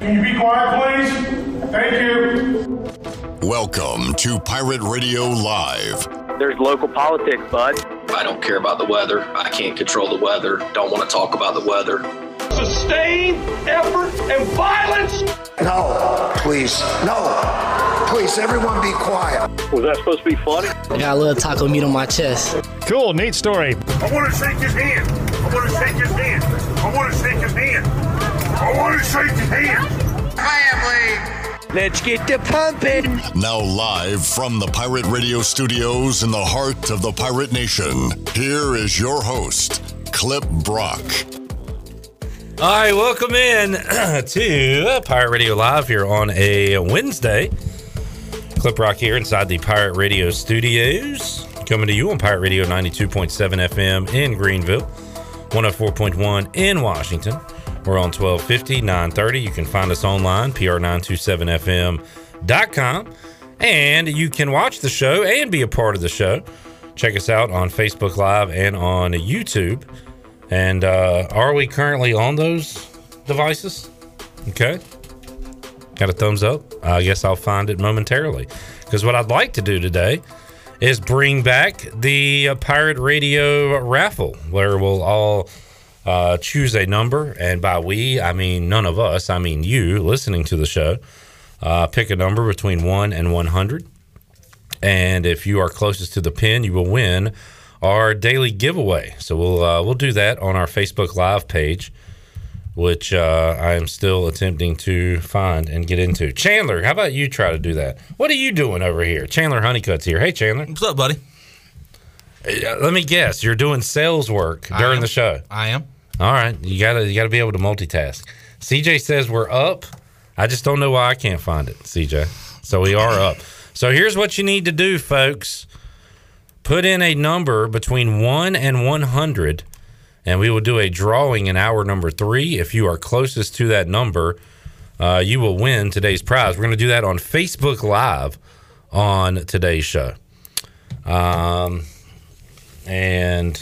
Can you be quiet, please? Thank you. Welcome to Pirate Radio Live. There's local politics, bud. I don't care about the weather. I can't control the weather. Don't want to talk about the weather. Sustained effort and violence. No, please, no. Please, everyone be quiet. Was that supposed to be funny? I got a little taco meat on my chest. Cool, neat story. I want to shake his hand. I want to shake his hand. I want to shake his hand. I want to shake his hand. Family. Let's get the pumping. Now, live from the Pirate Radio studios in the heart of the Pirate Nation, here is your host, Clip Brock. All right, welcome in to Pirate Radio Live here on a Wednesday. Clip Rock here inside the Pirate Radio studios. Coming to you on Pirate Radio 92.7 FM in Greenville, 104.1 in Washington. We're on 1250, 930. You can find us online, pr927fm.com. And you can watch the show and be a part of the show. Check us out on Facebook Live and on YouTube. And uh, are we currently on those devices? Okay. Got a thumbs up? I guess I'll find it momentarily. Because what I'd like to do today is bring back the uh, Pirate Radio raffle, where we'll all uh, choose a number. And by we, I mean none of us, I mean you listening to the show. Uh, pick a number between 1 and 100. And if you are closest to the pin, you will win our daily giveaway. So we'll uh, we'll do that on our Facebook Live page, which uh, I am still attempting to find and get into. Chandler, how about you try to do that? What are you doing over here? Chandler Honeycutt's here. Hey, Chandler. What's up, buddy? Uh, Let me guess. You're doing sales work during am. the show. I am. All right, you gotta you gotta be able to multitask. CJ says we're up. I just don't know why I can't find it, CJ. So we are up. So here's what you need to do, folks. Put in a number between one and one hundred, and we will do a drawing in hour number three. If you are closest to that number, uh, you will win today's prize. We're going to do that on Facebook Live on today's show. Um, and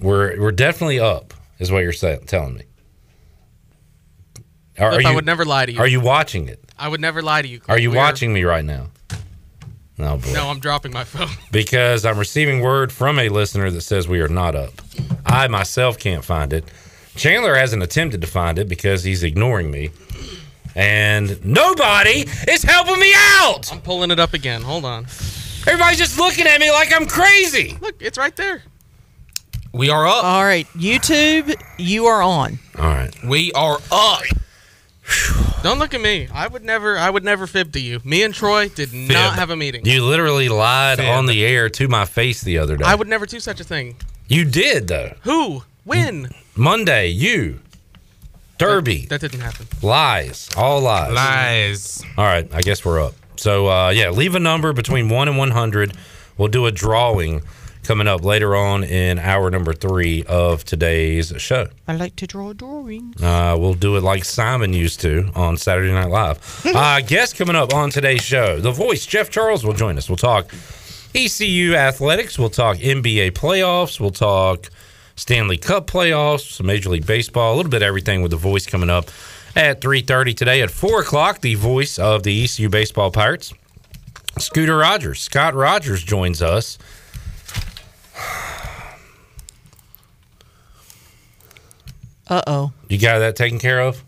we're we're definitely up, is what you're saying, telling me. Are, Cliff, are I you, would never lie to you. Are you watching it? I would never lie to you. Are you We're- watching me right now? No, boy. No, I'm dropping my phone. Because I'm receiving word from a listener that says we are not up. I myself can't find it. Chandler hasn't attempted to find it because he's ignoring me. And nobody is helping me out. I'm pulling it up again. Hold on. Everybody's just looking at me like I'm crazy. Look, it's right there. We are up. All right, YouTube, you are on. All right. We are up. Don't look at me. I would never. I would never fib to you. Me and Troy did not have a meeting. You literally lied Fib. on the air to my face the other day. I would never do such a thing. you did, though. Who? When? Monday, you. Derby. That didn't happen. lies. All lies. Lies. All right, I guess we're up. So uh, yeah, leave a number between one and one hundred. We'll do a drawing coming up later on in hour number three of today's show. I like to draw drawings. Uh, we'll do it like Simon used to on Saturday Night Live. uh, guest coming up on today's show, the voice Jeff Charles will join us. We'll talk ECU athletics. We'll talk NBA playoffs. We'll talk Stanley Cup playoffs, some Major League Baseball, a little bit of everything with the voice coming up at 3.30 today. At 4 o'clock, the voice of the ECU Baseball Pirates, Scooter Rogers. Scott Rogers joins us. Uh oh. You got that taken care of?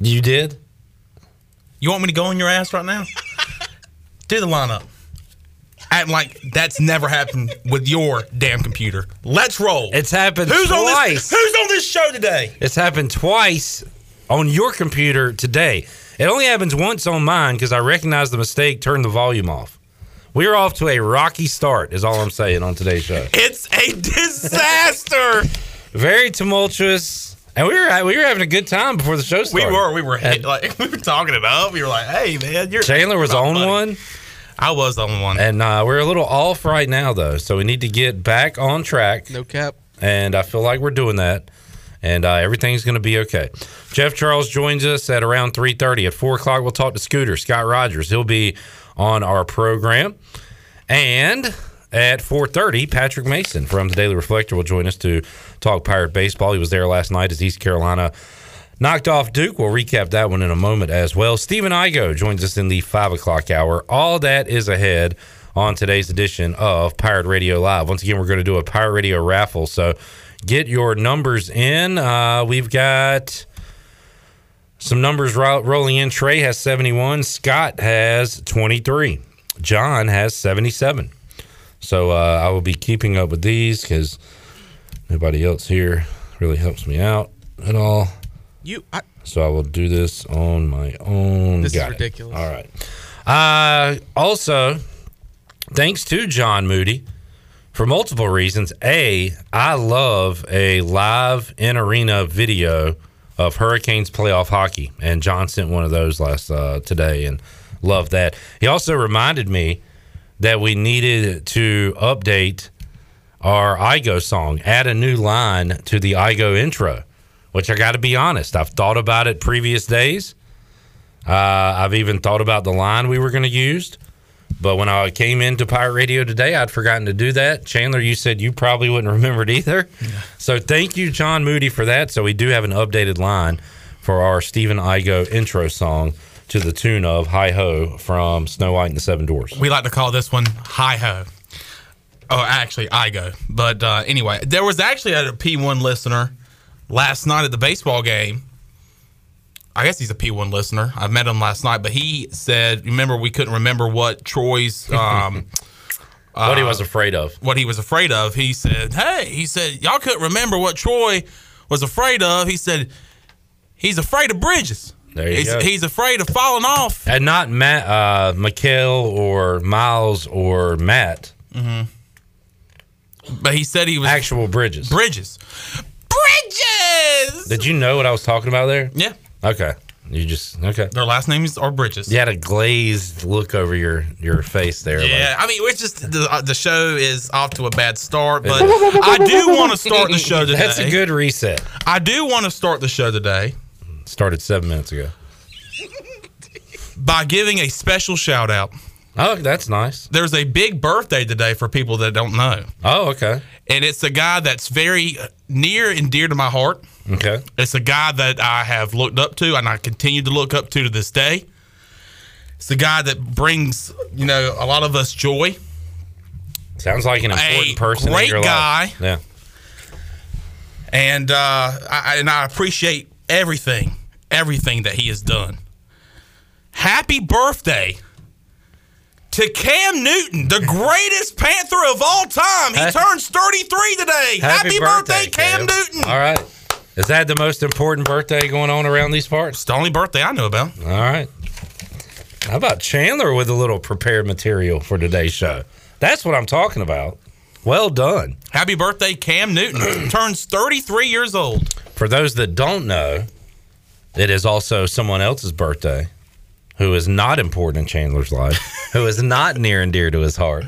you did? You want me to go on your ass right now? Do the lineup. Acting like that's never happened with your damn computer. Let's roll. It's happened who's on twice. this? Who's on this show today? It's happened twice on your computer today. It only happens once on mine because I recognize the mistake, turned the volume off. We're off to a rocky start, is all I'm saying on today's show. It's a disaster. Very tumultuous, and we were we were having a good time before the show started. we started. were, we were And like we were talking it up. We were like, hey man, you're Chandler was on buddy. one, I was on one. and uh, we're a little off right now though, so we need to get back on track. No cap. and I feel like we're doing that. And uh, everything's going to be okay. Jeff Charles joins us at around 3.30. At 4 o'clock, we'll talk to Scooter, Scott Rogers. He'll be on our program. And at 4.30, Patrick Mason from the Daily Reflector will join us to talk Pirate Baseball. He was there last night as East Carolina knocked off Duke. We'll recap that one in a moment as well. Stephen Igo joins us in the five o'clock hour. All that is ahead on today's edition of Pirate Radio Live. Once again, we're going to do a Pirate Radio raffle. So get your numbers in. Uh, we've got some numbers ro- rolling in. Trey has 71. Scott has 23. John has 77. So uh, I will be keeping up with these because nobody else here really helps me out at all. You, I, So I will do this on my own. This is Got it. ridiculous. All right. Uh, also, thanks to John Moody for multiple reasons. A, I love a live in arena video of Hurricanes playoff hockey, and John sent one of those last uh, today, and loved that. He also reminded me that we needed to update our IGO song, add a new line to the IGO intro, which I got to be honest, I've thought about it previous days. Uh, I've even thought about the line we were going to use. But when I came into Pirate Radio today, I'd forgotten to do that. Chandler, you said you probably wouldn't remember it either. So thank you, John Moody, for that. So we do have an updated line for our Stephen Igo intro song to the tune of Hi Ho from Snow White and the Seven Dwarfs. We like to call this one Hi Ho. Oh, actually, I go. But uh, anyway, there was actually a P1 listener last night at the baseball game. I guess he's a P1 listener. I met him last night, but he said, "Remember, we couldn't remember what Troy's um, what he uh, was afraid of. What he was afraid of. He said, "Hey, he said y'all couldn't remember what Troy was afraid of." He said, "He's afraid of bridges. There you he's, go. he's afraid of falling off." And not Matt, uh, Mikhail or Miles or Matt. hmm But he said he was actual bridges. Bridges. Bridges. Did you know what I was talking about there? Yeah. Okay. You just okay. Their last names are Bridges. You had a glazed look over your your face there. Yeah, I mean, it's just the, uh, the show is off to a bad start, but I do want to start the show today. That's a good reset. I do want to start the show today Started seven minutes ago. by giving a special shout out. Oh, that's nice. There's a big birthday today for people that don't know. Oh, okay. And it's a guy that's very near and dear to my heart. Okay. It's a guy that I have looked up to and I continue to look up to to this day. It's a guy that brings, you know, a lot of us joy. Sounds like an important A person. great your life. guy. Yeah. and uh, I, and I appreciate everything, everything that he has done. Happy birthday to Cam Newton, the greatest Panther of all time. He turns 33 today. Happy, birthday, Cam, Newton. All right. Is that the most important birthday going on around these parts? It's the only birthday I know about. All right. How about Chandler with a little prepared material for today's show? That's what I'm talking about. Well done. Happy birthday, Cam Newton. turns 33 years old. For those that don't know, it is also someone else's birthday who is not important in Chandler's life, who is not near and dear to his heart,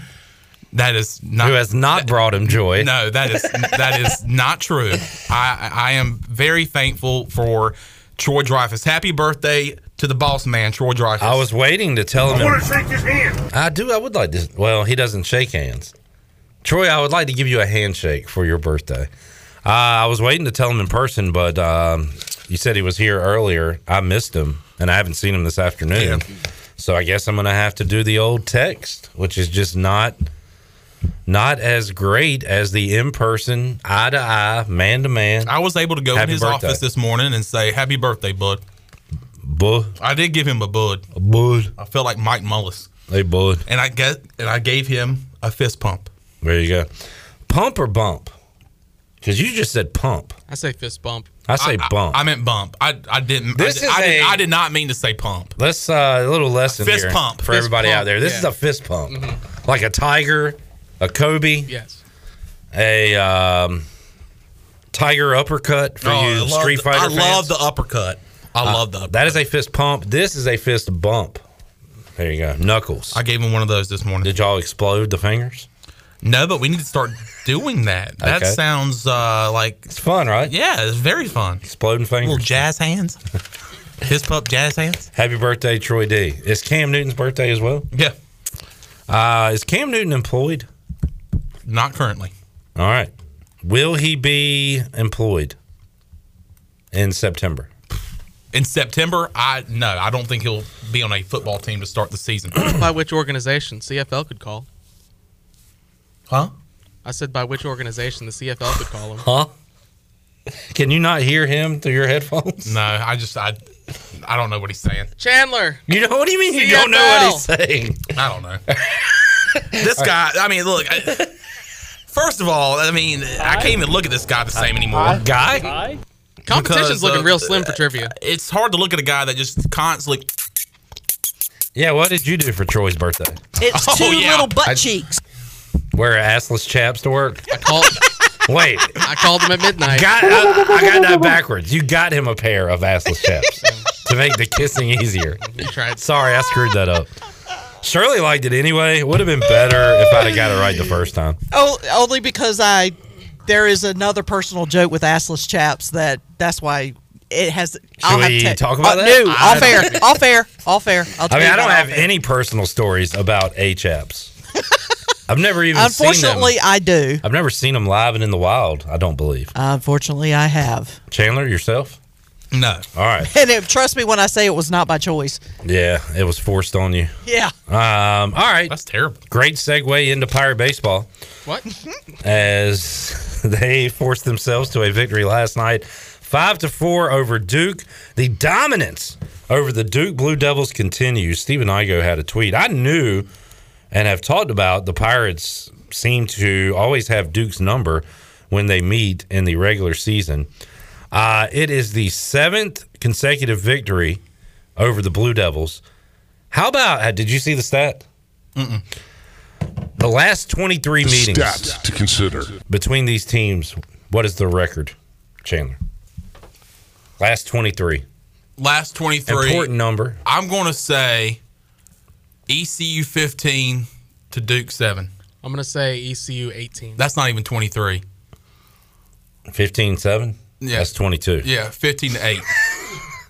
That is not. who has not brought him joy. No, that is that is not true. I I am very thankful for Troy Dreyfus. Happy birthday to the boss man, Troy Dreyfus. I was waiting to tell I him. want to shake his hand. I do. I would like to. Well, he doesn't shake hands. Troy, I would like to give you a handshake for your birthday. Uh, I was waiting to tell him in person, but um, you said he was here earlier. I missed him, and I haven't seen him this afternoon. So I guess I'm going to have to do the old text, which is just not not as great as the in person, eye to eye, man to man. I was able to go Happy in his birthday. office this morning and say happy birthday, bud. Bud, I did give him a bud. a bud, I felt like Mike Mullis, hey bud. and I get and I gave him a fist pump. There you go. Pump or bump? Because you just said pump. I say fist bump. I say I, bump. I, I meant bump. I I didn't. This I, is I, did, a- I did not mean to say pump. Let's uh, a little lesson Fist here pump. for Fist everybody out there. This yeah. is a fist pump, like a tiger, a Kobe, Yes. a um, tiger uppercut for Oh, you Street the- Fighter I fans. love the uppercut. I Uh, love the. Uppercut. That is a fist pump. This is a fist bump. There you go. Knuckles. I gave him one of those this morning. Did y'all explode the fingers? No, but we need to start doing that. That Okay. sounds uh, like It's fun, right? yeah, it's very fun. Exploding Little fingers. jazz hands, fist pump jazz hands. Happy birthday, Troy D. Is Cam Newton's birthday as well. Yeah, Uh, is Cam Newton employed? Not currently. All right. Will he be employed in September? In September, I no, I don't think he'll be on a football team to start the season. by which organization CFL could call? Huh? I said by which organization the CFL could call him. Huh? Can you not hear him through your headphones? No, I just I I don't know what he's saying. Chandler. You know what do you mean you CFL. don't know what he's saying? I don't know. this guy, I mean, look. I, first of all, I mean, I can't even look at this guy the same anymore. Guy? Competition's Because, looking uh, real slim for trivia. It's hard to look at a guy that just constantly. Yeah, what did you do for Troy's birthday? It's Oh, two yeah. little butt I- cheeks. Wear assless chaps to work? I called. Wait, I called him at midnight. got I, I got that backwards. You got him a pair of assless chaps to make the kissing easier. Sorry, I screwed that up. Shirley liked it anyway. It would have been better if I'd have got it right the first time. Oh, only because I there is another personal joke with assless chaps that that's why it has. I'll have we to talk about uh, that? No, all fair, all fair, all fair. I'll I mean, I don't have any personal stories about A chaps. I've never even seen Unfortunately. I do. I've never seen them live and in the wild. I don't believe. Unfortunately, I have. Chandler, yourself? No. All right. And it, trust me when I say it was not by choice. Yeah, it was forced on you. Yeah. Um, all right. That's terrible. Great segue into Pirate Baseball What? as they forced themselves to a victory last night, five to four over Duke. The dominance over the Duke Blue Devils continues. Stephen Igo had a tweet. I knew and have talked about the Pirates seem to always have Duke's number when they meet in the regular season. Uh, it is the seventh consecutive victory over the Blue Devils. How about? uh, Did you see the stat? Mm-mm. The last 23 meetings Stats to consider. between these teams, what is the record, Chandler? Last 23. Last 23. Important number. I'm going to say ECU 15 to Duke 7. I'm gonna say ECU 18. That's not even 23. 15 7? Yeah. That's 22. Yeah, 15 to 8.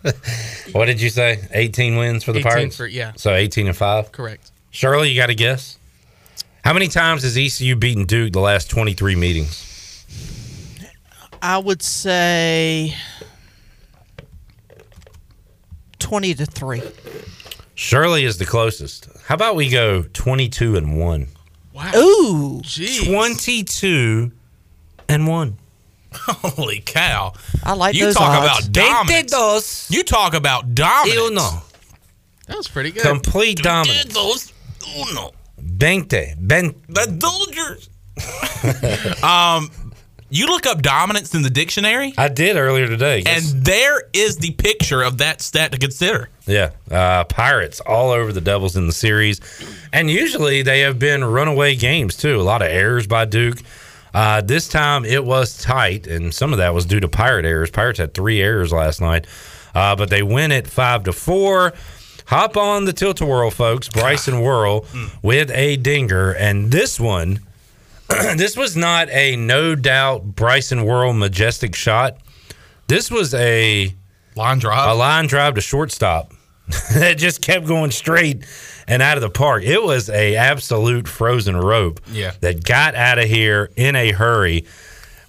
What did you say? 18 wins for the 18 Pirates? for- yeah. So 18 and 5? Correct. Shirley, you got a guess? How many times has ECU beaten Duke the last 23 meetings? I would say twenty to three. Shirley is the closest. How about we go 22 and 1? Wow. Ooh. Jeez. 22 and 1. Holy cow. I like You those talk odds. about dominance. You talk about dominance. uno. That was pretty good. Complete dominance. Those uno. Veinte. Ben- The Dodgers. um, you look up dominance in the dictionary, I did earlier today. and there is the picture of that stat to consider. Yeah, uh, Pirates all over the Devils in the series, and usually they have been runaway games too. A lot of errors by Duke. Uh, this time it was tight, and some of that was due to Pirate errors. Pirates had three errors last night, uh, but they win it five to four. Hop on the tilt a whirl, folks. Bryson Worrell with a dinger, and this one, this was not a no doubt Bryson Worrell majestic shot. This was a Line drive, a line drive to shortstop that just kept going straight and out of the park. It was a absolute frozen rope Yeah. that got out of here in a hurry.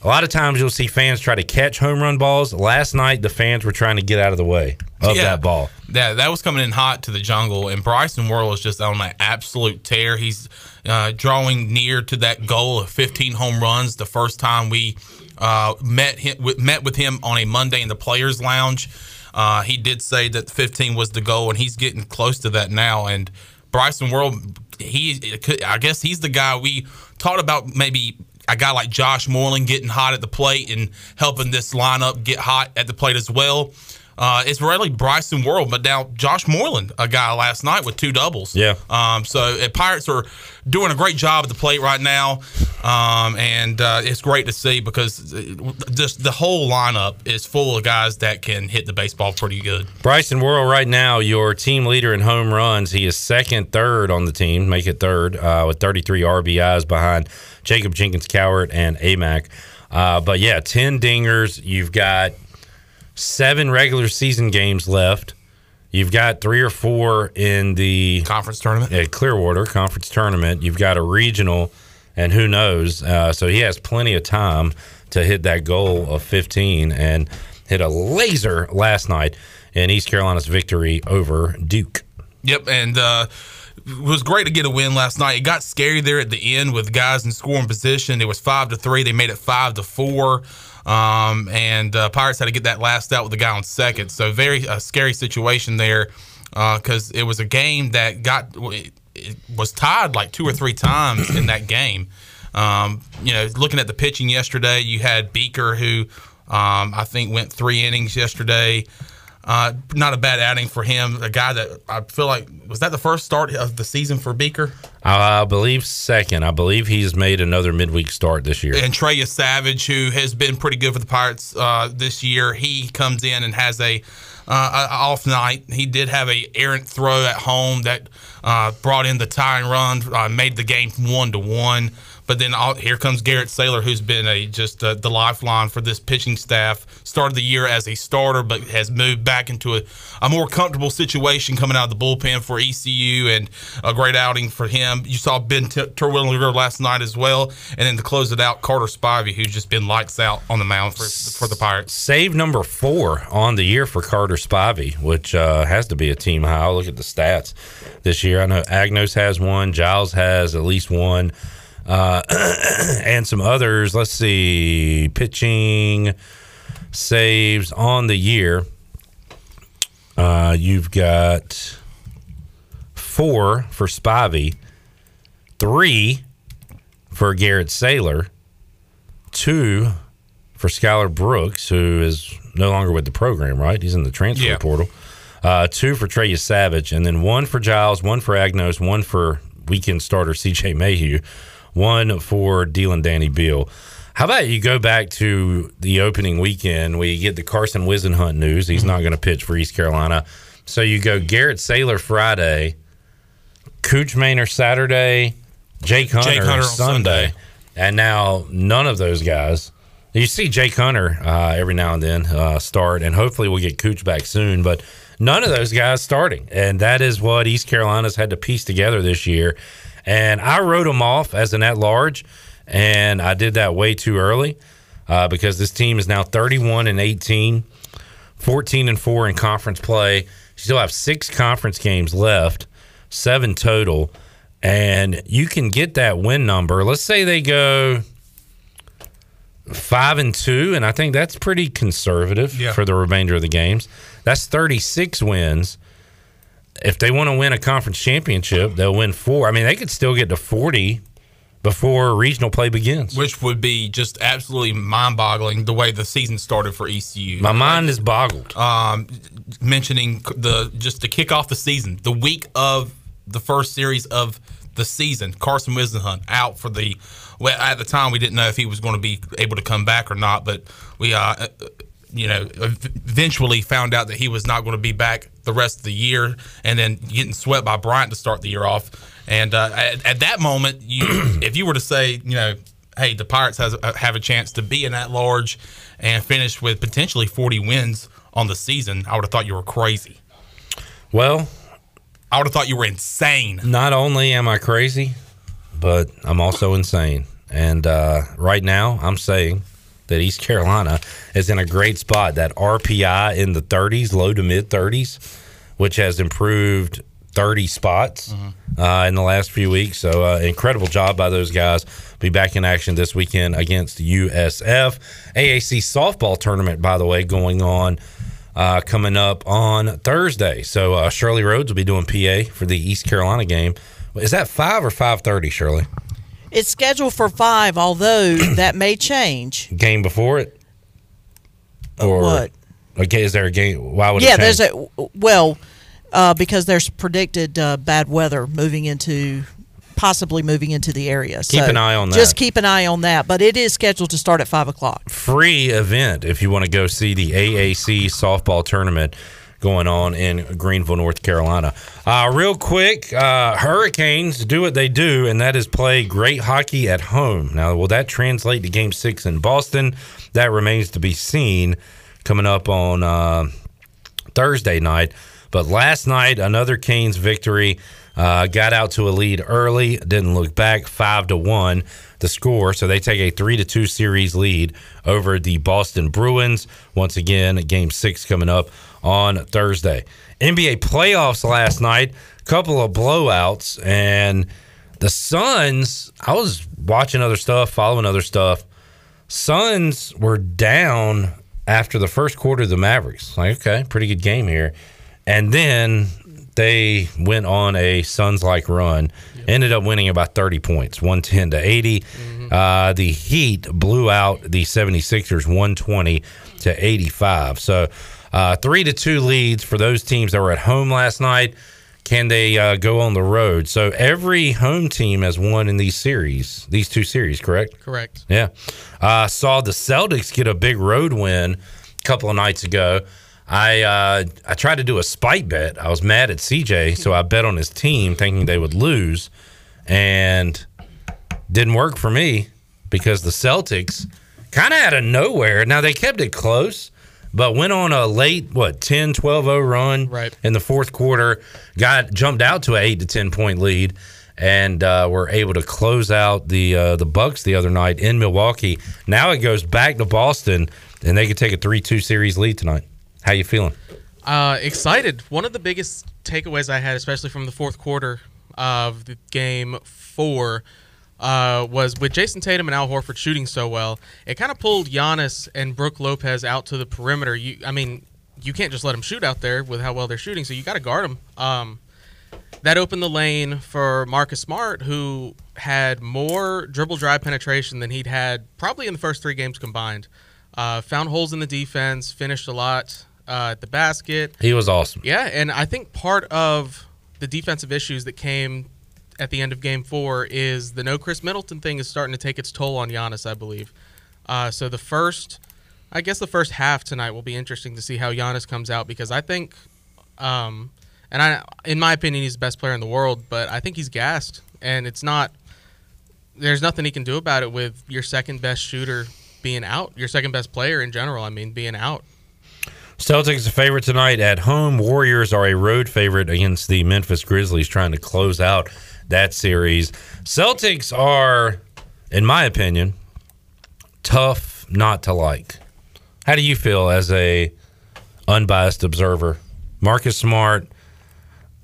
A lot of times you'll see fans try to catch home run balls. Last night the fans were trying to get out of the way of Yeah. that ball. Yeah, that was coming in hot to the jungle, and Bryson Worrell is just on an absolute tear. He's uh, drawing near to that goal of 15 home runs. The first time we uh, met him, met with him on a Monday in the Players Lounge, uh, he did say that 15 was the goal, and he's getting close to that now. And Bryson Worrell, he, I guess he's the guy we talked about maybe a guy like Josh Moreland getting hot at the plate and helping this lineup get hot at the plate as well. Uh, it's really Bryson Worrell, but now Josh Moreland, a guy last night with two doubles. Yeah. Um, so uh, Pirates are doing a great job at the plate right now, um, and uh, it's great to see because uh, just the whole lineup is full of guys that can hit the baseball pretty good. Bryson Worrell right now, your team leader in home runs. He is second, third on the team, make it third, uh, with 33 RBIs behind Jacob Jenkins Cowart and AMAC. Uh, but yeah, 10 dingers. You've got seven regular season games left. You've got three or four in the Conference tournament. uh, Clearwater Conference tournament. You've got a regional, and who knows? Uh, so he has plenty of time to hit that goal of 15. And hit a laser last night in East Carolina's victory over Duke. Yep, and uh, it was great to get a win last night. It got scary there at the end with guys in scoring position. It was five to three. They made it five to four. Um, and uh, Pirates had to get that last out with the guy on second. So very uh, scary situation there because it was a game that got it was tied like two or three times in that game. Um, you know, looking at the pitching yesterday, you had Beaker who um, I think went three innings yesterday. Uh, not a bad outing for him. A guy that I feel like was that the first start of the season for Beaker. I believe second. I believe he's made another midweek start this year. And Treya Savage, who has been pretty good for the Pirates uh, this year, he comes in and has a, uh, a off night. He did have a errant throw at home that uh, brought in the tying run, uh, made the game one to one. But then all, here comes Garrett Saylor, who's been a just uh, the lifeline for this pitching staff. Started the year as a starter, but has moved back into a, a more comfortable situation coming out of the bullpen for ECU, and a great outing for him. You saw Ben T- Terwilliger last night as well, and then to close it out, Carter Spivey, who's just been lights out on the mound for for the Pirates. Save number four on the year for Carter Spivey, which uh, has to be a team high. I'll look at the stats this year. I know Agnos has one, Giles has at least one uh, and some others. Let's see, pitching saves on the year. Uh, you've got four for Spivey, three for Garrett Saylor, two for Skylar Brooks, who is no longer with the program, right? He's in the transfer Yeah. portal. Uh, two for Treya Savage, and then one for Giles, one for Agnos, one for weekend starter CJ Mayhew, one for Dylan Danny Beal. How about you go back to the opening weekend? We get the Carson Whisenhunt news. He's not going to pitch for East Carolina. So you go Garrett Saylor Friday, Cooch Maynor Saturday, Jake Hunter, Jake Hunter Sunday. Sunday. And now none of those guys. You see Jake Hunter uh, every now and then uh, start, and hopefully we'll get Cooch back soon. But none of those guys starting, and that is what East Carolina's had to piece together this year. And I wrote them off as an at large, and I did that way too early uh, because this team is now 31 and 18, 14 and 4 in conference play. You still have six conference games left, seven total, and you can get that win number. Let's say they go five and two, and I think that's pretty conservative Yeah. for the remainder of the games. That's 36 wins. If they want to win a conference championship, they'll win four. I mean, they could still get to 40 before regional play begins. Which would be just absolutely mind-boggling the way the season started for ECU. My mind is boggled. um, mentioning the just to kick off the season, the week of the first series of the season, Carson Whisenhunt out for the. Well, at the time we didn't know if he was going to be able to come back or not, but we, uh, uh, you know, eventually found out that he was not going to be back the rest of the year, and then getting swept by Bryant to start the year off. And uh, at, at that moment, you, if you were to say, you know, hey, the Pirates has have a chance to be in that large and finish with potentially 40 wins on the season, I would have thought you were crazy. Well, I would have thought you were insane. not only am I crazy, but I'm also insane. And uh, right now, I'm saying that East Carolina is in a great spot. That RPI in the 30s, low to mid 30s, which has improved 30 spots uh, in the last few weeks. So, uh, incredible job by those guys. Be back in action this weekend against USF. AAC softball tournament, by the way, going on uh, coming up on Thursday. So uh, Shirley Rhodes will be doing PA for the East Carolina game. Is that five or five thirty, Shirley? It's scheduled for five, although that may change. Game before it, or what? Okay, is there a game? Why would yeah, it there's a well, uh, because there's predicted uh, bad weather moving into possibly moving into the area. Keep So an eye on that. Just keep an eye on that. But it is scheduled to start at five o'clock. free event if you want to go see the AAC softball tournament going on in Greenville, North Carolina. Uh, real quick, uh, Hurricanes do what they do, and that is play great hockey at home. Now, will that translate to Game Six in Boston? That remains to be seen. Coming up on uh, Thursday night. But last night, another Canes victory. Uh, got out to a lead early, didn't look back, five to one the score. So they take a three to two series lead over the Boston Bruins. Once again, game six coming up on Thursday. NBA playoffs last night, couple of blowouts, and the Suns. I was watching other stuff, following other stuff. Suns were down after the first quarter of the Mavericks. Like, okay, pretty good game here. And then they went on a Suns like run, ended up winning about 30 points, 110 to 80. Uh, the Heat blew out the 76ers 120 to 85. So, uh, three to two leads for those teams that were at home last night. Can they uh, go on the road? So, every home team has won in these series, these two series, correct? Correct. Yeah. Uh, saw the Celtics get a big road win a couple of nights ago. I uh, I tried to do a spite bet. I was mad at CJ, so I bet on his team thinking they would lose, and didn't work for me because the Celtics kind of out of nowhere. Now they kept it close, but went on a late what 10 12-0 run Right. in the fourth quarter. Got jumped out to an eight to ten point lead, and uh, were able to close out the uh, the Bucks the other night in Milwaukee. Now it goes back to Boston, and they could take a three two series lead tonight. How you feeling? Uh, excited. One of the biggest takeaways I had, especially from the fourth quarter of the game four, uh, was with Jayson Tatum and Al Horford shooting so well. It kind of pulled Giannis and Brook Lopez out to the perimeter. You, I mean, you can't just let them shoot out there with how well they're shooting, so you got to guard them. Um, that opened the lane for Marcus Smart, who had more dribble drive penetration than he'd had probably in the first three games combined. Uh, found holes in the defense, finished a lot uh, at the basket. He was awesome. Yeah, and I think part of the defensive issues that came at the end of Game Four is the no Khris Middleton thing is starting to take its toll on Giannis, I believe. Uh, so the first, I guess the first half tonight will be interesting to see how Giannis comes out because I think, um, and I, in my opinion, he's the best player in the world, but I think he's gassed, and it's not. There's nothing he can do about it with your second best shooter being out, your second best player in general. I mean, being out. Celtics a favorite tonight at home. Warriors are a road favorite against the Memphis Grizzlies, trying to close out that series. Celtics are, in my opinion, tough not to like. How do you feel as a unbiased observer? Marcus Smart.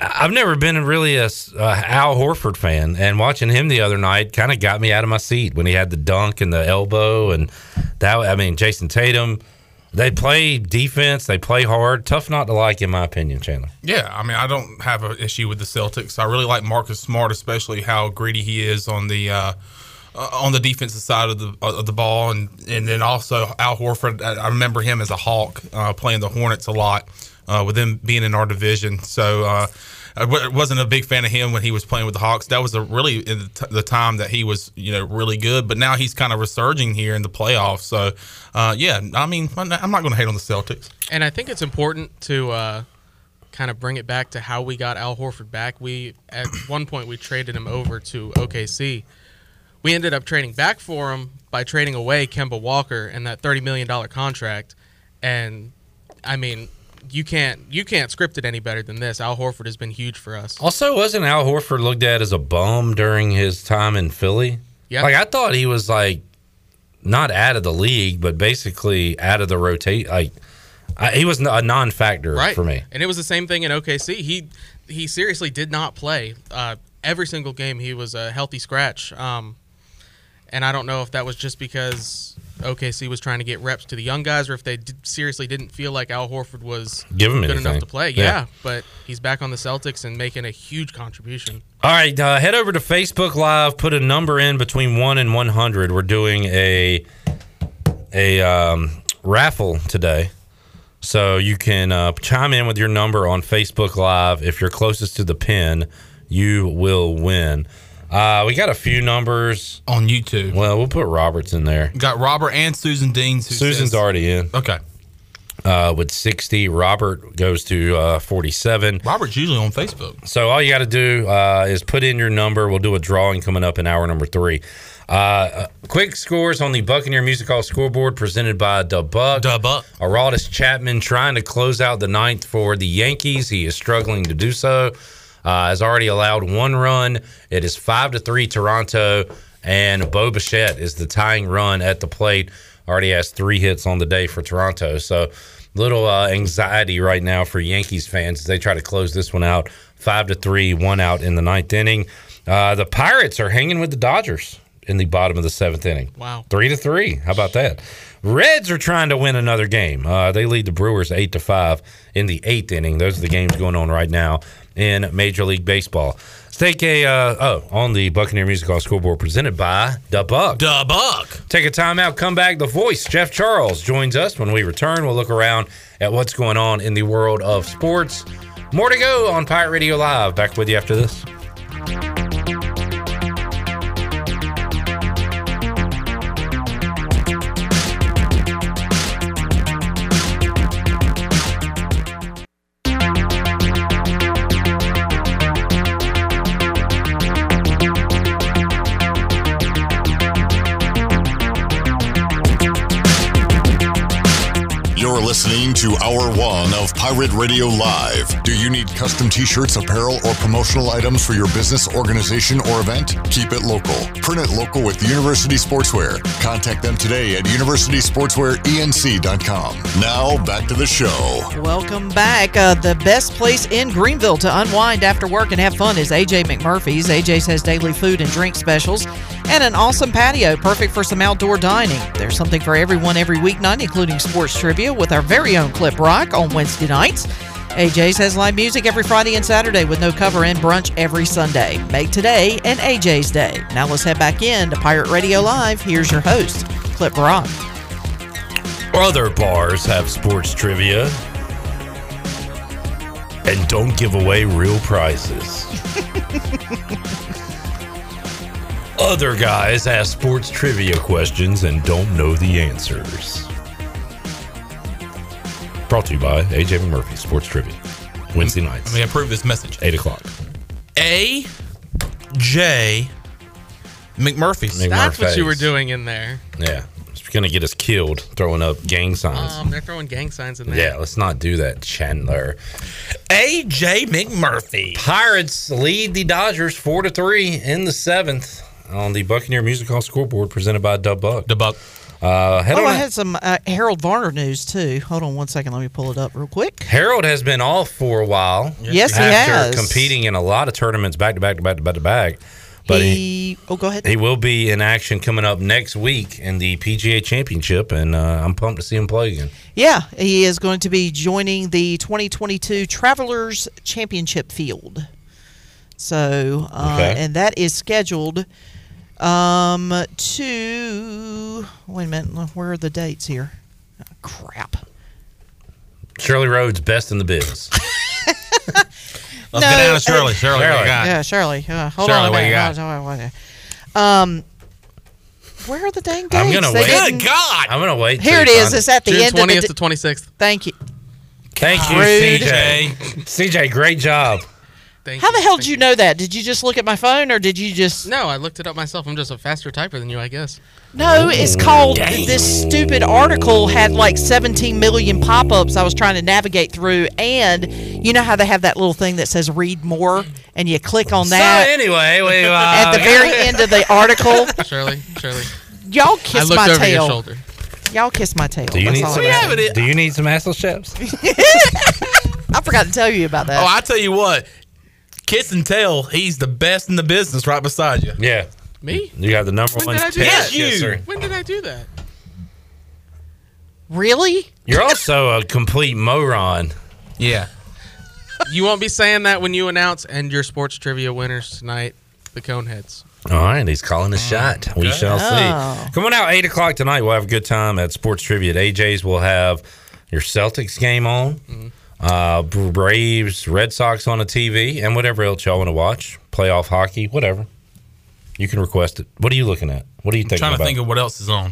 I've never been really a Al Horford fan, and watching him the other night kind of got me out of my seat when he had the dunk and the elbow, and that. I mean, Jayson Tatum. They play defense. They play hard. Tough not to like, in my opinion, Chandler. Yeah, I mean, I don't have an issue with the Celtics. I really like Marcus Smart, especially how greedy he is on the uh, uh, on the defensive side of the of the ball, and and then also Al Horford. I, remember him as a Hawk uh, playing the Hornets a lot, uh, with them being in our division. So. I w- wasn't a big fan of him when he was playing with the Hawks. That was a really the, t- the time that he was, you know, really good. But now he's kind of resurging here in the playoffs. So, uh, yeah, I mean, I'm not going to hate on the Celtics. And I think it's important to uh, kind of bring it back to how we got Al Horford back. We at one point we traded him over to OKC. We ended up trading back for him by trading away Kemba Walker and that thirty million dollar contract. And I mean, you can't you can't script it any better than this. Al Horford has been huge for us. Also, wasn't Al Horford looked at as a bum during his time in Philly? Yeah. Like I thought he was like not out of the league, but basically out of the rotate. Like I, he was a non-factor right for me. And it was the same thing in OKC. He he seriously did not play uh, every single game. He was a healthy scratch. Um, and I don't know if that was just because OKC was trying to get reps to the young guys, or if they did, seriously didn't feel like Al Horford was Give him good anything. enough to play. Yeah. Yeah. but he's back on the Celtics and making a huge contribution. All right, uh, head over to Facebook Live. Put a number in between one and one hundred. We're doing a a um, raffle today, so you can uh, chime in with your number on Facebook Live. If you're closest to the pin, you will win. Uh, we got a few numbers on YouTube. Well, we'll put Roberts in there. Got Robert and Susan Deans. Susan's says- already in. Okay. Uh, with 60. Robert goes to uh, 47. Robert's usually on Facebook. So all you got to do uh, is put in your number. We'll do a drawing coming up in hour number three. Uh, uh, quick scores on the Buccaneer Music Hall scoreboard presented by Dubuck. Dubuck. Aroldis Chapman trying to close out the ninth for the Yankees. He is struggling to do so. Uh, has already allowed one run. It is five to three Toronto, and Bo Bichette is the tying run at the plate. Already has three hits on the day for Toronto. So little uh, anxiety right now for Yankees fans as they try to close this one out. Five to three, one out in the ninth inning. Uh, the Pirates are hanging with the Dodgers in the bottom of the seventh inning. Wow. Three to three. How about that? Reds are trying to win another game. Uh, they lead the Brewers eight to five in the eighth inning. Those are the games going on right now in Major League Baseball. Let's take a uh, oh on the Buccaneer Music Hall scoreboard presented by Da Buck. Da Buck. Take a time out. Come back. The voice Jeff Charles joins us when we return. We'll look around at what's going on in the world of sports. More to go on Pirate Radio Live. Back with you after this. Listening to Hour One of Pirate Radio Live. Do you need custom t shirts, apparel, or promotional items for your business, organization, or event? Keep it local. Print it local with University Sportswear. Contact them today at universitysportswearenc.com. Now, back to the show. Welcome back. Uh, the best place in Greenville to unwind after work and have fun is AJ McMurphy's. AJ's has daily food and drink specials and an awesome patio, perfect for some outdoor dining. There's something for everyone every weeknight, including sports trivia with our very own Clip Rock on Wednesday nights. AJ's has live music every Friday and Saturday with no cover and brunch every Sunday. Make today an AJ's Day. Now let's head back in to Pirate Radio Live. Here's your host, Clip Rock. Other bars have sports trivia and don't give away real prizes. Other guys ask sports trivia questions and don't know the answers. Brought to you by AJ McMurphy Sports Trivia. Wednesday nights. Let me approve this message. 8 o'clock. A. J. McMurphy's. That's what you were doing in there. Yeah. It's going to get us killed throwing up gang signs. Um, they're throwing gang signs in there. yeah, let's not do that, Chandler. A.J. McMurphy. Pirates lead the Dodgers four to three in the seventh on the Buccaneer Music Hall scoreboard presented by Dub Buck. The Buck. Uh, Oh, I had some uh, Harold Varner news too. Hold on one second. Let me pull it up real quick. Harold has been off for a while. Yes, he has. competing in a lot of tournaments back to back to back to back to back. But he, he, oh, go ahead. he will be in action coming up next week in the PGA Championship, and uh, I'm pumped to see him play again. Yeah, he is going to be joining the 2022 Travelers Championship field. So, uh, Okay. and that is scheduled um, to. Wait a minute. Where are the dates here? Oh, crap. Shirley Rhodes, best in the biz. Let's get down to Shirley. Shirley, what you got? Yeah, Shirley. Uh, hold Shirley, on. what you got? Hold on, hold. Um, where are the dang dates? I'm gonna They wait. didn't- God. I'm gonna wait. Here it till you is. find It's at the June end of the. 20th to 26th. Thank you. Thank you, Rude. CJ. CJ, great job. Thank How you. the hell Thank did you know that? Did you just look at my phone, or did you just? No, I looked it up myself. I'm just a faster typer than you, I guess. No, it's called. This stupid article had like 17 million pop-ups. I was trying to navigate through, and you know how they have that little thing that says "read more," and you click on that. So anyway, we uh, at the very end of the article, Shirley, Shirley. y'all I kiss looked my over tail. your shoulder. Y'all kiss my tail. Do you That's need some? I'm. Do you need some asshole chaps? I forgot to tell you about that. Oh, I tell you what. Kiss and tell, he's the best in the business right beside you. Yeah, Me? you got the number When one did I do pet that? kisser. When did I do that? really? You're also a complete moron. Yeah. You won't be saying that when you announce and your sports trivia winners tonight, the Coneheads. All right, he's calling a shot. We shall Oh. see. Come on out, eight o'clock tonight. We'll have a good time at Sports Trivia at AJ's. We'll have your Celtics game on, mm-hmm. Uh, Braves, Red Sox on the TV, and whatever else y'all want to watch. Playoff hockey, whatever. You can request it. What are you looking at? What are you thinking about? trying to think of what else is on.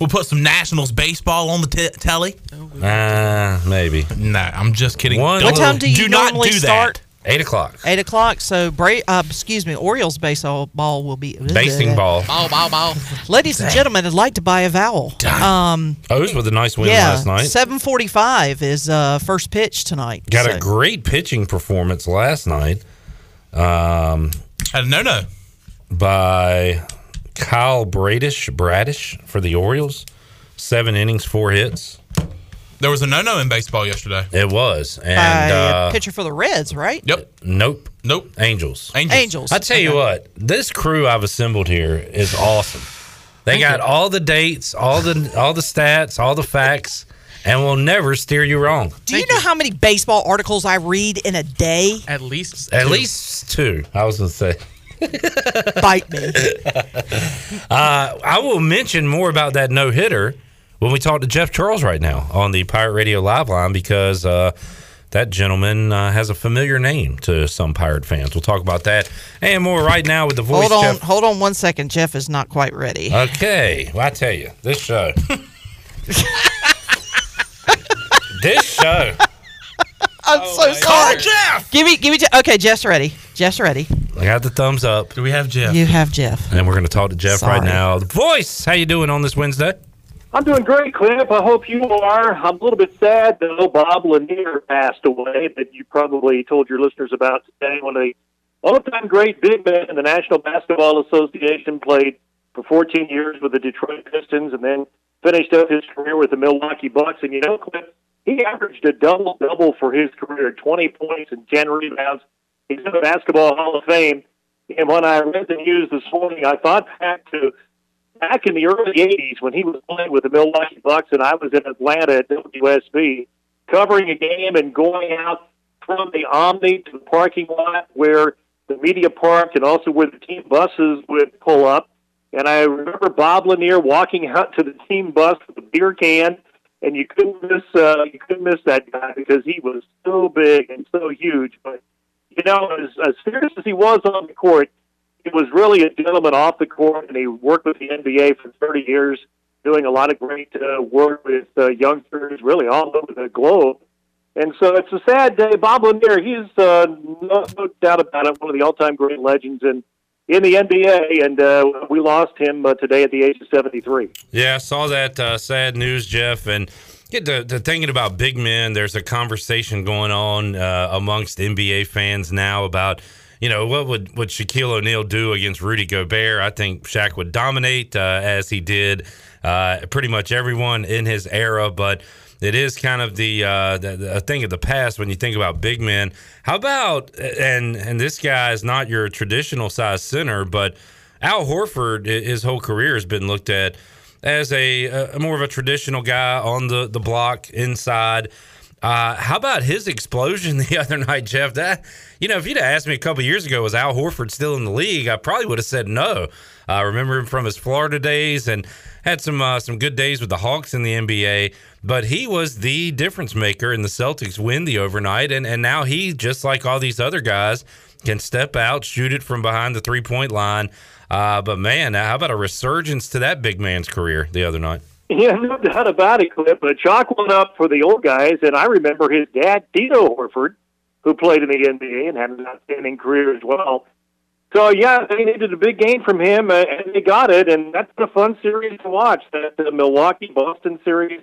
We'll put some Nationals baseball on the t- telly. uh, maybe No, I'm just kidding. One- What time do you do not normally do start? Eight o'clock. Eight o'clock. So, Bra- uh, excuse me, Orioles baseball ball will be Basing ball. Bow, bow, bow. Ladies and gentlemen, I'd like to buy a vowel. Um, O's with a nice win yeah, last night. seven forty-five is uh, first pitch tonight. Got So- a great pitching performance last night. Um, Had a no no. by Kyle Bradish, Bradish for the Orioles. Seven innings, four hits. There was a no no in baseball yesterday. It was. And a uh, pitcher for the Reds, right? Yep. nope. Nope. Angels. Angels. Angels. I tell you what, this crew I've assembled here is awesome. They Thank got you. all the dates, all the all the stats, all the facts, and will never steer you wrong. Do you know how many baseball articles I read in a day? At least At two. least two. I was gonna say. Bite me. Uh, I will mention more about that no hitter when we talk to Jeff Charles right now on the Pirate Radio Live line because uh, that gentleman uh, has a familiar name to some Pirate fans. We'll talk about that and more right now with the voice. hold on, Jeff. hold on one second. Jeff is not quite ready. Okay, well I tell you, this show, this show. I'm so sorry. Jeff. Give me, give me. Je- Okay, Jeff's ready. Jeff's ready. I got the thumbs up, Do we have Jeff? You have Jeff. and we're going to talk to Jeff right now. The voice, how you doing on this Wednesday? I'm doing great, Cliff. I hope you are. I'm a little bit sad though. Bob Lanier passed away, that you probably told your listeners about today. One of the all-time great big men in the National Basketball Association. Played for 14 years with the Detroit Pistons, and then finished up his career with the Milwaukee Bucks. And you know, Cliff, he averaged a double-double for his career: 20 points and 10 rebounds. He's in the Basketball Hall of Fame. And when I read the news this morning, I thought back to back in the early 80s when he was playing with the Milwaukee Bucks and I was in Atlanta at WSB covering a game and going out from the Omni to the parking lot where the media parked and also where the team buses would pull up. And I remember Bob Lanier walking out to the team bus with a beer can and you couldn't miss uh, you couldn't miss that guy because he was so big and so huge. But you know, as, as serious as he was on the court, was really a gentleman off the court, and he worked with the NBA for 30 years, doing a lot of great uh, work with uh, youngsters, really all over the globe. And so it's a sad day. Bob Lanier, he's uh, no, no doubt about it, one of the all-time great legends in in the NBA, and uh, we lost him uh, today at the age of 73. Yeah, I saw that uh, sad news, Jeff, and get to, to thinking about big men. There's a conversation going on uh, amongst NBA fans now about, you know, what would would Shaquille O'Neal do against Rudy Gobert? I think Shaq would dominate uh, as he did uh, pretty much everyone in his era, but. It is kind of the, uh, the, the thing of the past when you think about big men. How about and and this guy is not your traditional size center, but Al Horford, his whole career has been looked at as a, a more of a traditional guy on the the block inside. Uh, how about his explosion the other night, Jeff? That you know, if you'd asked me a couple years ago, was Al Horford still in the league? I probably would have said no. I remember him from his Florida days and had some uh, some good days with the Hawks in the NBA. But he was the difference maker, and the Celtics win the overnight. And and now he, just like all these other guys, can step out, shoot it from behind the three point line. Uh, but man, how about a resurgence to that big man's career the other night? Yeah, no doubt about it, Cliff. But chalk one up for the old guys, and I remember his dad, Tito Horford, who played in the NBA and had an outstanding career as well. So yeah, they needed a big game from him, uh, and they got it, and that's been a fun series to watch. That the Milwaukee Boston series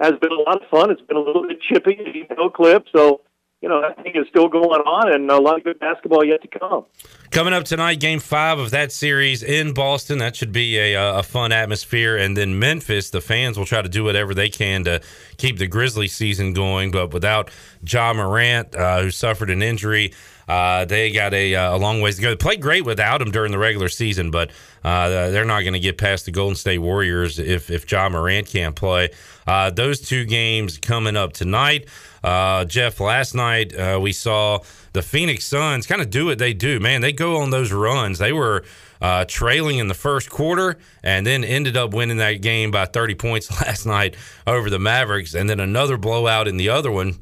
has been a lot of fun. It's been a little bit chippy, you know, Cliff. So you know that thing is still going on, and a lot of good basketball yet to come. Coming up tonight, game five of that series in Boston. That should be a, uh, a fun atmosphere. And then Memphis, the fans will try to do whatever they can to keep the Grizzly season going. But without Ja Morant, uh, who suffered an injury, uh, they got a, uh, a long ways to go. They played great without him during the regular season, but uh, they're not going to get past the Golden State Warriors if if Ja Morant can't play. Uh, those two games coming up tonight. Uh, Jeff, last night uh, we saw the Phoenix Suns kind of do what they do. Man, they go on those runs. They were uh, trailing in the first quarter and then ended up winning that game by 30 points last night over the Mavericks, and then another blowout in the other one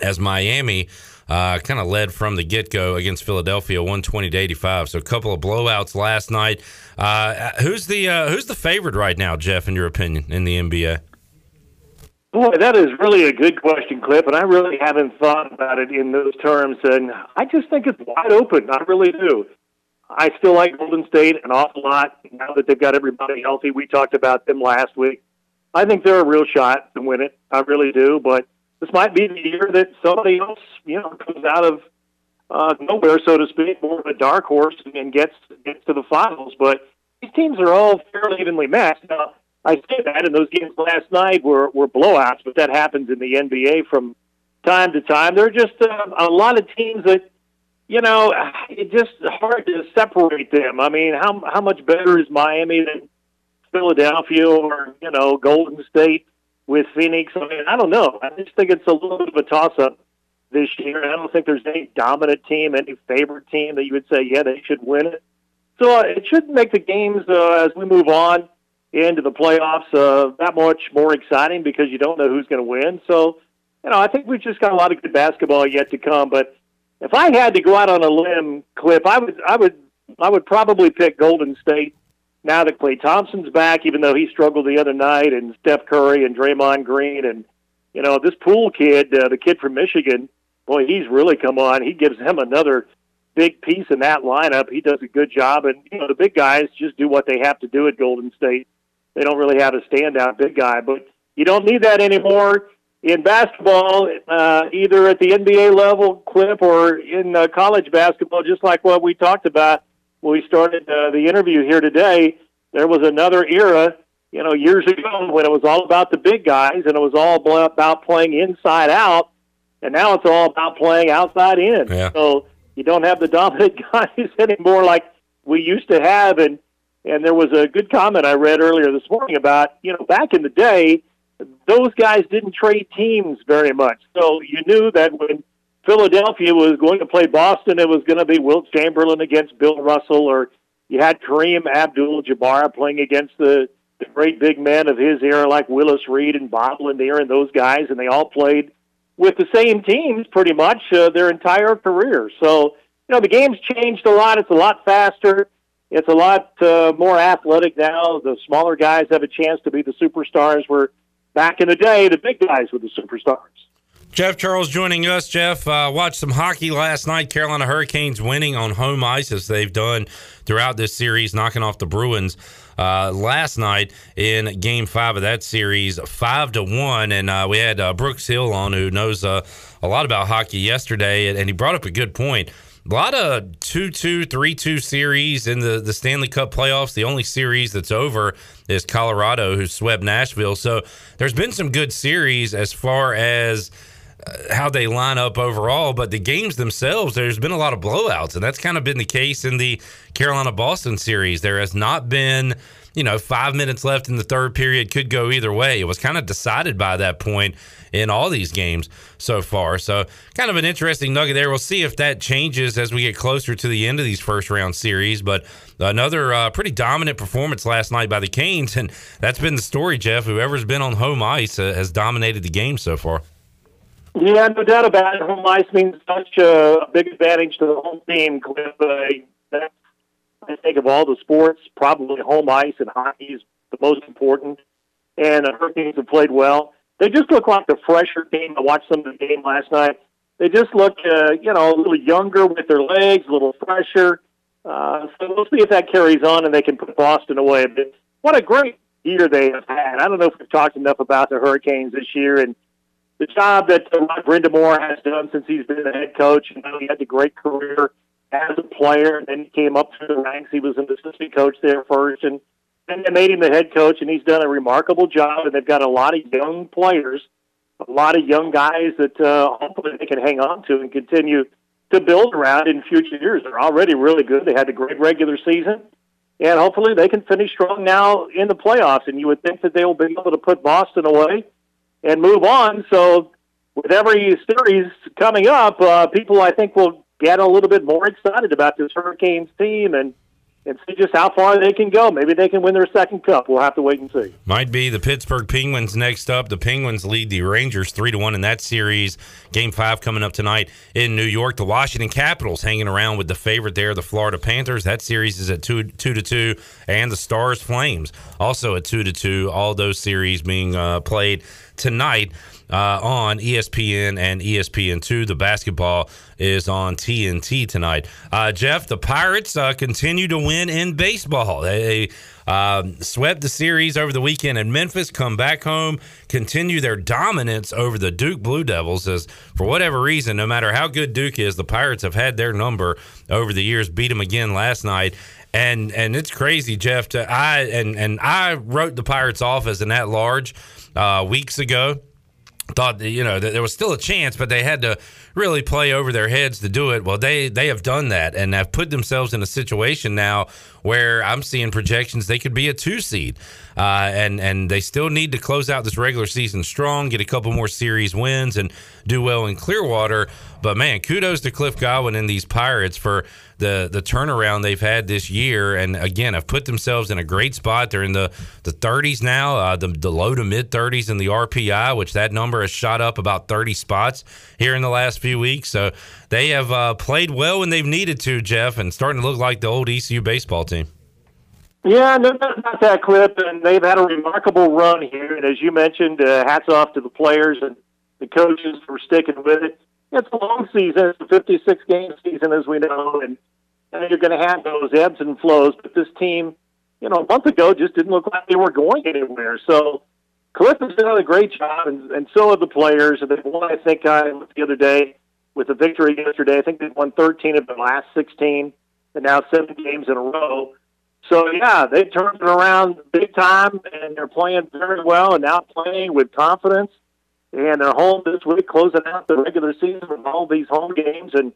as Miami. Uh, kind of led from the get go against Philadelphia, one twenty to eighty five. So a couple of blowouts last night. Uh, who's the uh, who's the favorite right now, Jeff? In your opinion, in the NBA? Boy, that is really a good question, Cliff, and I really haven't thought about it in those terms. And I just think it's wide open. I really do. I still like Golden State an awful lot now that they've got everybody healthy. We talked about them last week. I think they're a real shot to win it. I really do. But this might be the year that somebody else, you know, comes out of uh, nowhere, so to speak, more of a dark horse and gets gets to the finals. But these teams are all fairly evenly matched. Now, I say that, and those games last night were were blowouts, but that happens in the NBA from time to time. There are just uh, a lot of teams that you know it's just hard to separate them. I mean, how how much better is Miami than Philadelphia or you know Golden State with Phoenix? I mean, I don't know. I just think it's a little bit of a toss up this year. I don't think there's any dominant team, any favorite team that you would say, yeah, they should win it. So uh, it should make the games uh, as we move on into the playoffs uh, that much more exciting because you don't know who's going to win. So, you know, I think we've just got a lot of good basketball yet to come. But if I had to go out on a limb, Clip, I would, I would, I would probably pick Golden State now that Klay Thompson's back, even though he struggled the other night, and Steph Curry and Draymond Green, and you know this Poole kid, uh, the kid from Michigan boy, he's really come on. He gives him another big piece in that lineup. He does a good job, and you know the big guys just do what they have to do at Golden State. They don't really have a standout big guy, but you don't need that anymore in basketball, uh, either at the NBA level, clip, or in uh, college basketball. Just like what we talked about when we started uh, the interview here today, there was another era. You know, years ago when it was all about the big guys and it was all about playing inside out and now it's all about playing outside in. Yeah. So you don't have the dominant guys anymore like we used to have. And and there was a good comment I read earlier this morning about you know back in the day, those guys didn't trade teams very much. So you knew that when Philadelphia was going to play Boston, it was going to be Wilt Chamberlain against Bill Russell, or you had Kareem Abdul-Jabbar playing against the the great big men of his era like Willis Reed and Bob Lanier and those guys, and they all played with the same teams pretty much uh, their entire career. So, you know, the game's changed a lot. It's a lot faster. It's a lot uh, more athletic now. The smaller guys have a chance to be the superstars. Where back in the day, the big guys were the superstars. Jeff Charles joining us. Jeff, uh, watched some hockey last night. Carolina Hurricanes winning on home ice as they've done throughout this series, knocking off the Bruins uh, last night in Game Five of that series, five to one. And uh, we had uh, Brooks Hill on, who knows uh, a lot about hockey yesterday, and, and he brought up a good point. A lot of 2 2, 3 2 series in the, the Stanley Cup playoffs. The only series that's over is Colorado, who swept Nashville. So there's been some good series as far as uh, how they line up overall, but the games themselves, there's been a lot of blowouts, and that's kind of been the case in the Carolina Boston series. There has not been, you know, five minutes left in the third period, could go either way. It was kind of decided by that point in all these games so far. So, kind of an interesting nugget there. We'll see if that changes as we get closer to the end of these first round series, but another uh, pretty dominant performance last night by the Canes, and that's been the story, Jeff. Whoever's been on home ice uh, has dominated the game so far. Yeah, no doubt about it. Home ice means such a big advantage to the home team. Cliff. Uh, I think of all the sports, probably home ice and hockey is the most important. And the Hurricanes have played well. They just look like the fresher team. I watched some of the game last night. They just look, uh, you know, a little younger with their legs, a little fresher. Uh, so we'll see if that carries on and they can put Boston away. But what a great year they have had. I don't know if we've talked enough about the Hurricanes this year and the job that uh, Rod Brind'Amour has done since he's been the head coach. You know, he had a great career as a player, and then he came up through the ranks. He was an assistant coach there first, and then they made him the head coach, and he's done a remarkable job. And they've got a lot of young players, a lot of young guys that uh, hopefully they can hang on to and continue to build around in future years. They're already really good. They had a great regular season. And hopefully they can finish strong now in the playoffs. And you would think that they will be able to put Boston away and move on. So with every series coming up, uh, people I think will get a little bit more excited about this Hurricanes team and and see just how far they can go. Maybe they can win their second cup. We'll have to wait and see. Might be the Pittsburgh Penguins next up. The Penguins lead the Rangers three to one in that series. Game five coming up tonight in New York. The Washington Capitals hanging around with the favorite there, the Florida Panthers. That series is at two two to two, and the Stars Flames also at two to two. All those series being uh, played tonight uh, on ESPN and ESPN2. The basketball is on TNT tonight. Uh, Jeff, the Pirates uh, continue to win in baseball. They um, swept the series over the weekend in Memphis, come back home, continue their dominance over the Duke Blue Devils. As for whatever reason, no matter how good Duke is, the Pirates have had their number over the years. Beat them again last night and and it's crazy, Jeff. To, I and and I wrote the Pirates off as an at large uh, weeks ago. Thought that you know that there was still a chance, but they had to really play over their heads to do it. Well, they they have done that and have put themselves in a situation now where I'm seeing projections they could be a two seed, uh, and and they still need to close out this regular season strong, get a couple more series wins, and do well in Clearwater. But man, kudos to Cliff Godwin and these Pirates for the the turnaround they've had this year, and again have put themselves in a great spot. They're in the the 30s now, uh, the the low to mid 30s in the RPI, which that number has shot up about 30 spots here in the last few weeks. So they have uh, played well when they've needed to, Jeff, and starting to look like the old ECU baseball team. Yeah, no about that, Clip. And they've had a remarkable run here. And as you mentioned, uh, hats off to the players and the coaches for sticking with it. It's a long season. It's a 56 game season, as we know. And you're going to have those ebbs and flows. But this team, you know, a month ago just didn't look like they were going anywhere. So Cliff has done a great job, and, and so have the players. And they've won, I think, uh, the other day with the victory yesterday. I think they've won 13 of the last 16, and now seven games in a row. So yeah, they turned it around big time, and they're playing very well, and now playing with confidence. And they're home this week, closing out the regular season with all these home games. And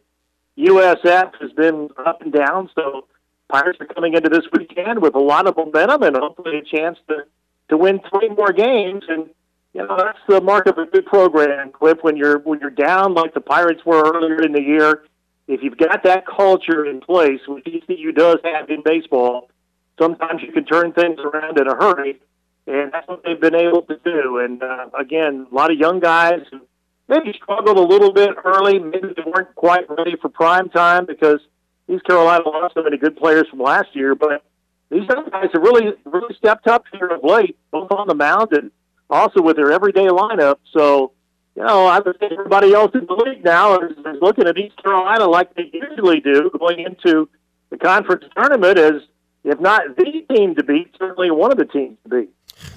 USF has been up and down, so Pirates are coming into this weekend with a lot of momentum and hopefully a chance to to win three more games. And you know that's the mark of a good program, Cliff. When you're when you're down like the Pirates were earlier in the year, if you've got that culture in place, which ECU does have in baseball, sometimes you can turn things around in a hurry, and that's what they've been able to do. And uh, again, a lot of young guys who maybe struggled a little bit early, maybe they weren't quite ready for prime time because East Carolina lost so many good players from last year. But these young guys have really, really stepped up here of late, both on the mound and also with their everyday lineup. So, you know, I would say everybody else in the league now is, is looking at East Carolina like they usually do going into the conference tournament as, if not the team to beat, certainly one of the teams to beat.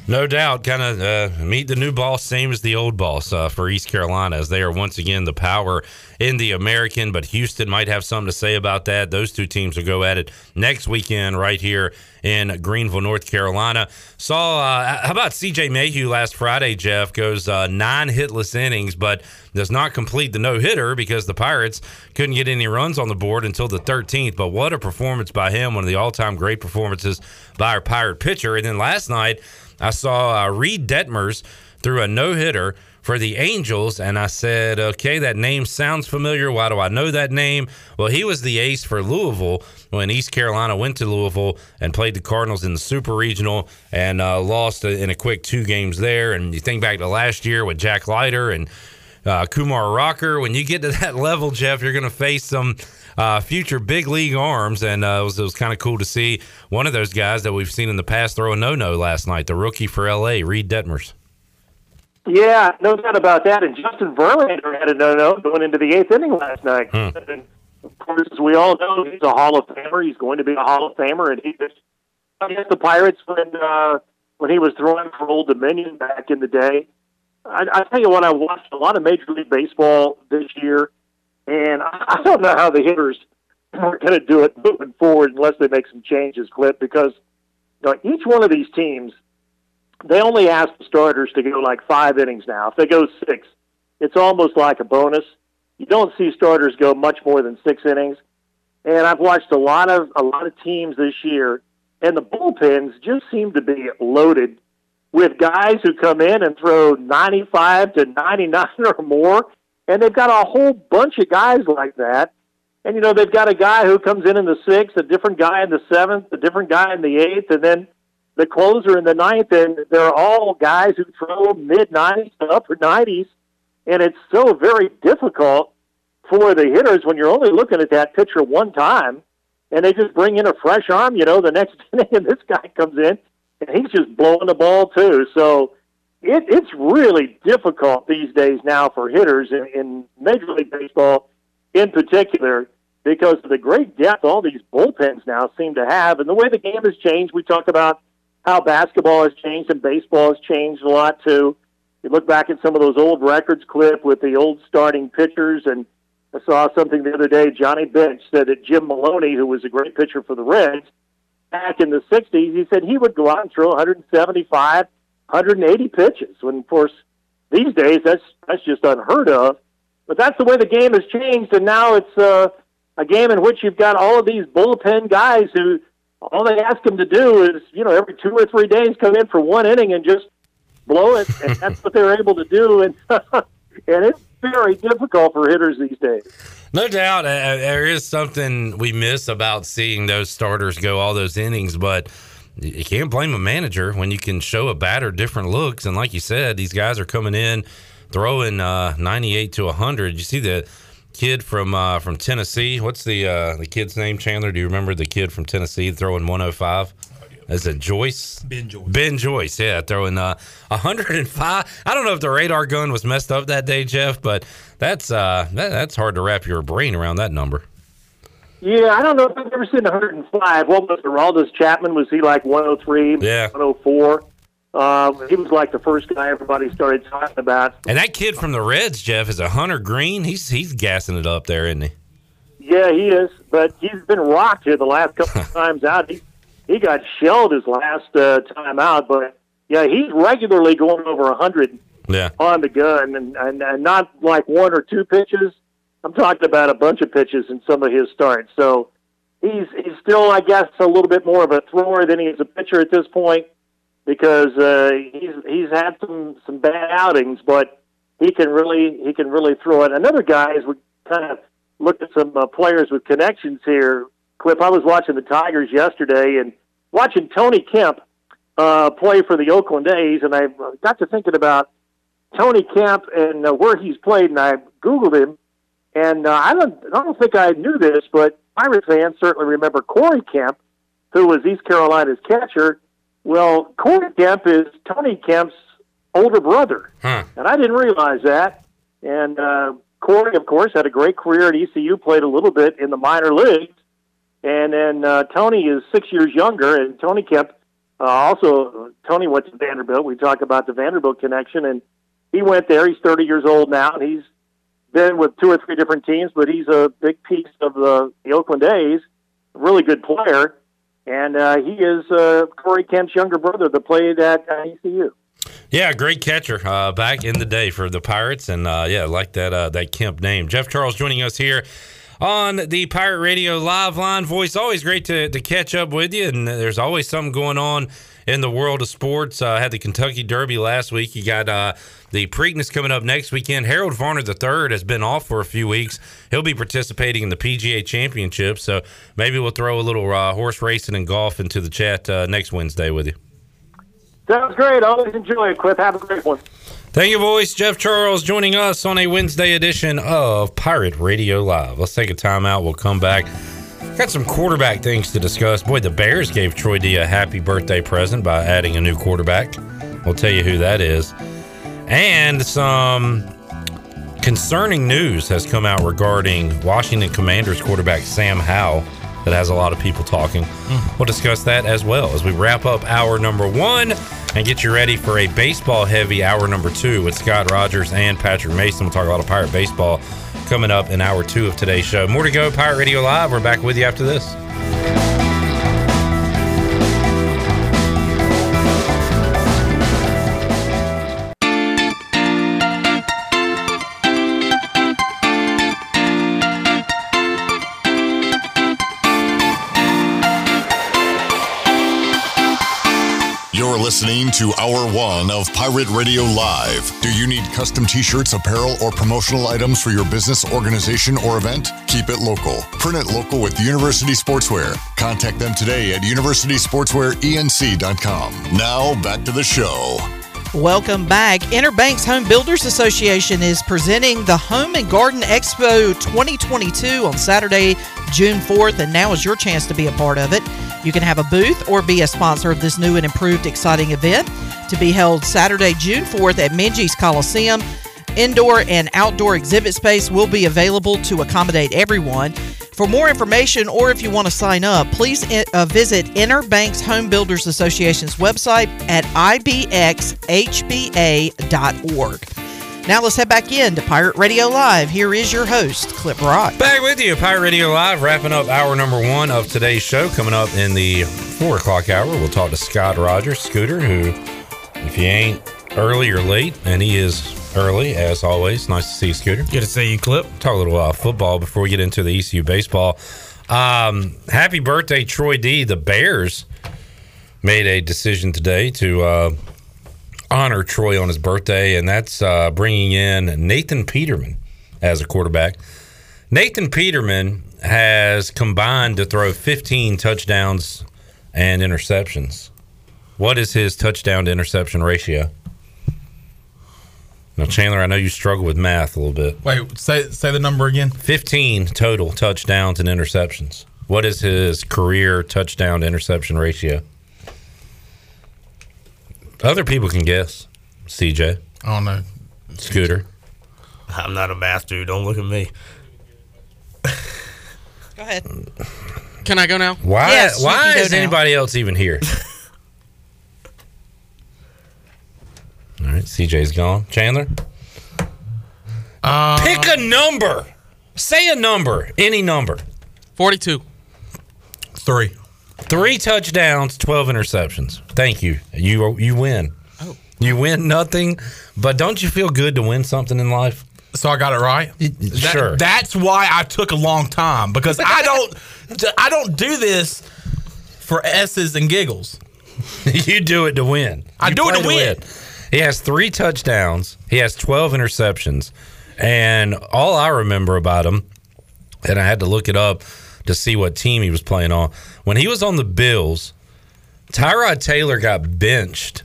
No doubt, kind of uh, meet the new boss, same as the old boss uh, for East Carolina, as they are once again the power in the American. But Houston might have something to say about that. Those two teams will go at it next weekend right here in Greenville, North Carolina. Saw uh, how about C.J. Mayhue last Friday? Jeff goes uh, nine hitless innings, but does not complete the no hitter because the Pirates couldn't get any runs on the board until the 13th. But what a performance by him! One of the all-time great performances by our Pirate pitcher. And then last night. I saw uh, Reid Detmers threw a no hitter for the Angels, and I said, okay, that name sounds familiar. Why do I know that name? Well, he was the ace for Louisville when East Carolina went to Louisville and played the Cardinals in the Super Regional and uh, lost in a quick two games there. And you think back to last year with Jack Leiter and uh, Kumar Rocker. When you get to that level, Jeff, you're going to face some uh, future big league arms, and uh, it was, was kind of cool to see one of those guys that we've seen in the past throw a no no last night, the rookie for LA, Reid Detmers. Yeah, no doubt about that. And Justin Verlander had a no no going into the eighth inning last night. Hmm. And of course, as we all know, he's a Hall of Famer. He's going to be a Hall of Famer, and he pitched against the Pirates when uh, when he was throwing for Old Dominion back in the day. I, I tell you what, I watched a lot of Major League Baseball this year, and I, I don't know how the hitters are going to do it moving forward unless they make some changes, Clip, because you know, each one of these teams, they only ask the starters to go like five innings now. If they go six, it's almost like a bonus. You don't see starters go much more than six innings. And I've watched a lot of a lot of teams this year, and the bullpens just seem to be loaded with guys who come in and throw 95 to 99 or more, and they've got a whole bunch of guys like that. And you know they've got a guy who comes in in the sixth, a different guy in the seventh, a different guy in the eighth, and then the closer in the ninth. And they're all guys who throw mid 90s to upper 90s, and it's so very difficult for the hitters when you're only looking at that pitcher one time, and they just bring in a fresh arm. You know, the next inning, and this guy comes in and he's just blowing the ball too. So it, it's really difficult these days now for hitters in, in Major League Baseball, in particular, because of the great depth all these bullpens now seem to have, and the way the game has changed. We talk about how basketball has changed and baseball has changed a lot too. You look back at some of those old records clip with the old starting pitchers, and I saw something the other day. Johnny Bench said that Jim Maloney, who was a great pitcher for the Reds back in the '60s, he said he would go out and throw 175, 180 pitches. When of course these days that's that's just unheard of. But that's the way the game has changed, and now it's uh, a game in which you've got all of these bullpen guys who all they ask them to do is, you know, every two or three days come in for one inning and just blow it, and that's what they're able to do. And and it's very difficult for hitters these days. No doubt, uh, there is something we miss about seeing those starters go all those innings, but you can't blame a manager when you can show a batter different looks. And like you said, these guys are coming in throwing uh, 98 to 100. You see the kid from uh, from Tennessee. What's the uh, the kid's name? Chandler, do you remember the kid from Tennessee throwing 105? Is it Joyce? Ben Joyce. Ben Joyce, yeah, throwing uh, 105. I don't know if the radar gun was messed up that day, Jeff, but that's uh, that, that's hard to wrap your brain around that number. Yeah, I don't know if I've ever seen 105. What was Aroldis Chapman? Was he like 103? Yeah. 104. Uh, he was like the first guy everybody started talking about. And that kid from the Reds, Jeff, is a Hunter Greene. He's he's gassing it up there, isn't he? Yeah, he is, but he's been rocked here the last couple of times out. He he got shelled his last uh, time out, but yeah, he's regularly going over a 100 Yeah. on the gun, and, and and not like one or two pitches. I'm talking about a bunch of pitches in some of his starts. So he's he's still, I guess, a little bit more of a thrower than he is a pitcher at this point because uh, he's he's had some some bad outings, but he can really he can really throw it. Another guy, is we kind of looked at some uh, players with connections here, Clip. I was watching the Tigers yesterday and watching Tony Kemp uh, play for the Oakland A's, and I got to thinking about Tony Kemp and uh, where he's played, and I googled him, and uh, I don't I don't think I knew this, but Pirate fans certainly remember Corey Kemp, who was East Carolina's catcher. Well, Corey Kemp is Tony Kemp's older brother, Huh. and I didn't realize that. And uh, Corey, of course, had a great career at ECU, played a little bit in the minor leagues, and then uh, Tony is six years younger, and Tony Kemp uh, also Tony went to Vanderbilt. We talk about the Vanderbilt connection, and he went there. He's 30 years old now, and he's been with two or three different teams, but he's a big piece of the, the Oakland A's. Really good player, and uh, he is uh, Corey Kemp's younger brother that played at uh, ECU. Yeah, great catcher uh, back in the day for the Pirates, and uh, yeah, like that uh, that Kemp name. Jeff Charles joining us here on the Pirate Radio live line. Voice always great to, to catch up with you, and there's always something going on in the world of sports. Uh, had the Kentucky Derby last week. You got uh, the Preakness coming up next weekend. Harold Varner III has been off for a few weeks. He'll be participating in the PGA Championship, so maybe we'll throw a little uh, horse racing and golf into the chat uh, next Wednesday with you. Sounds great. Always enjoy it, Cliff. Have a great one. Thank you, voice. Jeff Charles joining us on a Wednesday edition of Pirate Radio Live. Let's take a timeout. We'll come back. Got some quarterback things to discuss. Boy, the Bears gave Troy D a happy birthday present by adding a new quarterback. We'll tell you who that is. And some concerning news has come out regarding Washington Commanders quarterback Sam Howell that has a lot of people talking. Hmm. We'll discuss that as well as we wrap up hour number one and get you ready for a baseball heavy hour number two with Scott Rogers and Patrick Mason. We'll talk a lot of Pirate baseball coming up in hour two of today's show. More to go, Pirate Radio Live. We're back with you after this. Listening to Hour One of Pirate Radio Live. Do you need custom t shirts, apparel, or promotional items for your business, organization, or event? Keep it local. Print it local with University Sportswear. Contact them today at universitysportswearenc.com. Now, back to the show. Welcome back. Inner Banks Home Builders Association is presenting the Home and Garden Expo 2022 on Saturday, June 4th, and now is your chance to be a part of it. You can have a booth or be a sponsor of this new and improved exciting event. to be held Saturday, June 4th at Minges Coliseum. Indoor and outdoor exhibit space will be available to accommodate everyone. For more information or if you want to sign up, please uh, visit Inner Banks Home Builders Association's website at ibxhba.org. Now let's head back in to Pirate Radio Live. Here is your host, Clip Rock. Back with you, Pirate Radio Live, wrapping up hour number one of today's show. Coming up in the four o'clock hour, we'll talk to Scott Rogers, Scooter, who, if he ain't early or late, and he is early as always. Nice to see you, Scooter. Good to see you, Clip. Talk a little uh, football before we get into the ECU baseball. Um, happy birthday, Troy D. The Bears made a decision today to uh, honor Troy on his birthday, and that's uh, bringing in Nathan Peterman as a quarterback. Nathan Peterman has combined to throw 15 touchdowns and interceptions. What is his touchdown to interception ratio? Now, Chandler, I know you struggle with math a little bit. Wait, say say the number again. 15 total touchdowns and interceptions. What is his career touchdown to interception ratio? Other people can guess. CJ. I don't know. Scooter. I'm not a math dude. Don't look at me. Go ahead. Can I go now? Why? Yes, why is now. anybody else even here? All right, CJ's gone. Chandler, Uh, pick a number. Say a number. Any number. 42. Three. Three touchdowns, twelve interceptions. Thank you. You you win. Oh. You win nothing, but don't you feel good to win something in life? So I got it right. That- sure. That's why I took a long time because I don't I don't do this for s's and giggles. you do it to win. I You do it play to win. He has three touchdowns. He has 12 interceptions. And all I remember about him, and I had to look it up to see what team he was playing on. When he was on the Bills, Tyrod Taylor got benched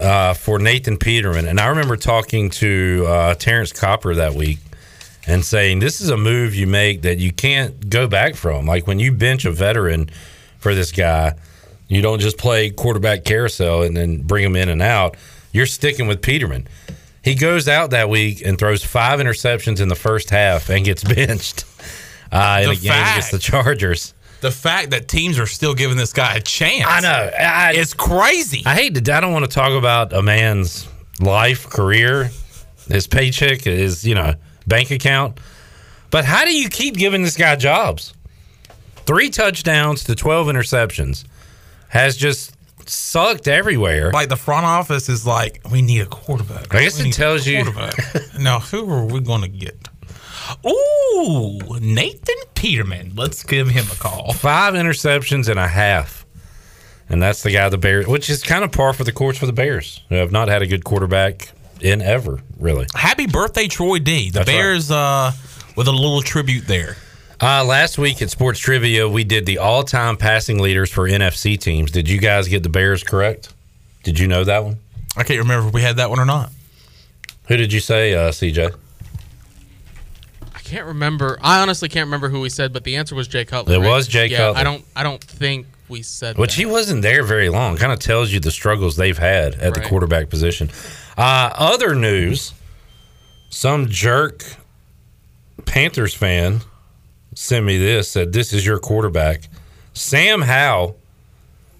uh, for Nathan Peterman. And I remember talking to uh, Terrence Copper that week and saying, This is a move you make that you can't go back from. Like when you bench a veteran for this guy, you don't just play quarterback carousel and then bring him in and out. You're sticking with Peterman. He goes out that week and throws five interceptions in the first half and gets benched uh, in The a game against the Chargers. The fact that teams are still giving this guy a chance. I know. I, it's crazy. I hate to. I don't want to talk about a man's life, career, his paycheck, his you know bank account. But how do you keep giving this guy jobs? Three touchdowns to twelve interceptions has just sucked everywhere. Like the front office is like, we need a quarterback. I guess We it tells you- now, who are we going to get? Ooh, Nathan Peterman. Let's give him a call. Five interceptions and a half. And that's the guy the Bears, which is kind of par for the course for the Bears, who have not had a good quarterback in ever, really. Happy birthday, Troy D. The That's right. Bears uh, with a little tribute there. Uh, last week at Sports Trivia, we did the all time passing leaders for NFC teams. Did you guys get the Bears correct? Did you know that one? I can't remember if we had that one or not. Who did you say, uh, CJ? I can't remember. I honestly can't remember who we said, but the answer was Jay Cutler. It right? was Jay yeah, Cutler. I don't. I don't think we said. Which that. he wasn't there very long. Kind of tells you the struggles they've had at the quarterback position. Uh, other news some jerk Panthers fan sent me this, said, This is your quarterback. Sam Howell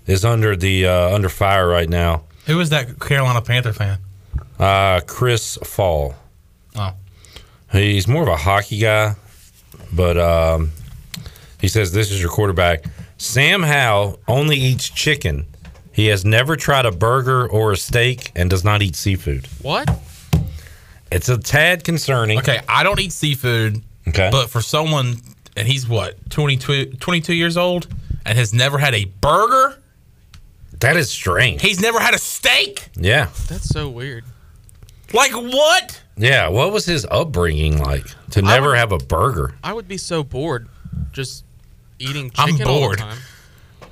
is under the uh, under fire right now. Who is that Carolina Panther fan? Uh, Chris Fall. Oh. He's more of a hockey guy, but um, he says this is your quarterback. Sam Howell only eats chicken. He has never tried a burger or a steak and does not eat seafood. What? It's a tad concerning. Okay, I don't eat seafood. Okay. But for someone, and he's what, 22, 22 years old and has never had a burger? That is strange. He's never had a steak? Yeah. That's so weird. Like what? Yeah. What was his upbringing like to never have a burger? I would be so bored just eating I'm chicken all the bored. time.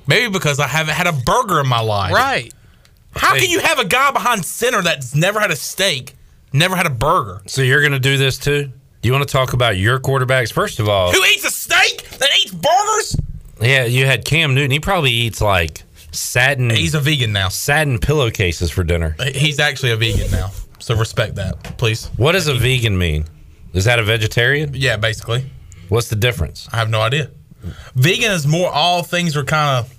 Maybe because I haven't had a burger in my life. Right. How can you have a guy behind center that's never had a steak, never had a burger? So you're going to do this too? Do you want to talk about your quarterbacks? First of all, Who eats a steak that eats burgers? yeah, you had Cam Newton. He probably eats like satin. He's a vegan now. Satin pillowcases for dinner. He's actually a vegan now. So respect that, please. What does a vegan mean? Is that a vegetarian? Yeah, basically. What's the difference? I have no idea. Vegan is more all things are kind of.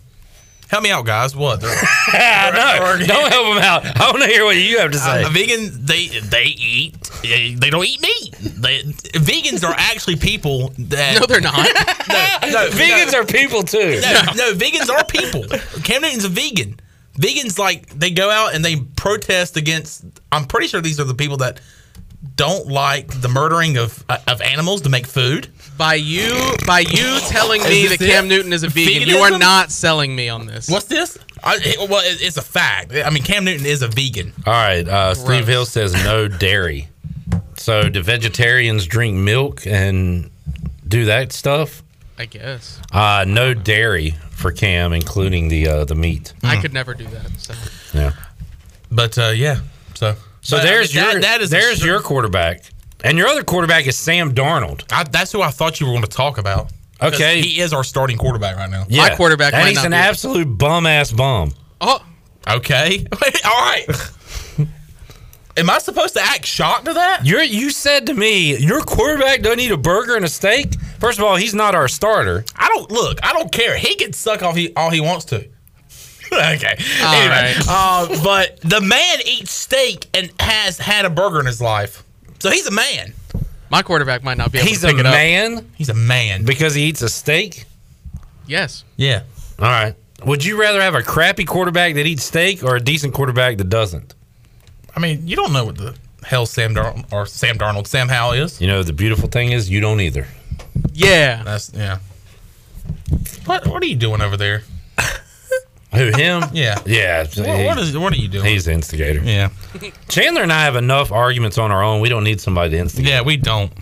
Help me out, guys. What? They're- no, don't help them out. I want to hear what you have to say. Uh, vegan, they they eat. They they don't eat meat. They, vegans are actually people that. No, they're not. no, no, Vegans no. are people too. No, no, vegans are people. Cam Newton's a vegan. Vegans like they go out and they protest against. I'm pretty sure these are the people that don't like the murdering of uh, of animals to make food. By you, by you telling me that this Cam it? Newton is a vegan, you are not selling me on this. What's this? I, it- well, it- it's a fact. I mean, Cam Newton is a vegan. All right. Uh, Steve Hill says no dairy. So do vegetarians drink milk and do that stuff? I guess. Uh, no dairy for Cam, including the uh, the meat. I could never do that. So. Yeah. But uh, yeah, so So But, I there's mean, that- your that is there's str- your quarterback, and your other quarterback is Sam Darnold. I, that's who I thought you were going to talk about. Okay. he is our starting quarterback right now. Yeah. quarterback and he's not an be- absolute bum ass bum. Oh, Okay, all right. Am I supposed to act shocked to that? You're you said to me your quarterback doesn't eat a burger and a steak. First of all, he's not our starter. I don't look. I don't care. He can suck off he, all he wants to. okay. All anyway, right. uh, but the man eats steak and has had a burger in his life, so he's a man. my quarterback might not be able He's to a pick it up. man He's a man. because he eats a steak. Yes. Yeah. All right. Would you rather have a crappy quarterback that eats steak or a decent quarterback that doesn't? I mean, you don't know what the hell Sam Darnold or Sam Darnold, Sam Howell is. You know, the beautiful thing is you don't either. Yeah. That's yeah. What What are you doing over there? Who him? Yeah. Yeah. What, what is What are you doing? He's the instigator. yeah. Chandler and I have enough arguments on our own. We don't need somebody to instigate. Yeah, we don't.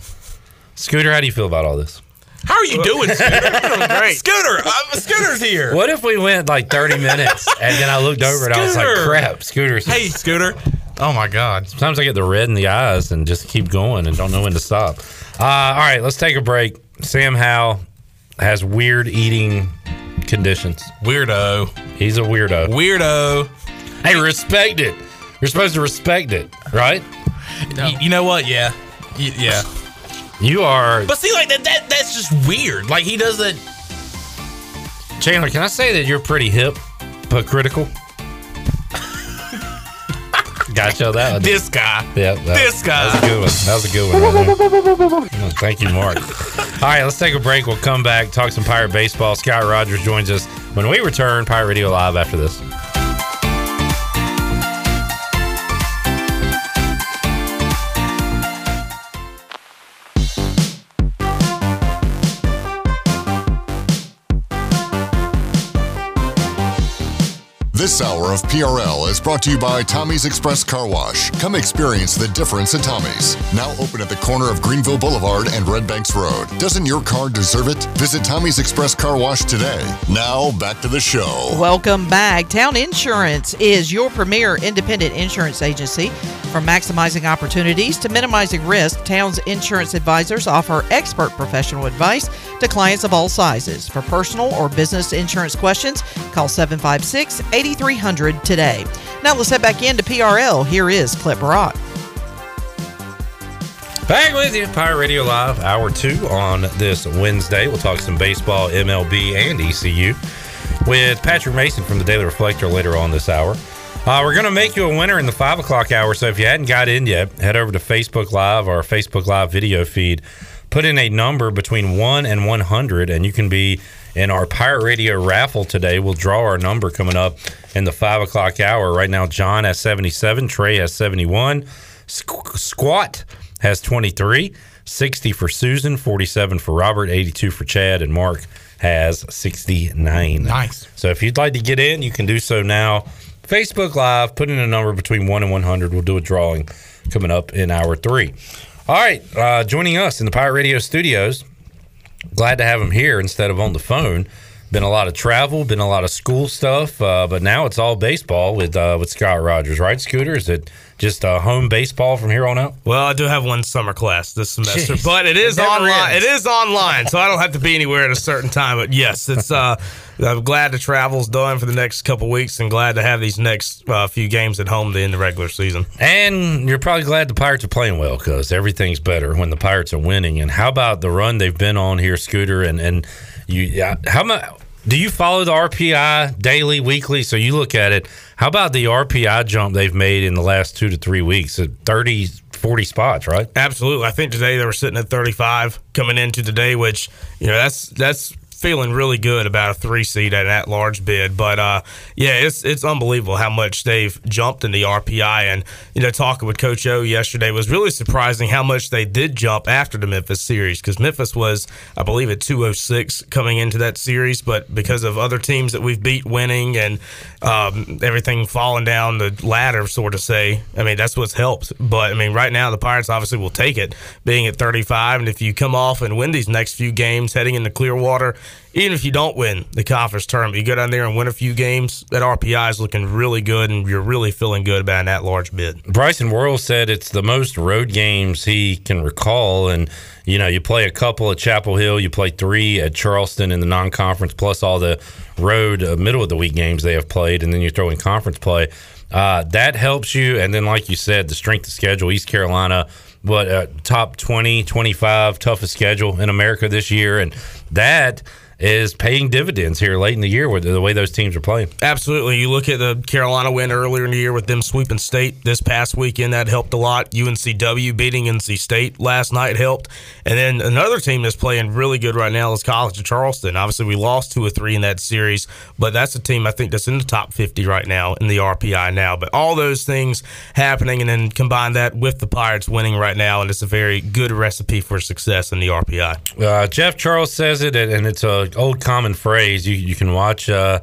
Scooter, how do you feel about all this? How are you doing, Scooter? Great. Scooter, uh, Scooter's here. What if we went like 30 minutes and then I looked over and I was like, crap, Scooter's. Hey, Scooter. Oh my God. Sometimes I get the red in the eyes and just keep going and don't know when to stop. Uh, all right, let's take a break. Sam Howell has weird eating conditions. Weirdo. He's a weirdo. Weirdo. Hey, respect it. You're supposed to respect it, right? Y- You, know what? Yeah. Y- yeah. You are. But see, like that, that that's just weird. Like he doesn't. Chandler, can I say that you're pretty hip but critical? Gotcha that one. This guy. Yep. that, This guy. That was a good one. That was a good one. Right there. Thank you, Mark. All right, let's take a break. We'll come back, talk some Pirate baseball. Scott Rogers joins us when we return. Pirate Radio Live after this. This hour of PRL is brought to you by Tommy's Express Car Wash. Come experience the difference at Tommy's. Now open at the corner of Greenville Boulevard and Red Banks Road. Doesn't your car deserve it? Visit Tommy's Express Car Wash today. Now back to the show. Welcome back. Town Insurance is your premier independent insurance agency. From maximizing opportunities to minimizing risk, Town's insurance advisors offer expert professional advice to clients of all sizes. For personal or business insurance questions, call 756 8300 today. Now let's head back into PRL. Here is Clip Barat. Back with you, Pirate Radio Live, hour two on this Wednesday. We'll talk some baseball, MLB, and ECU with Patrick Mason from the Daily Reflector later on this hour. Uh, we're going to make you a winner in the five o'clock hour. So if you hadn't got in yet, head over to Facebook Live or Facebook Live video feed. Put in a number between 1 and 100, and you can be in our Pirate Radio raffle today. We'll draw our number coming up in the five o'clock hour. Right now, John has 77, Trey has 71, Squ- Squat has 23, 60 for Susan, 47 for Robert, 82 for Chad, and Mark has 69. Nice. So if you'd like to get in, you can do so now. Facebook Live, put in a number between 1 and 100. We'll do a drawing coming up in hour three. All right, uh, joining us in the Pirate Radio studios, glad to have him here instead of on the phone. Been a lot of travel, been a lot of school stuff, uh, but now it's all baseball with uh, with Scott Rogers, right? Scooter, is it just uh, home baseball from here on out? Well, I do have one summer class this semester, Jeez. but it is It online. ends. It is online, so I don't have to be anywhere at a certain time. But yes, it's. uh I'm glad the travel's done for the next couple weeks, and glad to have these next uh, few games at home to end the regular season. And you're probably glad the Pirates are playing well because everything's better when the Pirates are winning. And how about the run they've been on here, Scooter? And and you, yeah, how much do you follow the RPI daily, weekly? So you look at it. How about the RPI jump they've made in the last two to three weeks? At 30, 40 spots, right? Absolutely. I think today they were sitting at 35 coming into today, which you know that's that's feeling really good about a three seed at that large bid. But uh, yeah, it's it's unbelievable how much they've jumped in the RPI. And you know, talking with Coach O yesterday was really surprising how much they did jump after the Memphis series because Memphis was, I believe, at 206 coming into that series, but because of other teams that we've beat winning and um, everything falling down the ladder, sort of say, I mean that's what's helped. But I mean, right now the Pirates obviously will take it, being at 35, and if you come off and win these next few games heading into Clearwater even if you don't win the conference tournament, you go down there and win a few games. That RPI is looking really good, and you're really feeling good about that large bid. Bryson Worrell said it's the most road games he can recall. And, you know, you play a couple at Chapel Hill, you play three at Charleston in the non conference, plus all the road uh, middle of the week games they have played, and then you throw in conference play. Uh, that helps you. And then, like you said, the strength of schedule, East Carolina, what, uh, top 20, 25 toughest schedule in America this year. And that is paying dividends here late in the year with the way those teams are playing. Absolutely. You look at the Carolina win earlier in the year with them sweeping state this past weekend. That helped a lot. UNCW beating NC State last night helped. And then another team that's playing really good right now is College of Charleston. Obviously, we lost two or three in that series, but that's a team I think that's in the top 50 right now in the RPI now. But all those things happening and then combine that with the Pirates winning right now, and it's a very good recipe for success in the RPI. Uh, Jeff Charles says it, and it's a old common phrase. You you can watch uh,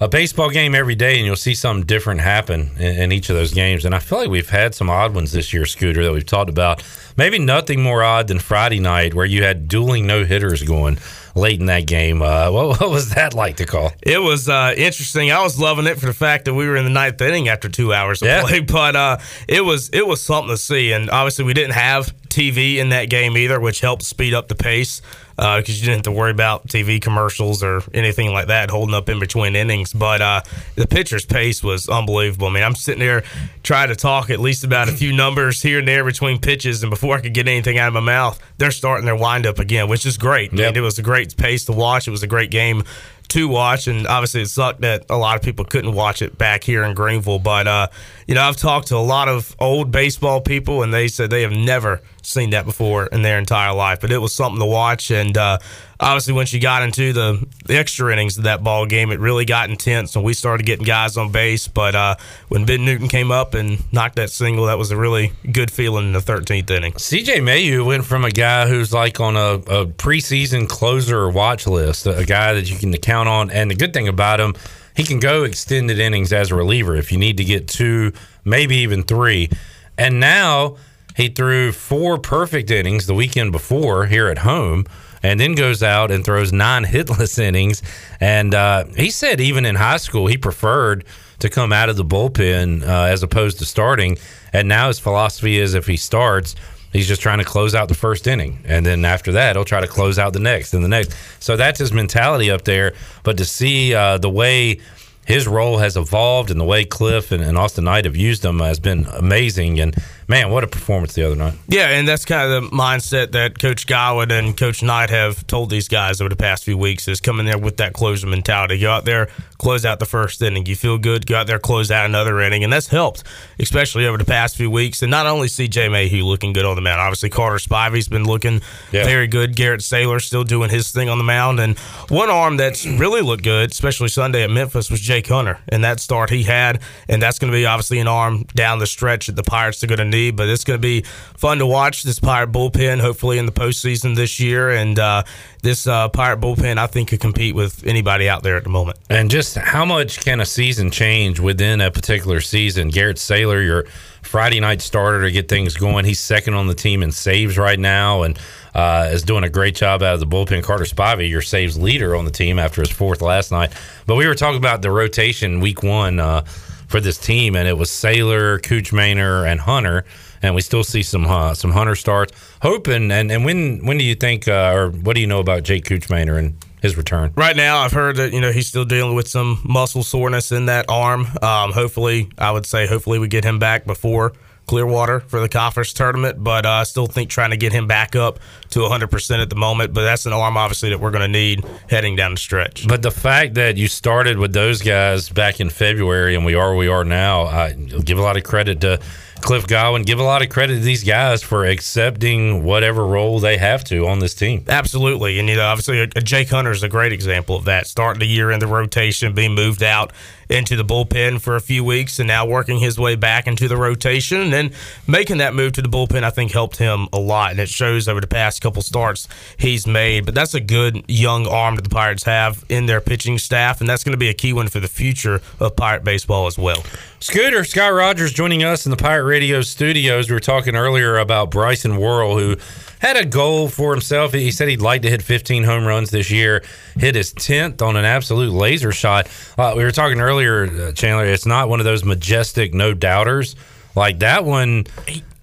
a baseball game every day, and you'll see something different happen in, in, each of those games. And I feel like we've had some odd ones this year, Scooter, that we've talked about. Maybe nothing more odd than Friday night, where you had dueling no hitters going late in that game. Uh, what, what, was that like to call? It was uh, interesting. I was loving it for the fact that we were in the ninth inning after two hours of yeah. play, but uh, it was it was something to see. And obviously, we didn't have TV in that game either, which helped speed up the pace because uh, you didn't have to worry about TV commercials or anything like that holding up in between innings. But uh, the pitcher's pace was unbelievable. I mean, I'm sitting there trying to talk at least about a few numbers here and there between pitches, and before I could get anything out of my mouth, they're starting their windup again, which is great. Yep. I mean, it was a great pace to watch. It was a great game to watch, and obviously it sucked that a lot of people couldn't watch it back here in Greenville. But uh, you know, I've talked to a lot of old baseball people, and they said they have never seen that before in their entire life. But it was something to watch, and uh, obviously once you got into the, the extra innings of that ball game, it really got intense, and we started getting guys on base. But uh, when Ben Newton came up and knocked that single, that was a really good feeling in the 13th inning. CJ Mayhue went from a guy who's like on a, a preseason closer watch list, a guy that you can count on, and the good thing about him he can go extended innings as a reliever if you need to get two, maybe even three. And now he threw four perfect innings the weekend before here at home and then goes out and throws nine hitless innings. And uh, he said even in high school, he preferred to come out of the bullpen uh, as opposed to starting. And now his philosophy is if he starts, He's just trying to close out the first inning, and then after that, he'll try to close out the next and the next. So that's his mentality up there. But to see uh, the way his role has evolved and the way Cliff and, and, Austin Knight have used him has been amazing. And man, what a performance the other night. Yeah, and that's kind of the mindset that Coach Godwin and Coach Knight have told these guys over the past few weeks is come in there with that closer mentality. Go out there, close out the first inning. You feel good, go out there, close out another inning. And that's helped, especially over the past few weeks. And not only CJ Mayhue looking good on the mound, obviously Carter Spivey's been looking yeah. very good. Garrett Saylor still doing his thing on the mound. And one arm that's really looked good, especially Sunday at Memphis, was Jake Hunter. And that start he had. And that's going to be obviously an arm down the stretch that the Pirates are going to need. But it's going to be fun to watch this Pirate bullpen, hopefully in the postseason this year. And uh, this uh, Pirate bullpen, I think, could compete with anybody out there at the moment. And just how much can a season change within a particular season? Garrett Saylor, your Friday night starter to get things going. He's second on the team in saves right now and uh, is doing a great job out of the bullpen. Carter Spivey, your saves leader on the team after his fourth last night. But we were talking about the rotation week one. Uh, for this team, and it was Saylor, Cooch and Hunter. And we still see some uh, some Hunter starts. Hoping and, and when when do you think uh, or what do you know about Jake Cooch and his return? Right now, I've heard that you know he's still dealing with some muscle soreness in that arm. Um, hopefully, I would say hopefully we get him back before Clearwater for the conference tournament, but uh, I still think trying to get him back up to 100% at the moment. But that's an arm, obviously, that we're going to need heading down the stretch. But the fact that you started with those guys back in February and we are where we are now, I give a lot of credit to Cliff Godwin. Give a lot of credit to these guys for accepting whatever role they have to on this team. Absolutely. And, you know, obviously, a, a Jake Hunter is a great example of that. Starting the year in the rotation, being moved out into the bullpen for a few weeks and now working his way back into the rotation and then making that move to the bullpen I think helped him a lot and it shows over the past couple starts he's made but that's a good young arm that the Pirates have in their pitching staff and that's going to be a key one for the future of Pirate baseball as well. Scooter Scott Rogers joining us in the Pirate Radio studios. We were talking earlier about Bryson Worrell who had a goal for himself. He said he'd like to hit 15 home runs this year. Hit his 10th on an absolute laser shot. Uh, we were talking earlier, uh, Chandler. It's not one of those majestic no doubters like that one.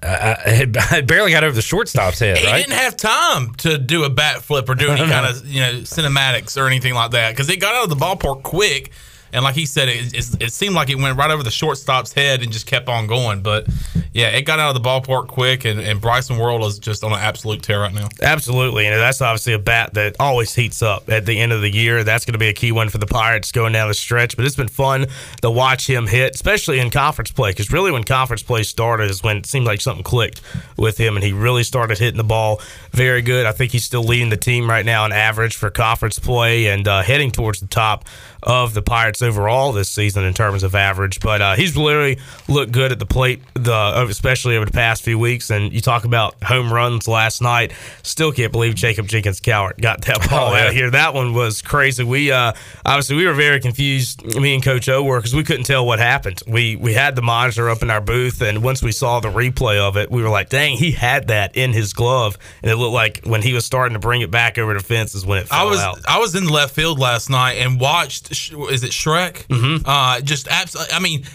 Uh, it barely got over the shortstop's head. He right? didn't have time to do a bat flip or do any kind of you know cinematics or anything like that because it got out of the ballpark quick. And like he said, it, it, it, seemed like it went right over the shortstop's head and just kept on going. But yeah, it got out of the ballpark quick, and, and Bryson Worrell is just on an absolute tear right now. Absolutely, and that's obviously a bat that always heats up at the end of the year. That's going to be a key one for the Pirates going down the stretch. But it's been fun to watch him hit, especially in conference play, because really when conference play started is when it seemed like something clicked with him, and he really started hitting the ball very good. I think he's still leading the team right now in average for conference play and uh, heading towards the top of the Pirates overall this season in terms of average. But uh, he's literally looked good at the plate, the especially over the past few weeks. And you talk about home runs last night. Still can't believe Jacob Jenkins Cowart got that ball oh, yeah. out here. That one was crazy. We uh, obviously we were very confused. Me and Coach O were because we couldn't tell what happened. We we had the monitor up in our booth, and once we saw the replay of it, we were like, "Dang, he had that in his glove." And it looked like when he was starting to bring it back over the fence is when it fell I was out. I was in left field last night and watched is it Schreck? Mm-hmm. Uh, just absolutely. I mean,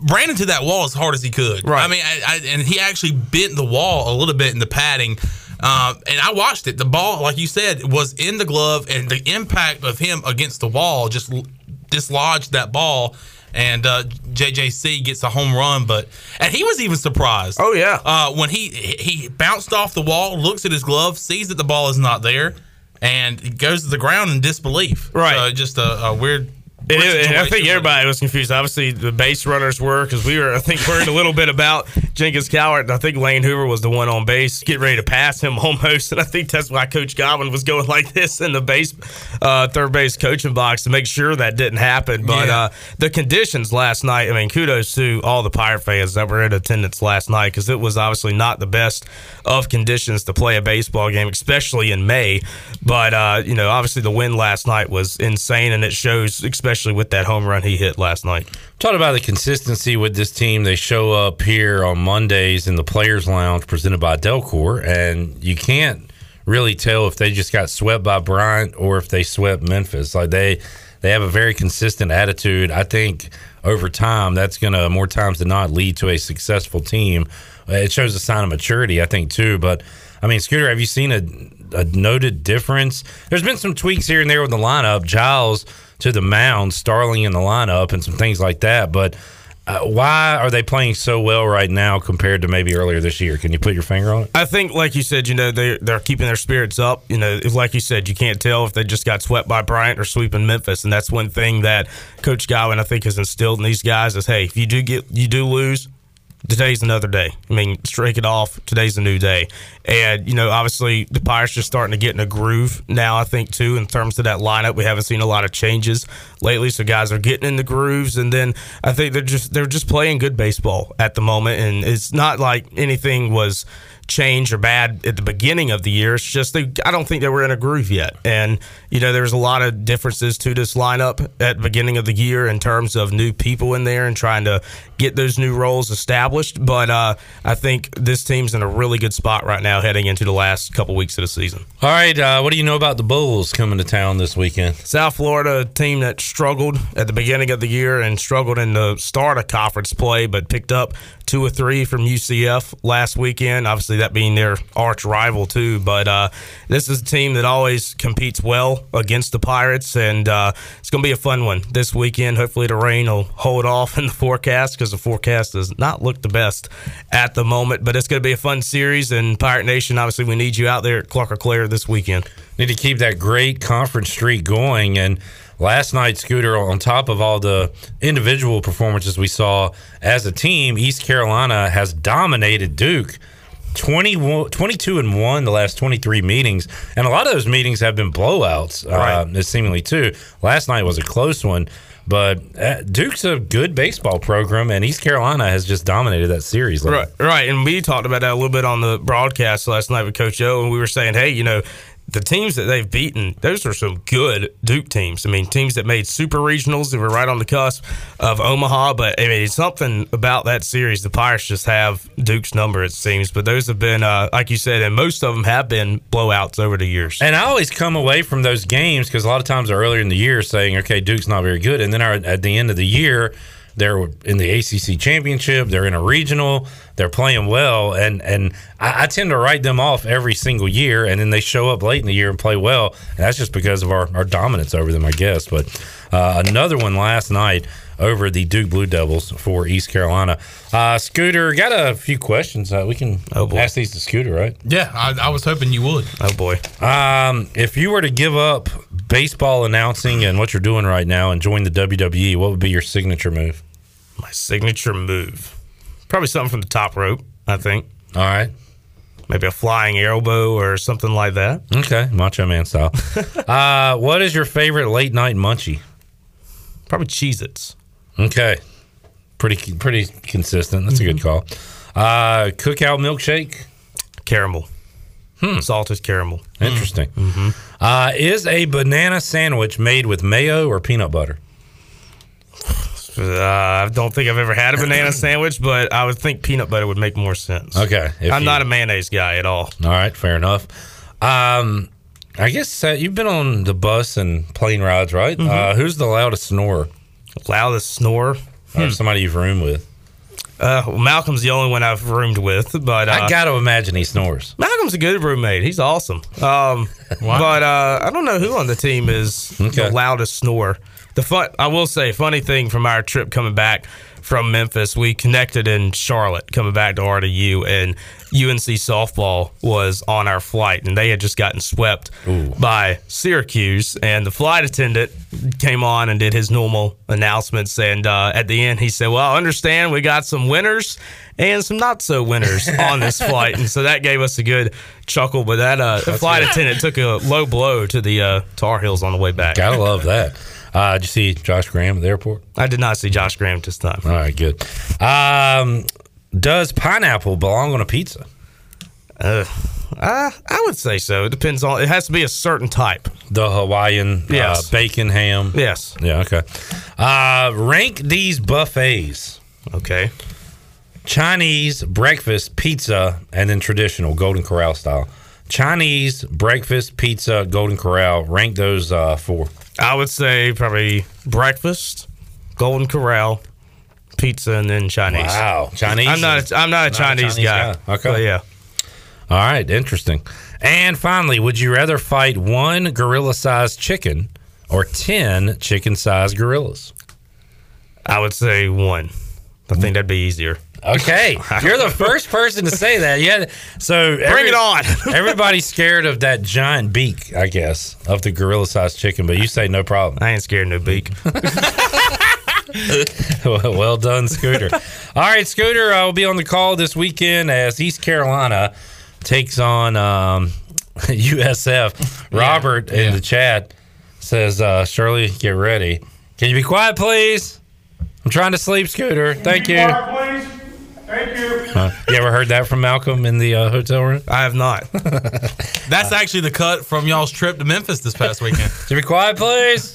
ran into that wall as hard as he could. Right. I mean, I, I, and he actually bent the wall a little bit in the padding. Uh, and I watched it. The ball, like you said, was in the glove, and the impact of him against the wall just dislodged that ball. And uh, JJC gets a home run, but and he was even surprised. Oh yeah, uh, when he he bounced off the wall, looks at his glove, sees that the ball is not there, and it goes to the ground in disbelief. Right, so just a, a weird it, and I think everybody was confused. Obviously, the base runners were because we were, I think, worried a little bit about Jenkins Cowart. I think Lane Hoover was the one on base, getting ready to pass him almost. And I think that's why Coach Godwin was going like this in the base, uh, third base coaching box to make sure that didn't happen. But yeah. uh, the conditions last night, I mean, kudos to all the Pirate fans that were in attendance last night because it was obviously not the best of conditions to play a baseball game, especially in May. But, uh, you know, obviously the win last night was insane, and it shows, especially especially with that home run he hit last night. Talk about the consistency with this team, they show up here on Mondays in the Players Lounge presented by Delcor, and you can't really tell if they just got swept by Bryant or if they swept Memphis. Like they they have a very consistent attitude. I think over time that's going to more times than not lead to a successful team. It shows a sign of maturity, I think, too. But I mean, Scooter, have you seen a, a noted difference? There's been some tweaks here and there with the lineup. Giles to the mound, Starling in the lineup, and some things like that. But uh, why are they playing so well right now compared to maybe earlier this year? Can you put your finger on it? I think, like you said, you know they they're keeping their spirits up. You know, like you said, you can't tell if they just got swept by Bryant or sweeping Memphis, and that's one thing that Coach Godwin I think has instilled in these guys is, hey, if you do get you do lose, today's another day. I mean, strike it off. Today's a new day. And, you know, obviously the Pirates are starting to get in a groove now, I think, too, in terms of that lineup. We haven't seen a lot of changes lately. So guys are getting in the grooves. And then I think they're just they're just playing good baseball at the moment. And it's not like anything was change or bad at the beginning of the year. It's just they, I don't think they were in a groove yet. And you know, there's a lot of differences to this lineup at the beginning of the year in terms of new people in there and trying to get those new roles established. But uh, I think this team's in a really good spot right now heading into the last couple weeks of the season. All right, uh, what do you know about the Bulls coming to town this weekend? South Florida, a team that struggled at the beginning of the year and struggled in the start of conference play, but picked up two or three from UCF last weekend. Obviously, that being their arch rival too. But uh, this is a team that always competes well against the Pirates, and uh, it's going to be a fun one this weekend. Hopefully, the rain will hold off in the forecast because the forecast does not look the best at the moment. But it's going to be a fun series, and Pirate Nation, obviously, we need you out there at Clark Claire this weekend. Need to keep that great conference streak going and last night, Scooter, on top of all the individual performances we saw as a team, East Carolina has dominated Duke. 20, 22 and 1 the last 23 meetings and a lot of those meetings have been blowouts right. uh, seemingly too last night was a close one but uh, Duke's a good baseball program, and East Carolina has just dominated that series. Right, right. And we talked about that a little bit on the broadcast last night with Coach O, and we were saying, hey, you know, the teams that they've beaten, those are some good Duke teams. I mean, teams that made super regionals that were right on the cusp of Omaha. But I mean, it's something about that series. The Pirates just have Duke's number, it seems. But those have been, uh, like you said, and most of them have been blowouts over the years. And I always come away from those games because a lot of times are earlier in the year saying, okay, Duke's not very good. And then at the end of the year, they're in the ACC championship. They're in a regional. They're playing well, and and I, I, tend to write them off every single year, and then they show up late in the year and play well. And that's just because of our, our dominance over them, I guess. But uh, another one last night over the Duke Blue Devils for East Carolina. Uh, Scooter, got a few questions. Uh, we can oh ask these to Scooter, right? Yeah, I, I, was hoping you would. Oh boy. Um, if you were to give up baseball announcing and what you're doing right now and join the WWE, what would be your signature move? My signature move. Probably something from the top rope, I think. All right. Maybe a flying elbow or something like that. Okay, Macho Man style. uh, what is your favorite late night munchie? Probably Cheez Its. Okay. Pretty pretty consistent. That's mm-hmm. a good mm-hmm. call. Uh, cookout milkshake? Caramel. Hmm. Salted caramel. Interesting. Mm-hmm. Uh, is a banana sandwich made with mayo or peanut butter? Uh, I don't think I've ever had a banana sandwich, but I would think peanut butter would make more sense. Okay, I'm you, not a mayonnaise guy at all. All right, fair enough. Um, I guess uh, you've been on the bus and plane rides, right? Mm-hmm. Uh, who's the loudest snorer? Loudest snorer? Or hmm. somebody you've roomed with? Uh, well, Malcolm's the only one I've roomed with, but uh, I got to imagine he snores. Malcolm's a good roommate. He's awesome. Um, but uh, I don't know who on the team is okay. the loudest snorer. The fun, I will say, funny thing from our trip coming back from Memphis, we connected in Charlotte coming back to RDU, and UNC softball was on our flight, and they had just gotten swept Ooh. by Syracuse. And the flight attendant came on and did his normal announcements. And uh, at the end, he said, Well, I understand we got some winners and some not so winners on this flight. And so that gave us a good chuckle. But that uh, flight good. attendant took a low blow to the uh, Tar Heels on the way back. Gotta love that. Uh, did you see Josh Graham at the airport? I did not see Josh Graham this time. All right, good. Um, does pineapple belong on a pizza? Uh, uh, I would say so. It depends on. It has to be a certain type. The Hawaiian, uh, yes. Uh, bacon ham. Yes. Yeah. Okay. Uh, rank these buffets. Okay. Chinese breakfast pizza and then traditional Golden Corral style. Chinese breakfast pizza Golden Corral. Rank those uh, four. I would say probably breakfast, Golden Corral, pizza, and then Chinese. Wow, Chinese. I'm not. A, I'm not a, not Chinese, a Chinese, guy. guy. Okay. yeah. All right. Interesting. And finally, would you rather fight one gorilla-sized chicken or ten chicken-sized gorillas? I would say one. I think that'd be easier. Okay, you're the first person to say that. Yeah, so bring it on. everybody's scared of that giant beak, I guess, of the gorilla-sized chicken, but you say no problem. I ain't scared no beak. well done, Scooter. All right, Scooter, I will be on the call this weekend as East Carolina takes on um, USF. Robert yeah, in the chat says, uh, "Shirley, get ready. Can you be quiet, please? I'm trying to sleep, Scooter. Thank you." Quiet, please. Thank you. Uh, you ever heard that from Malcolm in the uh, hotel room? I have not. That's actually the cut from y'all's trip to Memphis this past weekend. To be quiet, please.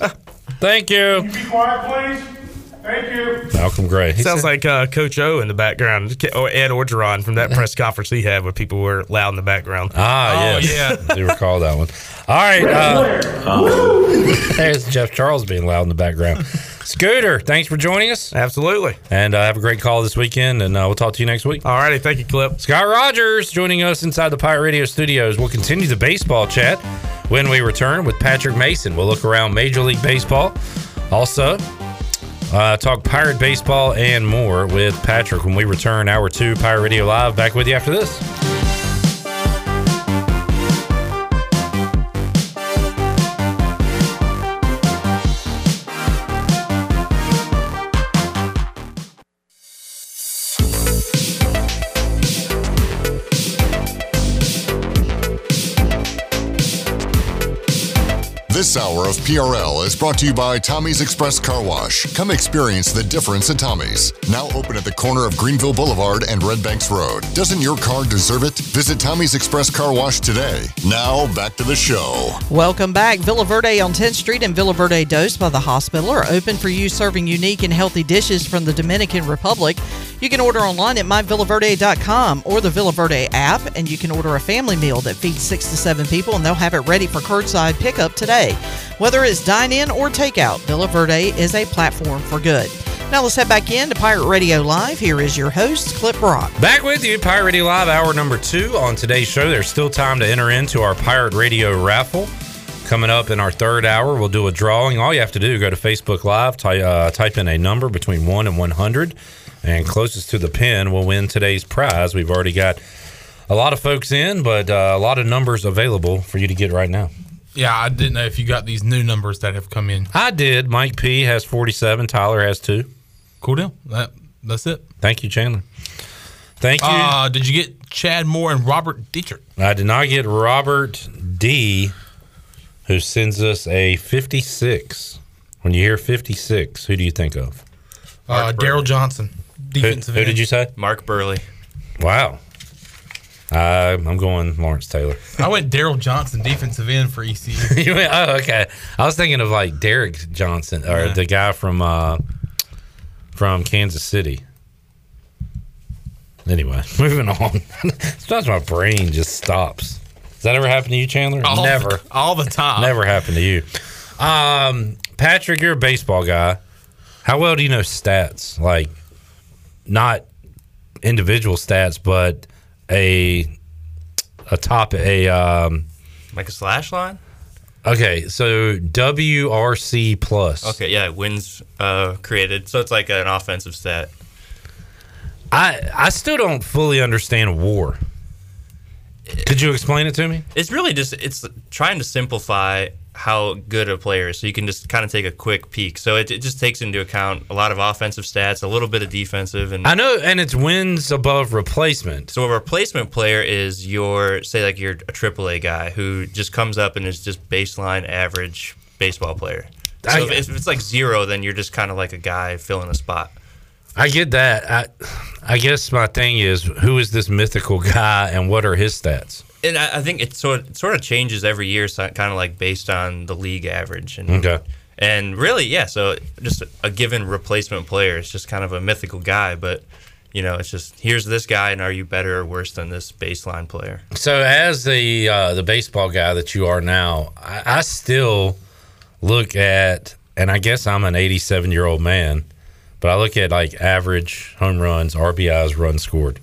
Thank you. Be quiet, please. Thank you. Malcolm Gray. He Sounds said- like uh, Coach O in the background, or Ed Orgeron from that press conference he had where people were loud in the background. Ah, Oh, yes. yeah. I do recall that one. All right. Uh, there's Jeff Charles being loud in the background. Scooter, thanks for joining us. Absolutely. And uh, have a great call this weekend, and uh, we'll talk to you next week. All righty. Thank you, Clip. Scott Rogers joining us inside the Pirate Radio studios. We'll continue the baseball chat when we return with Patrick Mason. We'll look around Major League Baseball. Also, uh, talk Pirate Baseball and more with Patrick when we return. Hour two, Pirate Radio Live. Back with you after this. This hour of PRL is brought to you by Tommy's Express Car Wash. Come experience the difference at Tommy's. Now open at the corner of Greenville Boulevard and Red Banks Road. Doesn't your car deserve it? Visit Tommy's Express Car Wash today. Now back to the show. Welcome back. Villa Verde on 10th Street and Villa Verde Dos by the hospital are open for you serving unique and healthy dishes from the Dominican Republic. You can order online at myvillaverde.com or the Villa Verde app, and you can order a family meal that feeds six to seven people, and they'll have it ready for curbside pickup today. Whether it's dine in or takeout, Villa Verde is a platform for good. Now let's head back in to Pirate Radio Live. Here is your host, Clip Brock. Back with you, Pirate Radio Live, hour number two. On today's show, there's still time to enter into our Pirate Radio raffle. Coming up in our third hour, we'll do a drawing. All you have to do, go to Facebook Live, ty- uh, type in a number between 1 and 100, and closest to the pin will win today's prize. We've already got a lot of folks in, but uh, a lot of numbers available for you to get right now. Yeah, I didn't know if you got these new numbers that have come in. I did. Mike P has 47, Tyler has two. Cool deal. That that's it. Thank you, Chandler. Thank you. Uh, did you get Chad Moore and Robert Dietrich? I did not get Robert D, who sends us a 56. When you hear 56, who do you think of? Uh, Daryl Johnson, Who, defensive who end. did you say? Mark Buehrle. Wow. Uh, I'm going Lawrence Taylor. I went Daryl Johnson, defensive end for ECU. you went, oh, okay. I was thinking of like Derrick Johnson or Yeah. the guy from uh, from Kansas City. Anyway, moving on. Sometimes my brain just stops. Does that ever happen to you, Chandler? All the- Never. all the time. Never happened to you. Um, Patrick, you're a baseball guy. How well do you know stats? Like, not individual stats, but a a top a um. Like a slash line? Okay, so WRC plus. Okay, yeah, wins uh, created. So it's like an offensive stat. I I still don't fully understand war. Could you explain it to me? It's really just it's trying to simplify how good a player is, so you can just kind of take a quick peek. So it, it just takes into account a lot of offensive stats, a little bit of defensive, and I know, and it's wins above replacement. So a replacement player is your say like you're a AAA guy who just comes up and is just baseline average baseball player. So I- if, if it's like zero, then you're just kind of like a guy filling a spot. I get that. I I guess my thing is who is this mythical guy and what are his stats? And I, I think it sort it sort of changes every year, so kind of like based on the league average. And, Okay. And really, yeah. So just a given replacement player is just kind of a mythical guy, but you know, it's just here's this guy, and are you better or worse than this baseline player? So as the uh, the baseball guy that you are now, I, I still look at, and I guess I'm an 87 year old man, but I look at like average home runs, RBIs, runs scored.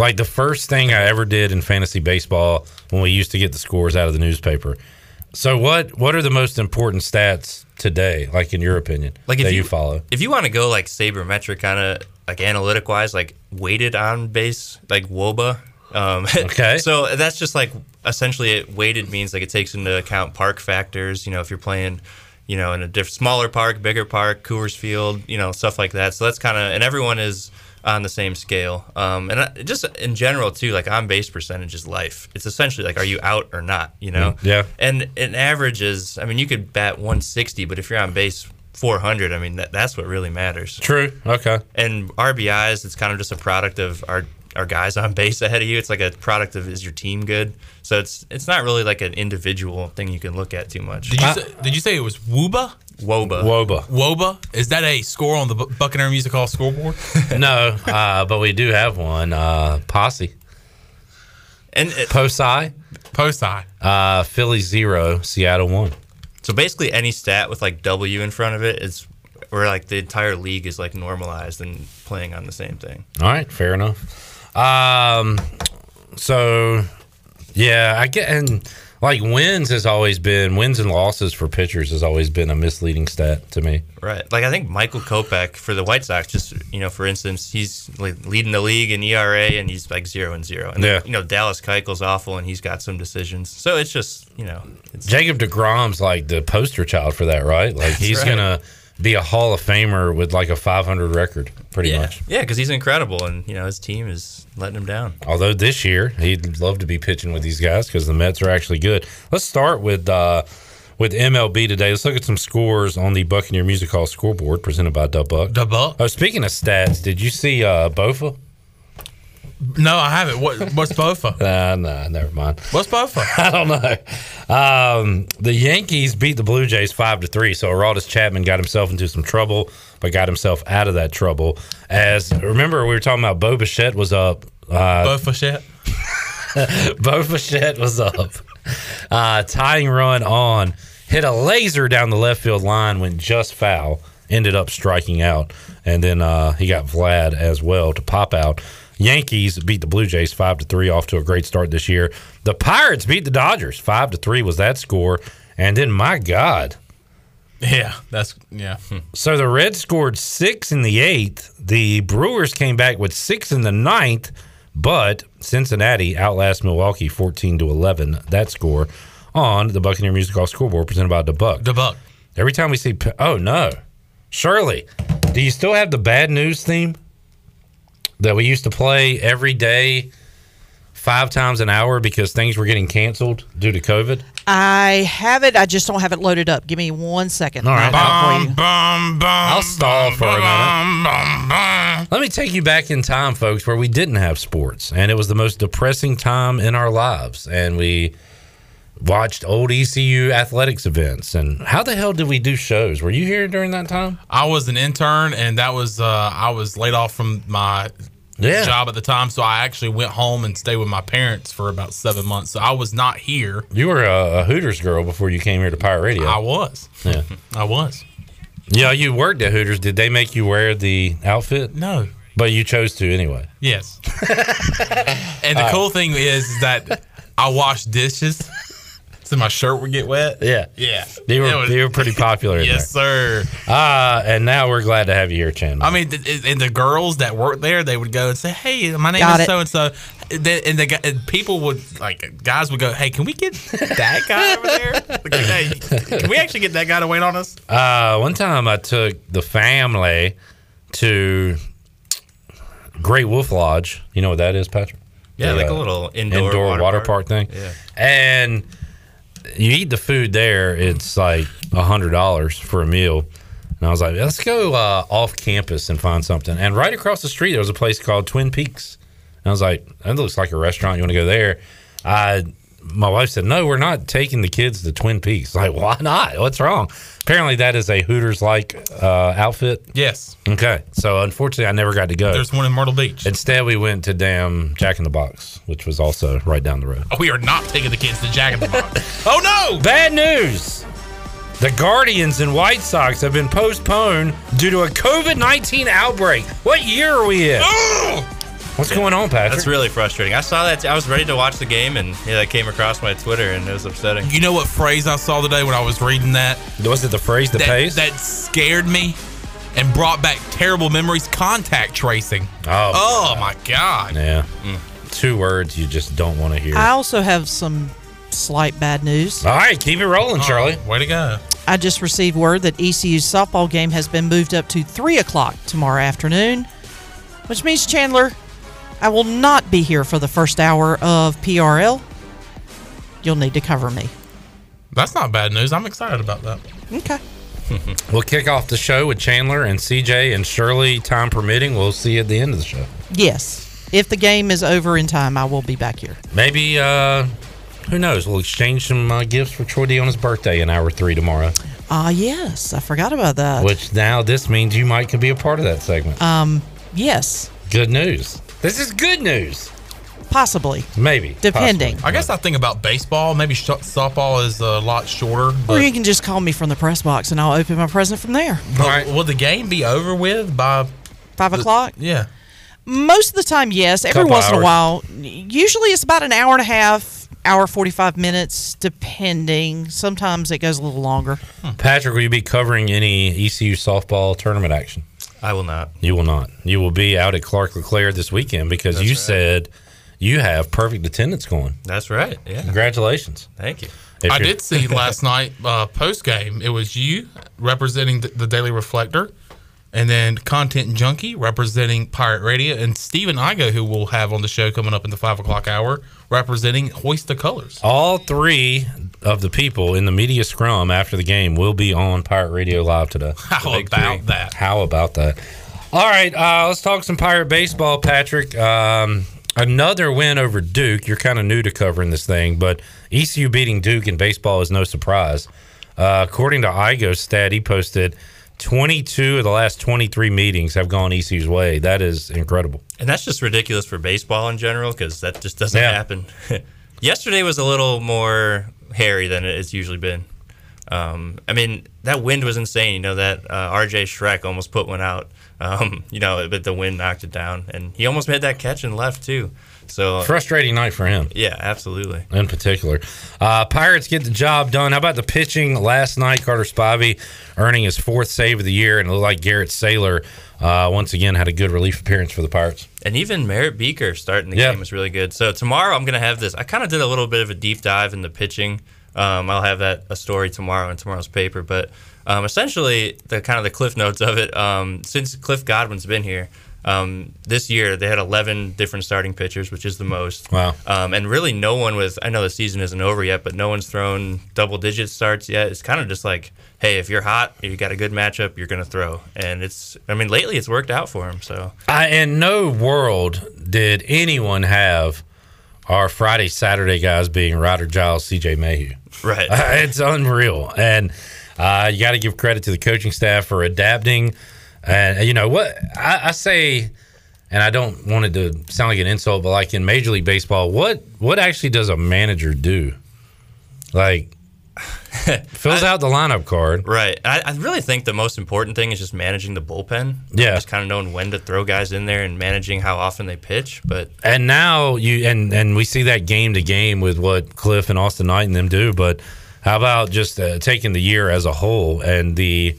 Like the first thing I ever did in fantasy baseball when we used to get the scores out of the newspaper. So what what are the most important stats today? Like in your opinion, Like that if you, you, follow? If you want to go like sabermetric kind of like analytic wise, like weighted on base, like WOBA. Um, Okay. so that's just like essentially it weighted means like it takes into account park factors. You know, if you're playing, you know, in a diff- smaller park, bigger park, Coors Field, you know, stuff like that. So that's kind of and everyone is on the same scale. Um, and I, just in general too, like on base percentage is life. It's essentially like are you out or not? You know. Mm, yeah. And an average is, I mean, you could bat 160, but if you're on base 400, I mean, that, that's what really matters. True. Okay. And RBIs, it's kind of just a product of our are guys on base ahead of you. It's like a product of is your team good. So it's it's not really like an individual thing you can look at too much. Did you say, did you say it was Wooba? Woba. Woba. Woba? Is that a score on the Bu- Buccaneer Music Hall scoreboard? no, uh, but we do have one. Uh, Posse. And Posi. Posi. Uh, Philly zero, Seattle one. So basically, any stat with like W in front of it is where like the entire league is like normalized and playing on the same thing. All right, fair enough. Um, so yeah, I get and like wins has always been wins and losses for pitchers has always been a misleading stat to me. Right. Like I think Michael Kopech for the White Sox, just you know, for instance, he's like leading the league in ERA and he's like zero and zero. And Yeah. you know, Dallas Keuchel's awful and he's got some decisions. So it's just you know, it's Jacob Degrom's like the poster child for that, right? Like he's right. gonna be a Hall of Famer with like a 500 record, pretty yeah. much. Yeah, because he's incredible and you know his team is letting him down. Although this year he'd love to be pitching with these guys because the Mets are actually good. Let's start with uh, with MLB today. Let's look at some scores on the Buccaneer Music Hall scoreboard presented by Dub Buck. Dub Buck. Oh, speaking of stats, did you see uh, Bofa? No, I haven't. What, what's Bofa? Nah, nah, never mind. What's Bofa? I don't know. Um, the Yankees beat the Blue Jays five to three, so Aroldis Chapman got himself into some trouble, but got himself out of that trouble. As remember, we were talking about Bo Bichette was up. Uh, Bofa shit. Bo Bichette was up. Uh, tying run on, hit a laser down the left field line, went just foul, ended up striking out, and then uh, he got Vlad as well to pop out. Yankees beat the Blue Jays five to three, off to a great start this year. The Pirates beat the Dodgers five to three was that score, and then my God, Yeah, that's yeah. Hmm. so the Reds scored six in the eighth. The Brewers came back with six in the ninth, but Cincinnati outlasts Milwaukee fourteen to eleven. That score on the Buccaneer Music Hall scoreboard presented by the Buck. The Buck. Every time we see, oh no, Shirley, do you still have the bad news theme that we used to play every day, five times an hour because things were getting canceled due to COVID? I have it. I just don't have it loaded up. Give me one second. All right. I'll have it for you. I'll stall for a minute. Let me take you back in time, folks, where we didn't have sports, and it was the most depressing time in our lives, and we watched old ECU athletics events. And how the hell did we do shows? Were you here during that time? I was an intern, and that was uh, I was laid off from my Yeah. job at the time, so I actually went home and stayed with my parents for about seven months. So I was not here. You were a, a Hooters girl before you came here to Pirate Radio. I was. Yeah. I was. Yeah, you worked at Hooters. Did they make you wear the outfit? No. But you chose to anyway. Yes. and the cool thing is that I wash dishes, so my shirt would get wet. Yeah. Yeah. They were, was- you were pretty popular in yes, sir. there. Uh, and now we're glad to have you here, Chandler. I mean, th- and the girls that worked there, they would go and say, "Hey, my name Got is so and so," and the and people would like guys would go, "Hey, can we get that guy over there? Like, hey, can we actually get that guy to wait on us?" Uh, one time I took the family to Great Wolf Lodge. You know what that is, Patrick? Yeah, The, like a uh, little indoor water, water park. park. thing. Yeah. And you eat the food there, it's like a hundred dollars for a meal. And I was like, let's go uh, off campus and find something. And right across the street, there was a place called Twin Peaks. And I was like, that looks like a restaurant. You want to go there? I, my wife said, no, we're not taking the kids to Twin Peaks. Like, why not? What's wrong? Apparently, that is a Hooters like uh, outfit. Yes. Okay. So, unfortunately, I never got to go. There's one in Myrtle Beach. Instead, we went to damn Jack in the Box, which was also right down the road. Oh, We are not taking the kids to Jack in the Box. oh no! Bad news! The Guardians and White Sox have been postponed due to a COVID 19 outbreak. What year are we in? What's going on, Patrick? That's really frustrating. I saw that. I was ready to watch the game, and yeah, that came across my Twitter, and it was upsetting. You know what phrase I saw today when I was reading that? Was it the phrase, the that, pace? That scared me and brought back terrible memories. Contact tracing. Oh, Oh my god. Yeah. Two words you just don't want to hear. I also have some slight bad news. All right, keep it rolling, Charlie. Way to go. I just received word that ECU's softball game has been moved up to 3 o'clock tomorrow afternoon, which means, Chandler, I will not be here for the first hour of PRL. You'll need to cover me. That's not bad news. I'm excited about that. Okay. We'll kick off the show with Chandler and CJ and Shirley, time permitting. We'll see you at the end of the show. Yes. If the game is over in time, I will be back here. Maybe, uh, who knows? We'll exchange some uh, gifts for Troy Dion's birthday in hour three tomorrow. Ah, yes, I forgot about that. Which now this means you might could be a part of that segment. Um, yes, Good news. This is good news. possibly. Maybe. Depending. I guess I think about baseball. Maybe sh- softball is a lot shorter. Or you can just call me from the press box and I'll open my present from there. but will the game be over with by Five o'clock? Yeah. Most of the time, yes. Every Couple once in a while, usually it's about an hour and a half, hour forty-five minutes, depending. Sometimes it goes a little longer. Patrick, will you be covering any ECU softball tournament action? I will not. You will not. You will be out at Clark-LeClair this weekend because That's you right. said you have perfect attendance going. That's right. Yeah. Congratulations. Thank you. If I did see last night uh, post game. It was you representing the, the Daily Reflector, and then Content Junkie representing Pirate Radio, and Stephen Igo, who we'll have on the show coming up in the five o'clock hour, representing Hoist the Colors. All three of the people in the media scrum after the game will be on Pirate Radio Live today. How about that? How about that? All right, uh, let's talk some Pirate baseball, Patrick. Um, another win over Duke. You're kind of new to covering this thing, but ECU beating Duke in baseball is no surprise. Uh, according to Igo's stat, he posted 22 of the last 23 meetings have gone ECU's way. That is incredible. And that's just ridiculous for baseball in general because that just doesn't Yeah. happen. Yesterday was a little more hairy than it's usually been. Um, I mean, that wind was insane. You know, that uh, RJ Schreck almost put one out. Um, you know, but the wind knocked it down. And he almost made that catch and left, too. So Frustrating night for him. Yeah, absolutely. in particular. Uh, Pirates get the job done. How about the pitching last night? Carter Spivey earning his fourth save of the year, and it looked like Garrett Saylor uh, once again had a good relief appearance for the Pirates. And even Merritt Beeker starting the Yeah. game was really good. So tomorrow I'm going to have this. I kind of did a little bit of a deep dive in the pitching. Um, I'll have that a story tomorrow in tomorrow's paper. But um, essentially, the kind of the cliff notes of it. Um, since Cliff Godwin's been here, um, this year they had 11 different starting pitchers, which is the most. Wow. Um, and really, no one with. I know the season isn't over yet, but no one's thrown double digit starts yet. It's kind of just like, hey, if you're hot, you got a good matchup, you're going to throw. And it's. I mean, lately it's worked out for him. So. I, in no world did anyone have our Friday, Saturday guys being Ryder Giles, CJ Mayhue. Right. it's unreal. And uh, you got to give credit to the coaching staff for adapting. And you know what I, I say, and I don't want it to sound like an insult, but like in Major League Baseball, what what actually does a manager do? Like fills out the lineup card. Right. I, I really think the most important thing is just managing the bullpen. Yeah. Just kind of knowing when to throw guys in there and managing how often they pitch. But And now you and and we see that game to game with what Cliff and Austin Knight and them do. But how about just uh, taking the year as a whole and the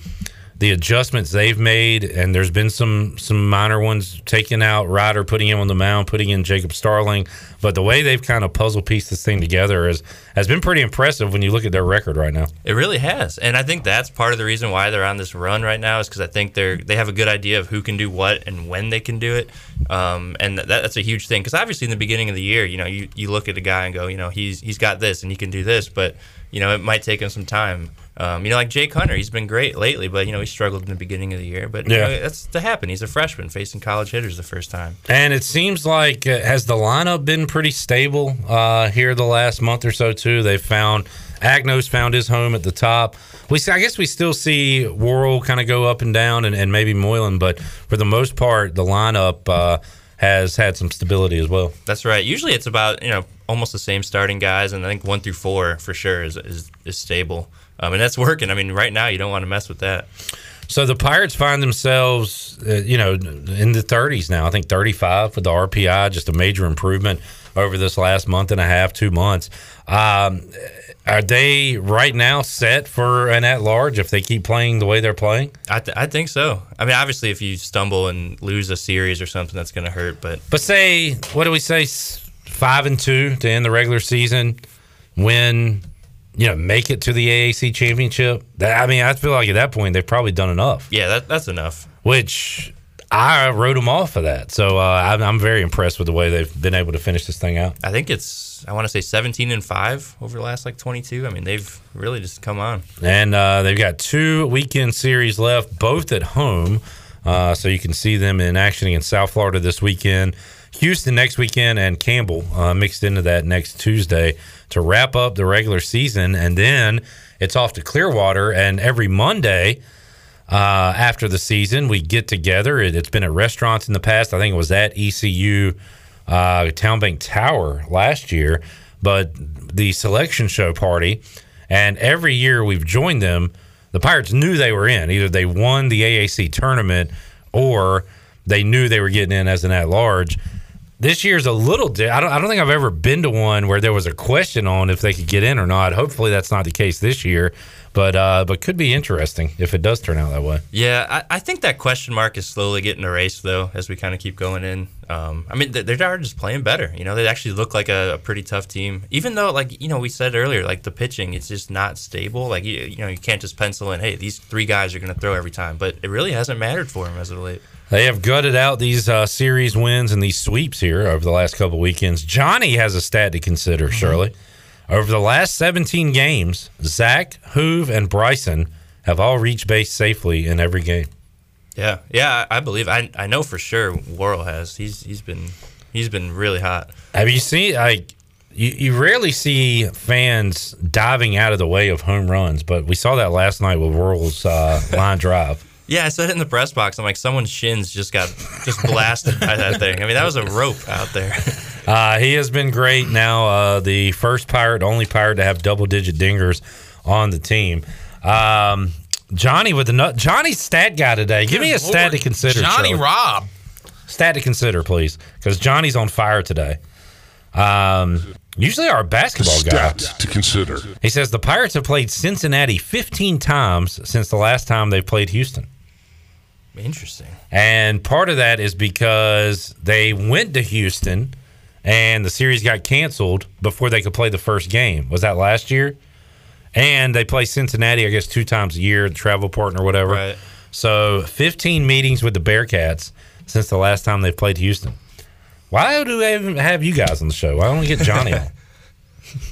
the adjustments they've made? And there's been some some minor ones taking out Ryder, putting him on the mound, putting in Jacob Starling. But the way they've kind of puzzle pieced this thing together is has been pretty impressive when you look at their record right now. it really has. And I think that's part of the reason why they're on this run right now is because I think they're they have a good idea of who can do what and when they can do it. Um, and that, that's a huge thing because obviously in the beginning of the year, you know, you, you look at a guy and go, you know, he's he's got this and he can do this, but you know, it might take him some time. Um, you know, like Jake Hunter, he's been great lately, but you know, he struggled in the beginning of the year. But you Yeah. know, that's to happen. He's a freshman facing college hitters the first time. And it seems like uh, has the lineup been pretty stable uh, here the last month or so too. They found Agnos found his home at the top. We see, I guess we still see Worrell kind of go up and down, and, and maybe Moylan, but for the most part, the lineup uh, has had some stability as well. That's right. Usually it's about you know almost the same starting guys, and I think one through four for sure is is, is stable, um, and that's working. I mean, right now you don't want to mess with that. So the Pirates find themselves, uh, you know, in the 30s now. I think 35 with the RPI, just a major improvement over this last month and a half, two months. Um, are they right now set for an at large if they keep playing the way they're playing? I, th- I think so. I mean, obviously, if you stumble and lose a series or something, that's going to hurt. But But say, what do we say, five and two to end the regular season, win, you know, make it to the AAC championship? That, I mean, I feel like at that point they've probably done enough. yeah, that, that's enough. which I wrote them off for that. So uh, I'm, I'm very impressed with the way they've been able to finish this thing out. I think it's I want to say 17 and five over the last like 22. I mean, they've really just come on. And uh, they've got two weekend series left, both at home. Uh, so you can see them in action against South Florida this weekend. Houston next weekend and Campbell uh, mixed into that next Tuesday to wrap up the regular season, and then it's off to Clearwater. And every Monday uh, after the season, we get together. It, it's been at restaurants in the past. I think it was at ECU uh, Town Bank Tower last year, but the selection show party. And every year we've joined them. The Pirates knew they were in. Either they won the AAC tournament or they knew they were getting in as an at large. This year's a little. Di- I don't. I don't think I've ever been to one where there was a question on if they could get in or not. Hopefully, that's not the case this year. But uh, but could be interesting if it does turn out that way. Yeah, I, I think that question mark is slowly getting erased though as we kind of keep going in. Um, I mean, they- they're just playing better. You know, they actually look like a, a pretty tough team. Even though, like you know, we said earlier, like the pitching, it's just not stable. Like you, you know, you can't just pencil in, hey, these three guys are going to throw every time. But it really hasn't mattered for them as of late. They have gutted out these uh, series wins and these sweeps here over the last couple weekends. Johnny has a stat to consider, Mm-hmm. Shirley. Over the last 17 games, Zach, Hoove, and Bryson have all reached base safely in every game. Yeah, yeah, I believe. I I know for sure. Worrell has. He's he's been he's been really hot. Have you seen like you, you rarely see fans diving out of the way of home runs, but we saw that last night with Worrell's uh, line drive. Yeah, I said it in the press box. I'm like, someone's shins just got just blasted by that thing. I mean, that was a rope out there. Uh, he has been great. Now, uh, the first pirate, only pirate to have double digit dingers on the team. Um, Johnny with the nut. Johnny's stat guy today. Give me a Good stat to consider. Johnny Shirley. Robb. Stat to consider, please, because Johnny's on fire today. Um, usually our basketball guy. To consider. He says the Pirates have played Cincinnati 15 times since the last time they played Houston. Interesting. And part of that is because they went to Houston and the series got canceled before they could play the first game. Was that last year? And they play Cincinnati, I guess, two times a year, the travel partner or whatever. Right. So 15 meetings with the Bearcats since the last time they played Houston. Why do we even have you guys on the show? Why don't we get Johnny on?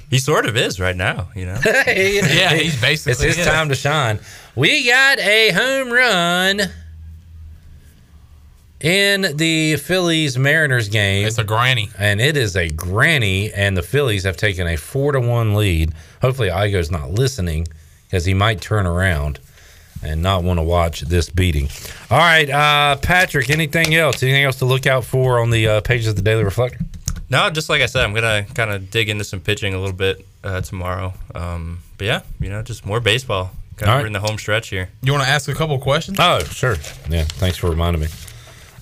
He sort of is right now. You know. Yeah, he's basically It's his it. time to shine. We got a home run in the Phillies Mariners game. It's a granny. And it is a granny, and the Phillies have taken a four to one lead. Hopefully, Igo's not listening because he might turn around and not want to watch this beating. All right, uh, Patrick, anything else? Anything else to look out for on the uh, pages of the Daily Reflector? No, just like I said, I'm gonna kind of dig into some pitching a little bit uh, tomorrow. Um, but yeah, you know, just more baseball. Kind of right. in the home stretch here. You want to ask a couple questions? Oh, sure. Yeah, thanks for reminding me.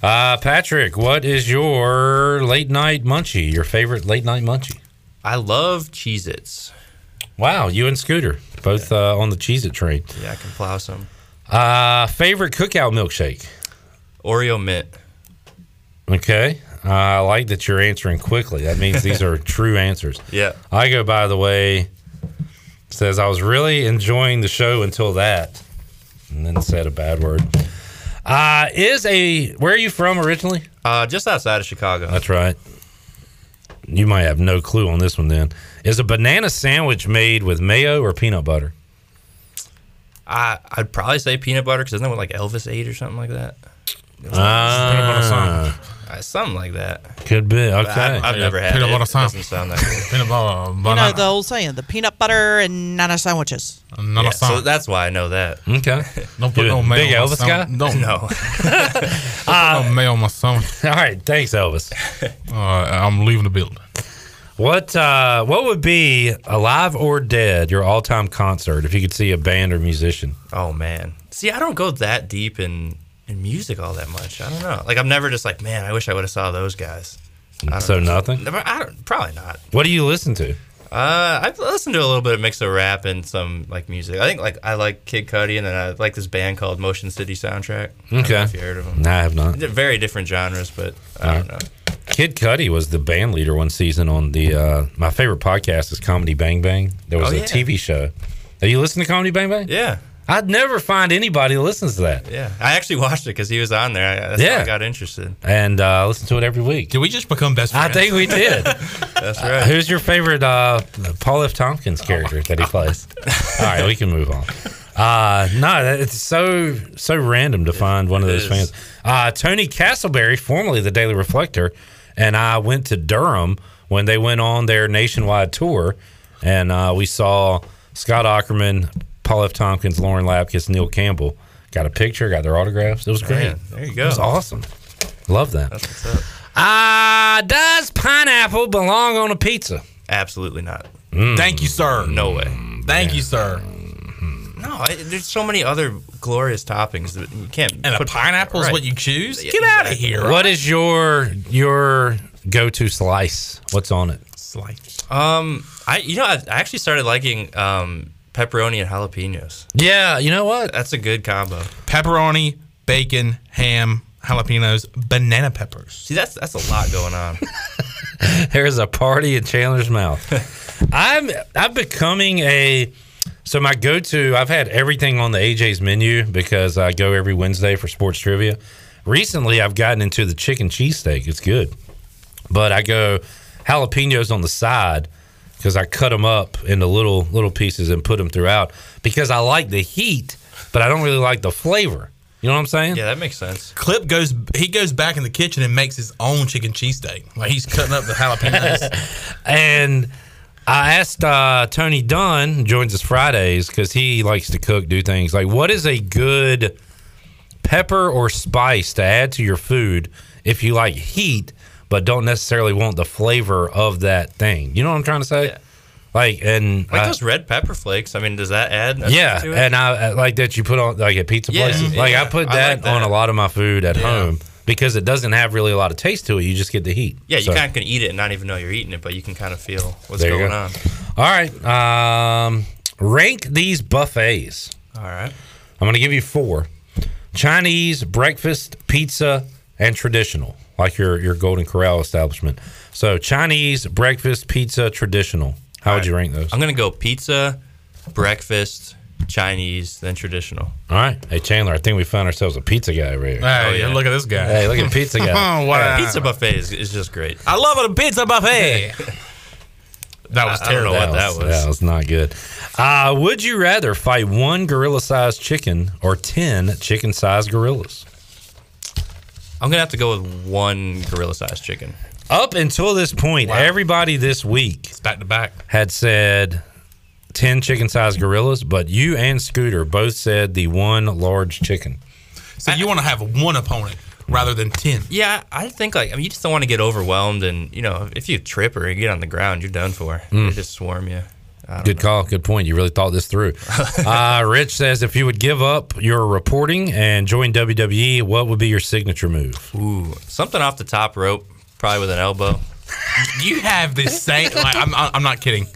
Uh, Patrick, what is your late night munchie? Your favorite late night munchie? I love Cheez-Its. Wow, you and Scooter both uh, on the Cheez It train. Yeah, I can plow some. Uh, favorite cookout milkshake? Oreo mint. Okay. Uh, I like that you're answering quickly. That means these are true answers. Yeah. I go, by the way, says, I was really enjoying the show until that. And then said a bad word. Uh, is a, where are you from originally? Uh, just outside of Chicago. That's right. You might have no clue on this one then. Is a banana sandwich made with mayo or peanut butter? I I'd probably say peanut butter because isn't that what like Elvis ate or something like that? Ah. Uh, something like that. Could be. Okay. I've, I've never had peanut it. butter It doesn't sound that good. Peanut butter, You know the old saying, the peanut butter and nana sandwiches. Yeah, so that's why I know that. Okay. Don't put no a mayo big on my Elvis guy? sandwich. Don't No. Don't put no mayo on my sandwich. All right. Thanks, Elvis. Uh, I'm leaving the building. What uh, what would be alive or dead your all time concert if you could see a band or musician? Oh man. See, I don't go that deep in in music all that much. I don't know. Like I'm never just like, man, I wish I would have saw those guys. So know. nothing? I don't. Probably not. What do you listen to? Uh, I've listened to a little bit of mix of rap and some like music. I think like I like Kid Cudi, and then I like this band called Motion City Soundtrack. I don't know Okay. if you heard of them. No, I have not. They're Very different genres, but I don't know. Kid Cudi was the band leader one season on the uh, my favorite podcast is Comedy Bang Bang. There was Oh, a yeah. TV show. Have you listened to Comedy Bang Bang? Yeah. I'd never find anybody that listens to that. Yeah, I actually watched it because he was on there. I, that's Yeah. how I got interested. And uh, listen to it every week. Did we just become best friends? I think we did. That's Uh, right. who's your favorite uh, Paul F. Tompkins character that he plays? All right, we can move on. Uh, no, it's so so random to find one of those is. fans. Uh, Tony Castleberry, formerly the Daily Reflector, and I went to Durham when they went on their nationwide tour, and uh, we saw Scott Aukerman, Paul F. Tompkins, Lauren Lapkus, Neil Campbell. Got a picture, got their autographs. It was great. Man, there you go. It was awesome. Love that. That's what's up. Uh, does pineapple belong on a pizza? Absolutely not. Thank you, sir. No way. Thank you, sir. No, I, there's so many other glorious toppings that you can't. And a pineapple is Right. what you choose? Yeah, Get out of exactly. here. What is your your go to slice? What's on it? Slice. Um, I you know I, I actually started liking um pepperoni and jalapenos. Yeah, you know what? That's a good combo. Pepperoni, bacon, ham, jalapenos, banana peppers. See, that's that's a lot going on. There's a party in Chandler's mouth. I'm I'm becoming a so my go to. I've had everything on the AJ's menu because I go every Wednesday for sports trivia. Recently, I've gotten into the chicken cheesesteak. It's good, but I go jalapenos on the side because I cut them up into little little pieces and put them throughout because I like the heat, but I don't really like the flavor. You know what I'm saying? Yeah, that makes sense. Clip goes. He goes back in the kitchen and makes his own chicken cheesesteak. Like he's cutting up the jalapenos. and I asked uh, Tony Dunn, joins us Fridays because he likes to cook, do things like what is a good pepper or spice to add to your food if you like heat but don't necessarily want the flavor of that thing. You know what I'm trying to say? Like and Like I- those red pepper flakes. I mean, does that add? yeah, to it? and I I like that you put on like at pizza Yeah, places. Like I yeah, put I that, like that. on a lot of my food at Yeah. home because it doesn't have really a lot of taste to it. You just get the heat. yeah, you So- kind of can eat it and not even know you're eating it, but you can kind of feel what's There going go. on. All right. Um, rank these buffets. All right. I'm going to give you four Chinese, breakfast, pizza, and traditional, like your, your Golden Corral establishment. So, Chinese, breakfast, pizza, traditional. How would you rank those? I'm gonna go pizza, breakfast, Chinese, then traditional. All right. Hey, Chandler, I think we found ourselves a pizza guy over here. Hey, look at this guy. Hey, look at pizza guy. Oh, wow. Pizza buffet is, is just great. I love a pizza buffet. that was I- I don't terrible. know what that was. That was not good. Uh, would you rather fight one gorilla sized chicken or 10 chicken sized gorillas? I'm gonna have to go with one gorilla-sized chicken. Up until this point, everybody this week it's back to back had said 10 chicken sized gorillas, but you and Scooter both said the one large chicken. So you want to have one opponent rather than ten. Yeah, I think like I mean, you just don't want to get overwhelmed, and you know, if you trip or you get on the ground, you're done for. Mm. They just swarm you. I don't Good call. Good point. You really thought this through. uh, Rich says if you would give up your reporting and join WWE, what would be your signature move? Ooh, something off the top rope, probably with an elbow. You have this same. Like, I'm, I'm not kidding.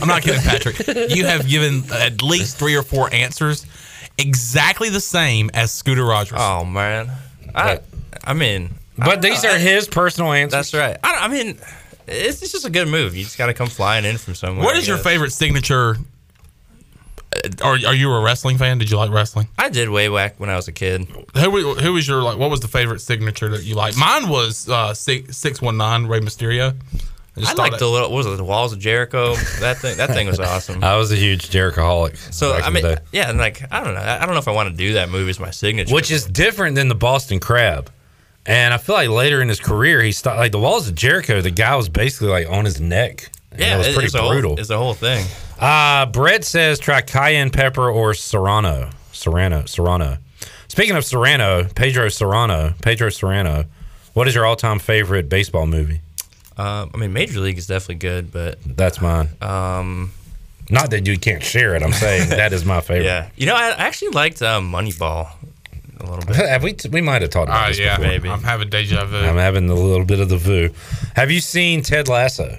I'm not kidding, Patrick. You have given at least three or four answers exactly the same as Scooter Rogers. Oh man, I, I mean, But these are his personal answers. That's right. I, I mean, it's, it's just a good move. You just got to come flying in from somewhere. What is your favorite signature? Uh, Are, are you a wrestling fan? Did you like wrestling? I did way back when I was a kid. Who, who was your like? What was the favorite signature that you like? Mine was uh, six one nine Rey Mysterio. I, just liked thought the little. What was it? The Walls of Jericho. That thing. That thing was awesome. I was a huge Jericho Jerichoholic. So I mean, yeah, and like I don't know. I I don't know if I want to do that movie as my signature. which is different than the Boston Crab. And I feel like later in his career, he stopped. Like the walls of Jericho, the guy was basically like on his neck. Yeah, it was pretty it's a whole- brutal. it's the whole thing. Uh, Brett says try cayenne pepper or serrano. Serrano. Serrano. Speaking of Serrano, Pedro Serrano. Pedro Serrano. What is your all-time favorite baseball movie? Um, I mean, Major League is definitely good, but That's mine. um, Not that you can't share it. I'm saying that is my favorite. yeah, you know, I actually liked um, Moneyball a little bit. Have we we might have talked about Uh, this yeah, before. I'm having deja vu. I'm having a little bit of the vu. Have you seen Ted Lasso?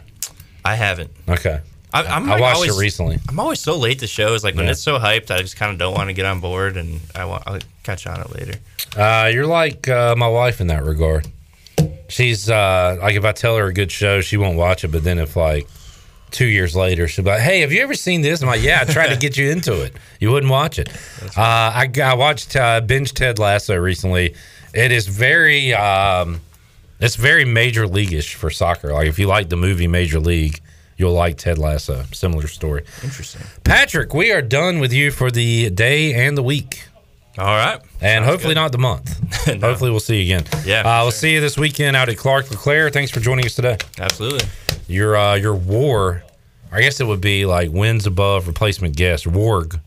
I haven't. Okay. I, I'm I like watched always, it recently. I'm always so late to shows. Like when Yeah. it's so hyped, I just kind of don't want to get on board, and I want I'll catch on it later. Uh, you're like uh, my wife in that regard. She's uh, like, if I tell her a good show, she won't watch it. But then if like two years later, she'll be like, "Hey, have you ever seen this?" I'm like, "Yeah, I tried to get you into it. You wouldn't watch it." Uh, I, I watched uh, binge Ted Lasso recently. It is very, um, it's very major leagueish for soccer. Like if you like the movie Major League, you'll like Ted Lasso. Similar story. Interesting. Patrick, we are done with you for the day and the week. All right. And hopefully not the month. Hopefully we'll see you again. Yeah, Uh, we'll see you this weekend out at Clark-LeClair. Thanks for joining us today. Absolutely. Your uh, your war, I guess it would be like wins above replacement guest warg.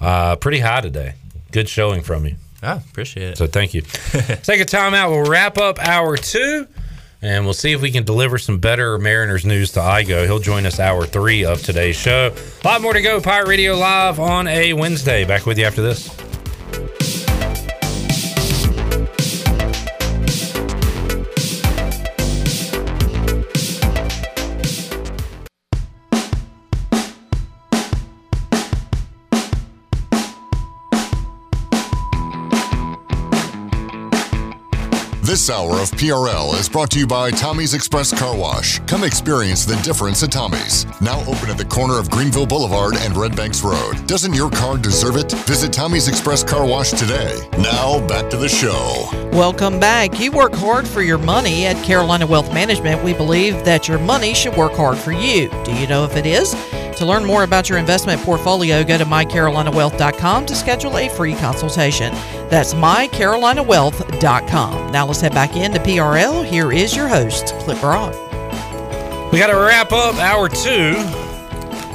Uh, pretty high today. Good showing from you. Ah, appreciate it. So thank you. Take a time out. We'll wrap up hour two, and we'll see if we can deliver some better Mariners news to Igo. He'll join us hour three of today's show. A lot more to go. Pirate Radio Live on a Wednesday. Back with you after this. Bye. This hour of PRL is brought to you by Tommy's Express Car Wash. Come experience the difference at Tommy's. Now open at the corner of Greenville Boulevard and Red Banks Road. Doesn't your car deserve it? Visit Tommy's Express Car Wash today. Now back to the show. Welcome back. You work hard for your money at Carolina Wealth Management. We believe that your money should work hard for you. Do you know if it is? To learn more about your investment portfolio, go to mycarolinawealth.com to schedule a free consultation. That's mycarolinawealth.com. Now let's head back into PRL. Here is your host, Clip Broad. We got to wrap up hour two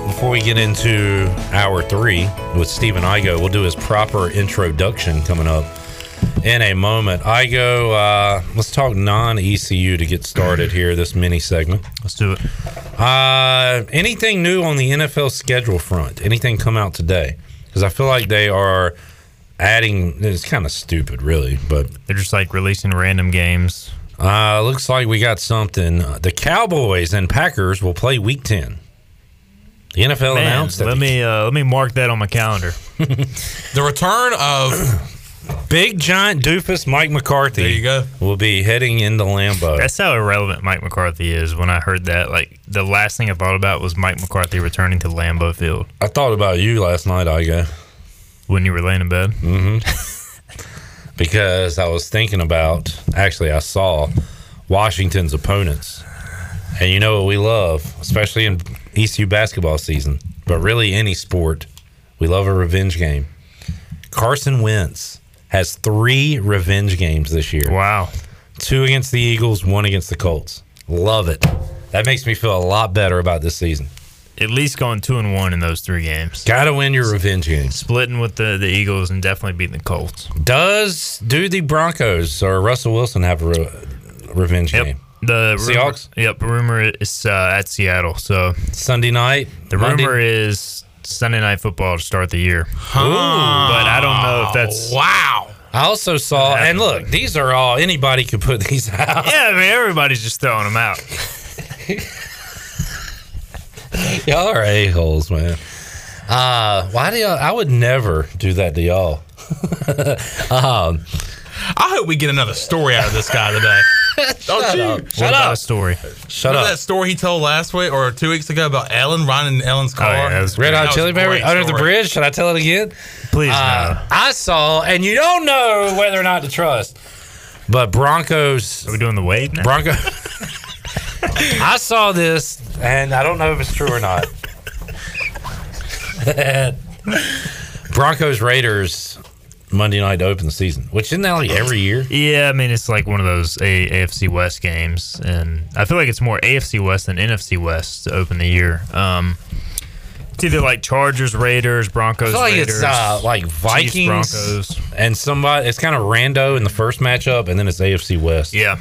before we get into hour three with Stephen Igo. We'll do his proper introduction coming up in a moment. Igo, uh, let's talk non ECU to get started here, this mini segment. Let's do it. Uh, anything new on the NFL schedule front? Anything come out today? Because I feel like they are adding. It's kind of stupid, really, but they're just like releasing random games. Uh, looks like we got something. Uh, The Cowboys and Packers will play Week Ten. The NFL Man, announced that let me uh, let me mark that on my calendar. the return of big giant doofus Mike McCarthy. There you go. Will be heading into Lambeau. That's how irrelevant Mike McCarthy is. When I heard that, like the last thing I thought about was Mike McCarthy returning to Lambeau Field. I thought about you last night, Igo. When you were laying in bed. Mm-hmm. because I was thinking about. Actually, I saw Washington's opponents, and you know what we love, especially in ECU basketball season, but really any sport, we love a revenge game. Carson Wentz has three revenge games this year. Wow. Two against the Eagles, one against the Colts. Love it. That makes me feel a lot better about this season. At least going two and one in those three games. Got to win your revenge games. Splitting with the, the Eagles and definitely beating the Colts. Does do the Broncos or Russell Wilson have a re- revenge Yep. game? The rumor, Seahawks? Yep. Rumor is uh, at Seattle. So Sunday night. The Monday- rumor is Sunday night football to start the year. But I don't know if that's wow. I also saw, and look, these are all anybody could put these out. Yeah, I mean everybody's just throwing them out. y'all are a holes, man. Uh, why do y'all? I would never do that to y'all. um, I hope we get another story out of this guy today. Shut you? up. Shut What about up. a story? Shut Remember up. that story he told last week or two weeks ago about Ellen riding in Ellen's car? Red That Hot Chili a Pepper under the bridge. Should I tell it again? Please. Uh, I saw, and you don't know whether or not to trust, but Broncos. Are we doing the wave now? Bronco. I saw this, and I don't know if it's true or not. Broncos Raiders Monday night to open the season, which isn't that like every year? Yeah, I mean it's like one of those a- AFC West games, and I feel like it's more AFC West than NFC West to open the year. Um, it's either like Chargers, Raiders, Broncos, I feel like Raiders, it's uh, like Chiefs, Vikings Broncos. and somebody. It's kind of rando in the first matchup, and then it's AFC West. Yeah.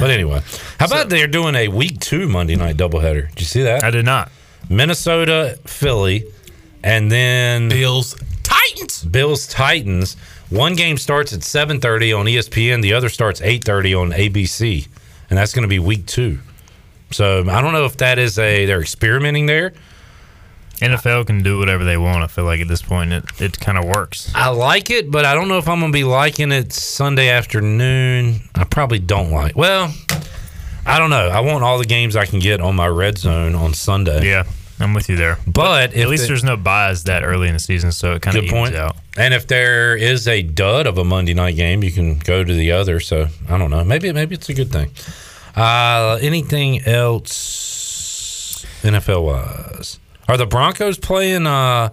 But anyway, how about they're doing a week two Monday night doubleheader? Did you see that? I did not. Minnesota, Philly, and then Bills, Titans. Bills, Titans. One game starts at seven thirty on ESPN. The other starts eight thirty on ABC, and that's going to be week two. So I don't know if that is a they're experimenting there. NFL can do whatever they want. I feel like at this point it, it kind of works. I like it, but I don't know if I'm going to be liking it Sunday afternoon. I probably don't like. Well, I don't know. I want all the games I can get on my red zone on Sunday. Yeah, I'm with you there. But at least the- there's no buys that early in the season, so it kind of evens point. out. And if there is a dud of a Monday night game, you can go to the other. So I don't know. Maybe maybe it's a good thing. Uh, anything else NFL wise? Are the Broncos playing uh,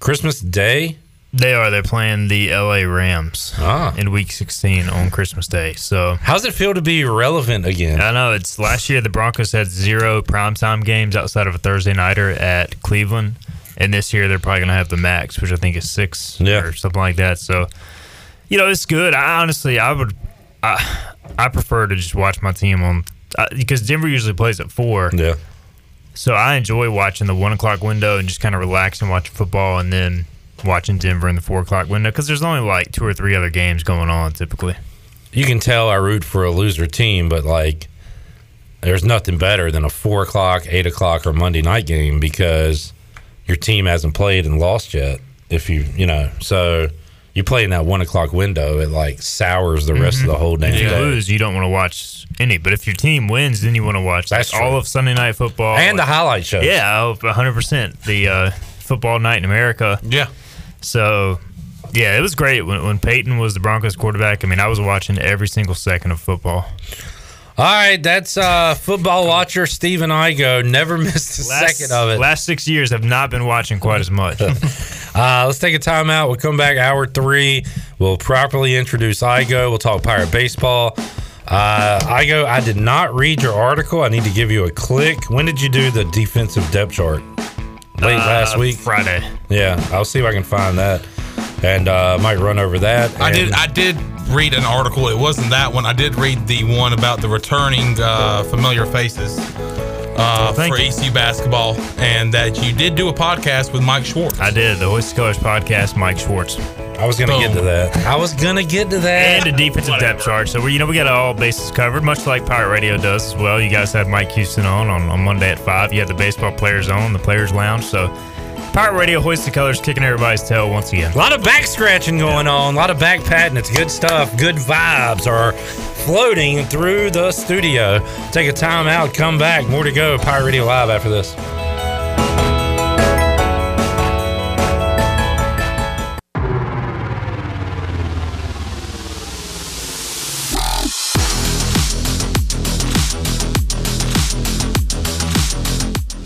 Christmas Day They are. They're playing the LA Rams Ah. in Week 16 on Christmas Day. So, how's it feel to be relevant again? I know it's last year the Broncos had zero primetime games outside of a Thursday nighter at Cleveland, and this year they're probably going to have the max, which I think is six or something like that. So, you know, it's good. I honestly, I would, I, I prefer to just watch my team on uh, because Denver usually plays at four. Yeah. So I enjoy watching the one o'clock window and just kind of relax and watch football, and then watching Denver in the four o'clock window because there's only like two or three other games going on typically. You can tell I root for a loser team, but like, there's nothing better than a four o'clock, eight o'clock, or Monday night game because your team hasn't played and lost yet. If you, you know, so you play in that one o'clock window, it like sours the rest of the whole damn If you lose, you don't want to watch any. But if your team wins, then you want to watch like, That's all of Sunday night football And the highlight shows. Yeah, hundred percent. The uh, football night in America. Yeah. So, yeah, it was great when when Peyton was the Broncos quarterback. I mean, I was watching every single second of football. All right, that's uh, football watcher Stephen Igo. Never missed a Last- second of it. Last six years, have not been watching quite as much. Uh, let's take a timeout. We'll come back hour three. We'll properly introduce Igo. We'll talk pirate baseball. Uh, Igo, I did not read your article. I need to give you a click. When did you do the defensive depth chart? Late Uh, last week, Friday. Yeah, I'll see if I can find that, and uh, might run over that. I did. I did read an article. It wasn't that one. I did read the one about the returning uh, familiar faces uh, for thank you. ECU basketball, and that you did do a podcast with Mike Schwartz. I did the Hoist Colors podcast. Mike Schwartz. I was gonna get to that. I was gonna get to that. And a defensive depth chart. So we, you know, we got all bases covered, much like Pirate Radio does as well. You guys had Mike Houston on on, on Monday at five. You had the baseball players on the Players Lounge. So Pirate Radio hoist the colors, kicking everybody's tail once again. A lot of back scratching going on, a lot of back patting. It's good stuff. Good vibes are floating through the studio. Take a time out, come back. More to go. Pirate Radio Live after this.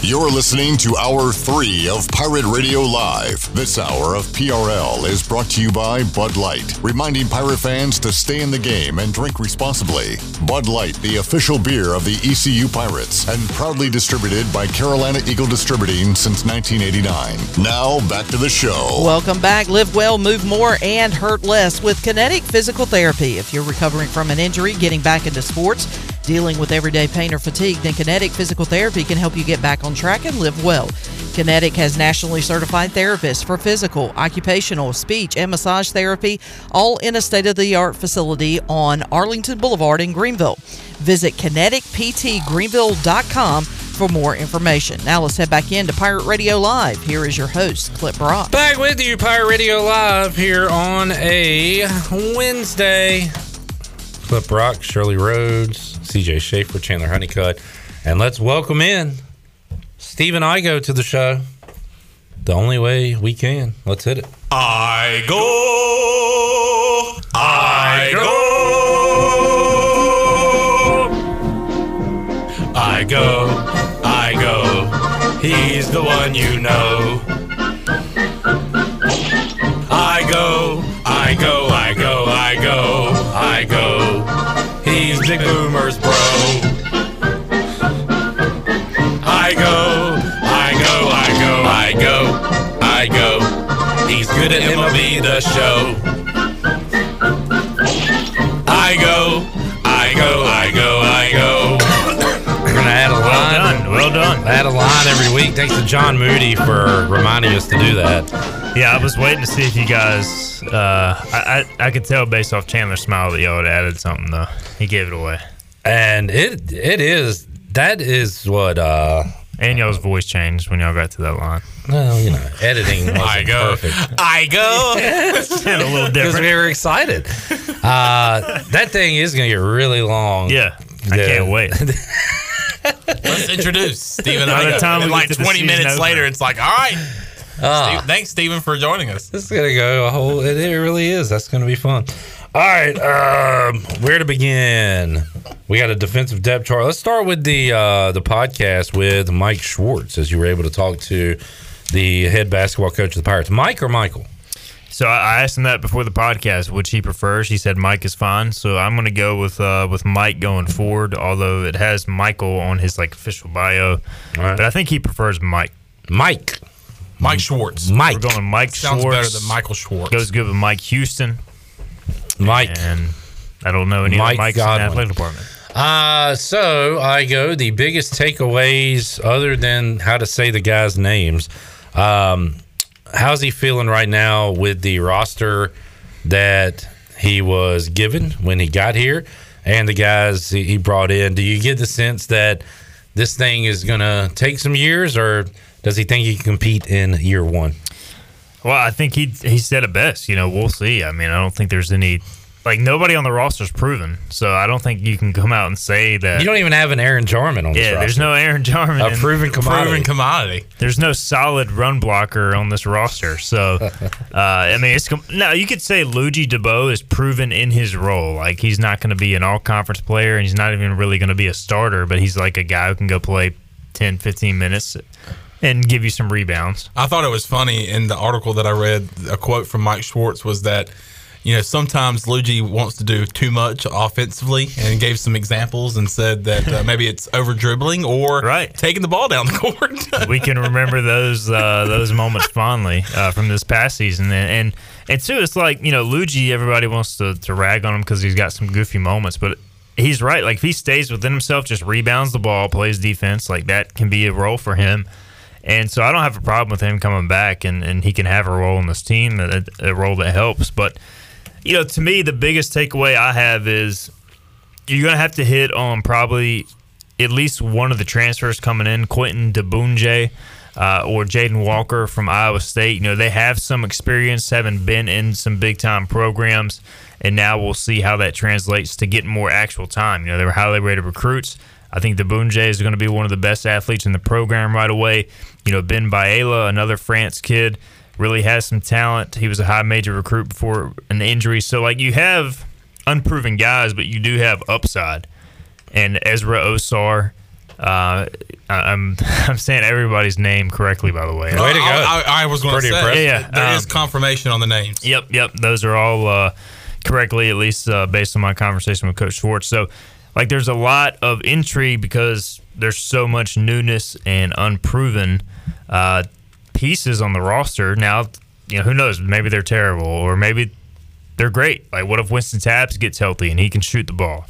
You're listening to Hour 3 of Pirate Radio Live. This hour of PRL is brought to you by Bud Light, reminding pirate fans to stay in the game and drink responsibly. Bud Light, the official beer of the ECU Pirates, and proudly distributed by Carolina Eagle Distributing since 1989. Now, back to the show. Welcome back. Live well, move more, and hurt less with Kinetic Physical Therapy. If you're recovering from an injury, getting back into sports, dealing with everyday pain or fatigue, then Kinetic Physical Therapy can help you get back on track and live well. Kinetic has nationally certified therapists for physical, occupational, speech, and massage therapy, all in a state of the art facility on Arlington Boulevard in Greenville. Visit kineticptgreenville.com for more information. Now let's head back into Pirate Radio Live. Here is your host, Clip Brock. Back with you, Pirate Radio Live here on a Wednesday. Clip Rock, Shirley Rhodes, CJ Schaefer, Chandler Honeycutt, and let's welcome in Stephen Igo to the show. The only way we can. Let's hit it. I go. I go. I go. I go. He's the one you know. I go. Big Boomer's bro. I go. I go. I go. I go. I go. He's good at MLB the show. I go. I go. I go. I go. We're gonna add a line. Well done. Well done. Add a line every week. Thanks to John Moody for reminding us to do that. Yeah, I was waiting to see if you guys. Uh, I, I I could tell based off Chandler's smile that y'all had added something though. He gave it away, and it it is that is what. uh And y'all's voice changed when y'all got to that line. Well, you know, editing wasn't I go. perfect. I go. Sounded a little different. Because different. we were excited. Uh, that thing is going to get really long. Yeah, I Yeah. can't wait. Let's introduce Stephen. By the Igo. time we And get like to the 20 season minutes opener. later, it's like, all right. Ah. Steve- thanks, Stephen, for joining us. This is going to go a whole. It, it really is. That's going to be fun. All right. Um, where to begin? We got a defensive depth chart. Let's start with the uh, the podcast with Mike Schwartz, as you were able to talk to the head basketball coach of the Pirates, Mike or Michael. So I I asked him that before the podcast, which he prefers. He said Mike is fine, so I'm going to go with uh, with Mike going forward. Although it has Michael on his like official bio, but I think he prefers Mike. Mike, Mike Schwartz. Mike. We're going to Mike Sounds Schwartz. better than Michael Schwartz. Goes good with Mike Houston. Mike. And I don't know any Mike other Mikes in the Godwin. athletic department. Uh, so I go the biggest takeaways other than how to say the guys' names. Um, how's he feeling right now with the roster that he was given when he got here and the guys he he brought in? Do you get the sense that this thing is going to take some years or does he think he can compete in year one? Well, I think he he said it best. You know, we'll see. I mean, I don't think there's any like nobody on the roster's proven, so I don't think you can come out and say that You don't even have an Aaron Jarman on this Yeah, there's no Aaron Jarman, A proven commodity. Proven commodity. There's no solid run blocker on this roster, so uh, I mean, it's com- no. You could say Ludgy Debaut is proven in his role. Like he's not going to be an all-conference player, and he's not even really going to be a starter. But he's like a guy who can go play 10, 15 minutes and give you some rebounds. I thought it was funny in the article that I read. A quote from Mike Schwartz was that, you know, sometimes Ludgy wants to do too much offensively, and gave some examples and said that uh, maybe it's over dribbling or right. taking the ball down the court. we can remember those uh, those moments fondly uh, from this past season, and and, and two, it's like you know Ludgy. Everybody wants to, to rag on him because he's got some goofy moments, but he's right. Like if he stays within himself, just rebounds the ball, plays defense, like that can be a role for him. And so I don't have a problem with him coming back, and, and he can have a role in this team, a, a role that helps. But you know, to me, the biggest takeaway I have is you're going to have to hit on probably at least one of the transfers coming in, Quentin Diboundje uh, or Jaden Walker from Iowa State. You know, they have some experience, having been in some big time programs, and now we'll see how that translates to getting more actual time. You know, they were highly rated recruits. I think Diboundje is going to be one of the best athletes in the program right away. You know, Ben Baela, another France kid, really has some talent. He was a high major recruit before an injury. So, like, you have unproven guys, but you do have upside. And Ezra Ausar, uh, I- I'm I'm saying everybody's name correctly, by the way. Way I, I, I was going to say, impressive. Yeah, yeah. there is Um, confirmation on the names. Yep, yep. Those are all uh, correctly, at least uh, based on my conversation with Coach Schwartz. So, like, there's a lot of intrigue because there's so much newness and unproven uh, pieces on the roster. Now, you know, who knows? Maybe they're terrible, or maybe they're great. Like, what if Wynston Tabbs gets healthy and he can shoot the ball?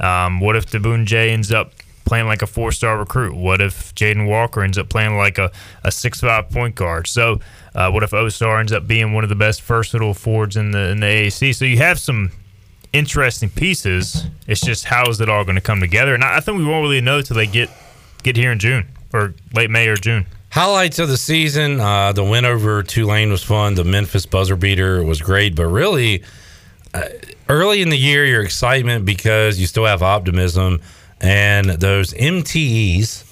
Um, what if Diboundje ends up playing like a four star recruit? What if Jaden Walker ends up playing like a, a six five point guard? So, uh, what if Ausar ends up being one of the best versatile forwards in the in the AAC? So you have some interesting pieces. It's just how is it all going to come together? And I, I think we won't really know till they get get here in June or late May or June. Highlights of the season: uh, the win over Tulane was fun. The Memphis buzzer beater was great, but really, uh, early in the year, your excitement because you still have optimism, and those MTEs,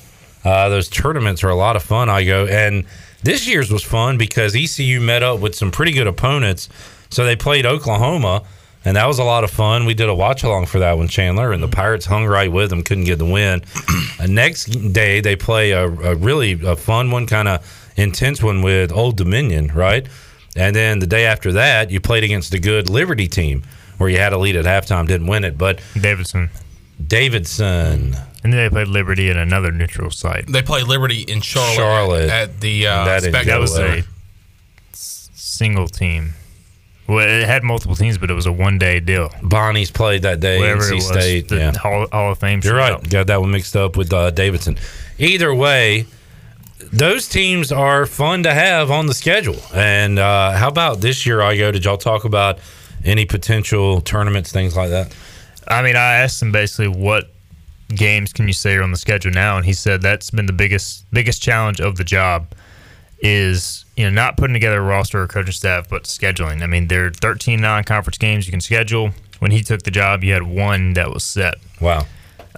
uh, those tournaments are a lot of fun. I go, and this year's was fun because ECU met up with some pretty good opponents. So they played Oklahoma, and that was a lot of fun. We did a watch along for that one, Chandler, and the Pirates hung right with them, couldn't get the win. Uh, next day, they play a, a really a fun one, kind of intense one with Old Dominion, right? And then the day after that, you played against a good Liberty team where you had a lead at halftime, didn't win it, but Davidson. Davidson. And then they played Liberty in another neutral site. They played Liberty in Charlotte, Charlotte. at the uh, That is Spectrum That was a single team. Well, it had multiple teams, but it was a one day deal. Bonnie's played that day. Whatever NC it was, State. the yeah. Hall, Hall of Fame. You're right. Got that one mixed up with uh, Davidson. Either way, those teams are fun to have on the schedule. And uh, how about this year, Igo? Did y'all talk about any potential tournaments, things like that? I mean, I asked him basically what games can you say are on the schedule now, and he said that's been the biggest biggest challenge of the job is you know not putting together a roster or coaching staff, but scheduling. I mean, there are 13 non-conference games you can schedule. When he took the job, you had one that was set. Wow.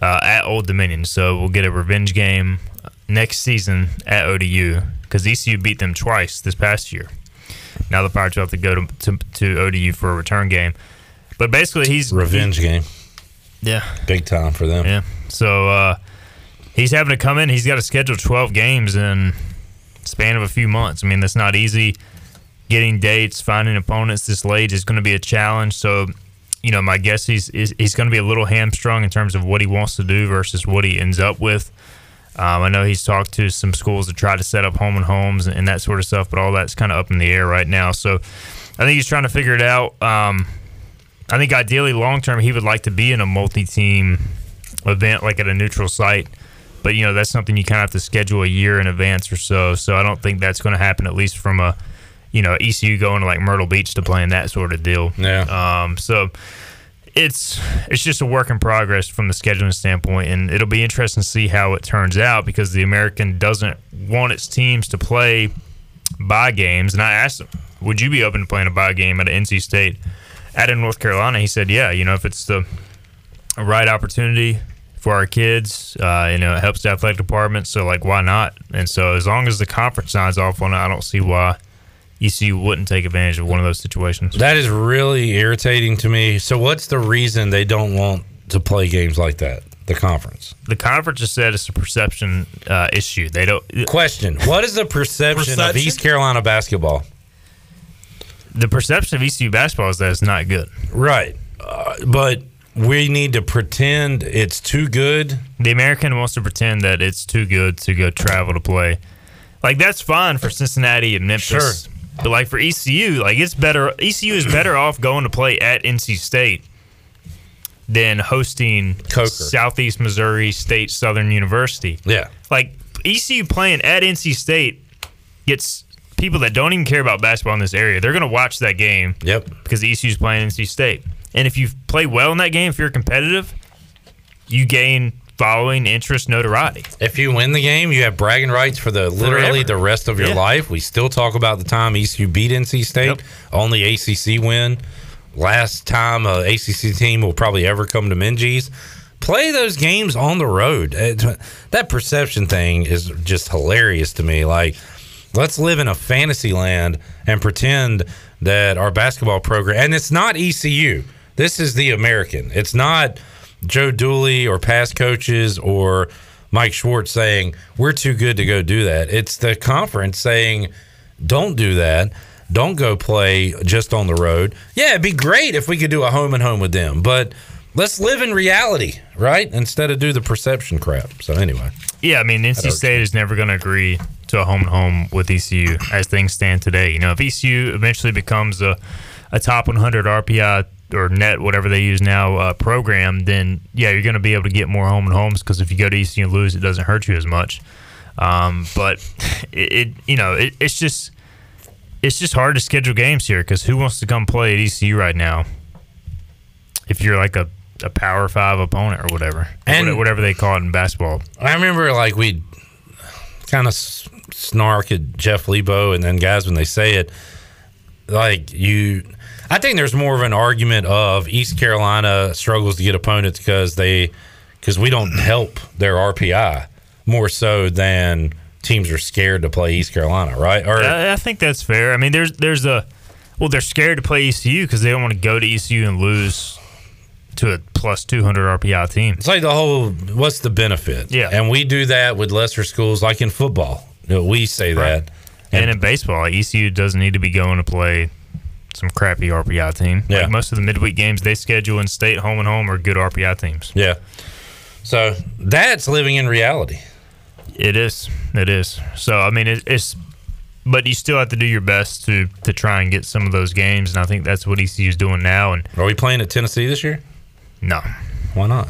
Uh, at Old Dominion, so we'll get a revenge game next season at ODU because ECU beat them twice this past year. Now the Pirates will have to go to, to, to ODU for a return game. But basically, he's Revenge game. Yeah. Big time for them. Yeah. So uh, he's having to come in. He's got to schedule 12 games in span of a few months. I mean, that's not easy. getting dates, finding opponents this late is going to be a challenge. So, you know, my guess he's is, he's going to be a little hamstrung in terms of what he wants to do versus what he ends up with. Um, I know he's talked to some schools to try to set up home and homes and, and that sort of stuff, but all that's kind of up in the air right now. So, I think he's trying to figure it out. Um, I think ideally, long term, he would like to be in a multi-team event, like at a neutral site. But you know, that's something you kind of have to schedule a year in advance or so. So I don't think that's going to happen, at least from a you know ECU going to like Myrtle Beach to playing that sort of deal. Yeah. Um, so it's it's just a work in progress from the scheduling standpoint, and it'll be interesting to see how it turns out because the American doesn't want its teams to play by games. And I asked him, "Would you be open to playing a by game at NC State at in North Carolina?" He said, "Yeah. You know, if it's the right opportunity." For our kids, uh, you know, it helps the athletic department. So, like, why not? And so, as long as the conference signs off on it, I don't see why ECU wouldn't take advantage of one of those situations. That is really irritating to me. So, what's the reason they don't want to play games like that? The conference. The conference has said it's a perception uh, issue. They don't. Question: What is the perception, of East Carolina basketball? The perception of ECU basketball is that it's not good. Right, uh, but we need to pretend it's too good. The American wants to pretend that it's too good to go travel to play. Like that's fine for Cincinnati and Memphis. Sure. But like for ECU, like it's better. ECU is better off going to play at NC State than hosting Southeast Missouri State Southern University. Yeah. Like ECU playing at NC State gets people that don't even care about basketball in this area. They're going to watch that game. Yep. Because ECU's playing NC State. And if you play well in that game, if you're competitive, you gain following, interest, notoriety. If you win the game, you have bragging rights for the literally Forever. the rest of your Yeah. life. We still talk about the time ECU beat NC State, only ACC win. Last time a ACC team will probably ever come to Minges. Play those games on the road. It- that perception thing is just hilarious to me. Like, let's live in a fantasy land and pretend that our basketball program, and it's not ECU. This is the American. It's not Joe Dooley or past coaches or Mike Schwartz saying we're too good to go do that. It's the conference saying don't do that. Don't go play just on the road. Yeah, it'd be great if we could do a home and home with them, but let's live in reality, right? Instead of do the perception crap. So anyway, Yeah, I mean, NC State is never going to agree to a home and home with ECU as things stand today. You know, if ECU eventually becomes a, a top 100 RPI or net, whatever they use now, uh, program, then yeah, you're going to be able to get more home and homes because if you go to ECU and lose, it doesn't hurt you as much. Um, but it, it, you know, it, it's just it's just hard to schedule games here because who wants to come play at ECU right now? If you're like a, a Power Five opponent or whatever, And- and whatever they call it in basketball. I remember like we kind of snark at Jeff Lebo and then guys when they say it, like you. I think there's more of an argument of East Carolina struggles to get opponents because they because we don't help their RPI more so than teams are scared to play East Carolina, right? Or I, I think that's fair. I mean, there's there's a well, they're scared to play ECU because they don't want to go to ECU and lose to a plus 200 RPI team. It's like the whole what's the benefit? Yeah. And we do that with lesser schools like in football. You know, we say that. And in baseball, ECU doesn't need to be going to play some crappy RPI team. Yeah. Like most of the midweek games they schedule in state, home and home, are good RPI teams. Yeah. So that's living in reality. It is. It is. So I mean, it, it's. But you still have to do your best to to try and get some of those games, and I think that's what ECU is doing now. And are we playing at Tennessee this year? No. Why not?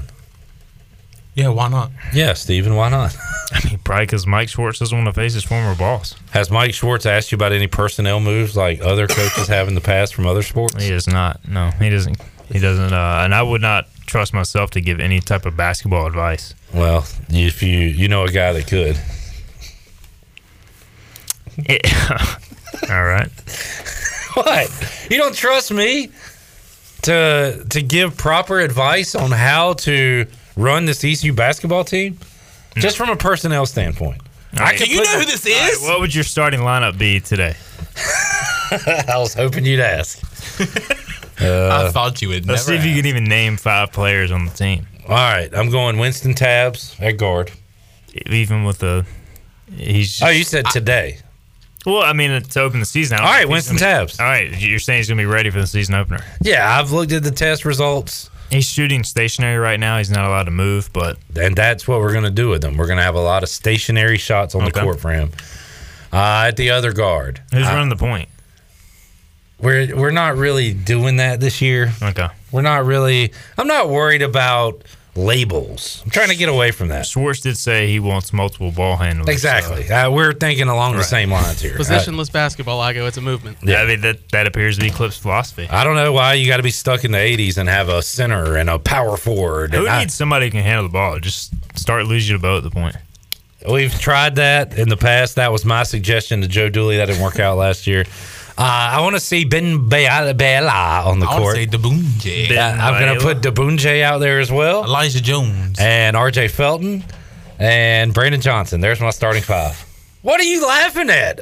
Yeah, why not? Yeah, Steven, why not? I mean, probably because Mike Schwartz doesn't want to face his former boss. Has Mike Schwartz asked you about any personnel moves like other coaches have in the past from other sports? He does not. No, he doesn't. He doesn't. Uh, and I would not trust myself to give any type of basketball advice. Well, if you you know a guy that could. All right. What? You don't trust me to to give proper advice on how to run this ECU basketball team? Just from a personnel standpoint. I Do can put the- All right, what would your starting lineup be today? I was hoping you'd ask. I uh, thought you would. Let's never see if you ask. can even name five players on the team. All right, I'm going Wynston Tabbs at guard. Even with the, he's. Oh, you said today. Well, I mean, to open the season. All right, Wynston Tabbs. All right, you're saying he's going to be ready for the season opener. Yeah, I've looked at the test results. He's shooting stationary right now. He's not allowed to move, but and that's what we're going to do with him. We're going to have a lot of stationary shots on the court for him. Uh, at the other guard, who's uh, running the point? We're we're not really doing that this year. Okay. We're not really. I'm not worried about labels. I'm trying to get away from that. Schwartz did say he wants multiple ball handlers. Exactly. Uh, we're thinking along the same lines here. Positionless basketball, I go. It's a movement. Yeah, I mean that that appears to be Clip's philosophy. I don't know why you got to be stuck in the 80s and have a center and a power forward. Who and needs somebody who can handle the ball? Just start losing the boat at the point. We've tried that in the past. That was my suggestion to Joe Dooley. That didn't work out last year. Uh, I want to see Ben Bella on the I court. say Diboundje. Yeah, I'm going to put Diboundje out there as well. Elijah Jones. And RJ Felton and Brandon Johnson. There's my starting five. What are you laughing at?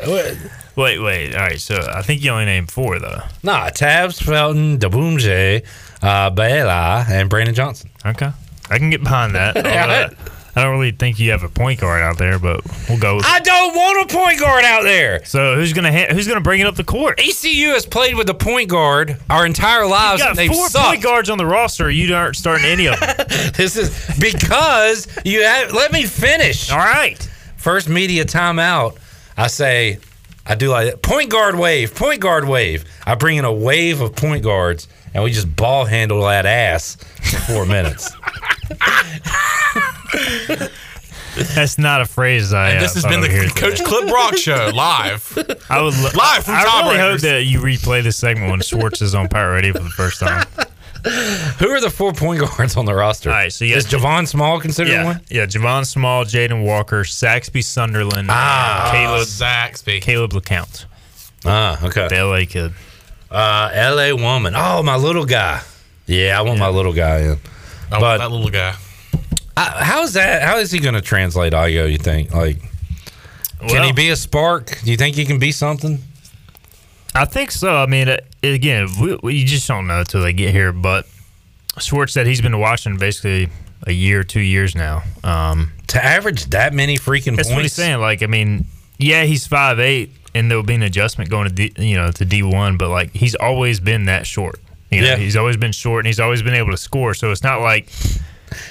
Wait, wait. All right, so I think you only named four though. Nah, Tabbs, Felton, Diboundje, uh, Bella, and Brandon Johnson. Okay, I can get behind that. I don't really think you have a point guard out there, but we'll go. With I don't want a point guard out there. So who's gonna ha- who's gonna bring it up the court? ECU has played with the point guard our entire lives, You got and they've four sucked. point guards on the roster. You aren't starting any of them. this is because you have. Let me finish. All right. First media timeout. I say, I do like that. point guard wave, point guard wave. I bring in a wave of point guards, and we just ball handle that ass for four minutes. That's not a phrase I. And uh, this has been I would hear the Coach today. Clip Brock Show live. I would lo- Live from I really Tiebreakers. hope that you replay this segment when Schwartz is on Pirate Radio for the first time. Who are the four point guards on the roster? All right, so you is got- Javon Small considered Yeah, one? yeah. Javon Small, Jaden Walker, Saxby Sunderland, Ah, Caleb Zaxby, Caleb LeCount, Ah, okay. the LA kid. Uh, L.A. woman. Oh, my little guy. Yeah, I want my little guy in. Oh, But that little guy. How's that? How is he going to translate Igo? You think? Like, can he be a spark? Do you think he can be something? I think so. I mean, uh, again, we, we, just don't know until they get here. But Schwartz said he's been watching basically a year, two years now. Um, to average that many freaking that's what he's points? saying. Like, I mean, yeah, he's five eight, and there'll be an adjustment going to D, you know to D one. But like, he's always been that short. You know, Yeah. he's always been short, and he's always been able to score. So it's not like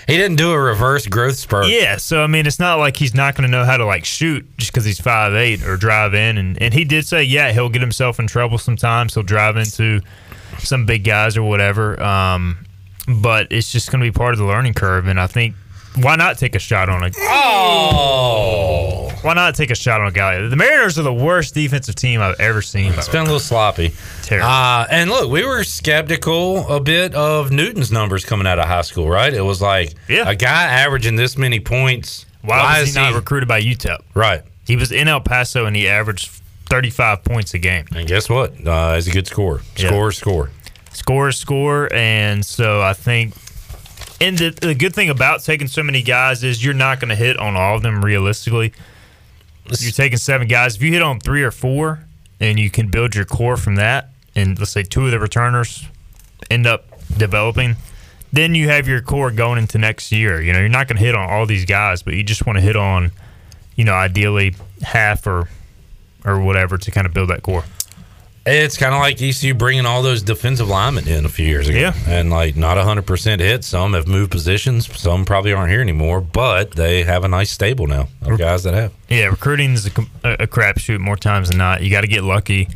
He didn't do a reverse growth spurt. Yeah, so I mean, it's not like he's not going to know how to like shoot just because he's five eight or drive in, and and he did say, yeah, he'll get himself in trouble sometimes. He'll drive into some big guys or whatever. Um, but it's just going to be part of the learning curve, and I think why not take a shot on a Oh, why not take a shot on a guy? The Mariners are the worst defensive team I've ever seen. it's been a little sloppy. Terrible. Uh, and look, we were skeptical a bit of Newton's numbers coming out of high school, right? It was like Yeah. a guy averaging this many points. why, was is he not recruited by UTEP? Right. He was in El Paso and he averaged thirty five points a game. And guess what? Uh, he's a good scorer. Yeah. Score, score. score, score, and so I think. And the, the good thing about taking so many guys is you're not going to hit on all of them realistically. You're taking seven guys. If you hit on three or four, and you can build your core from that, and let's say two of the returners end up developing, then you have your core going into next year. You know, you're not going to hit on all these guys, but you just want to hit on, you know, ideally half or or whatever to kind of build that core. It's kind of like ECU bringing all those defensive linemen in a few years ago. Yeah. And like not 100% hit. Some have moved positions. Some probably aren't here anymore, but they have a nice stable now of guys that have. Yeah, recruiting is a, a crapshoot more times than not. You got to get lucky.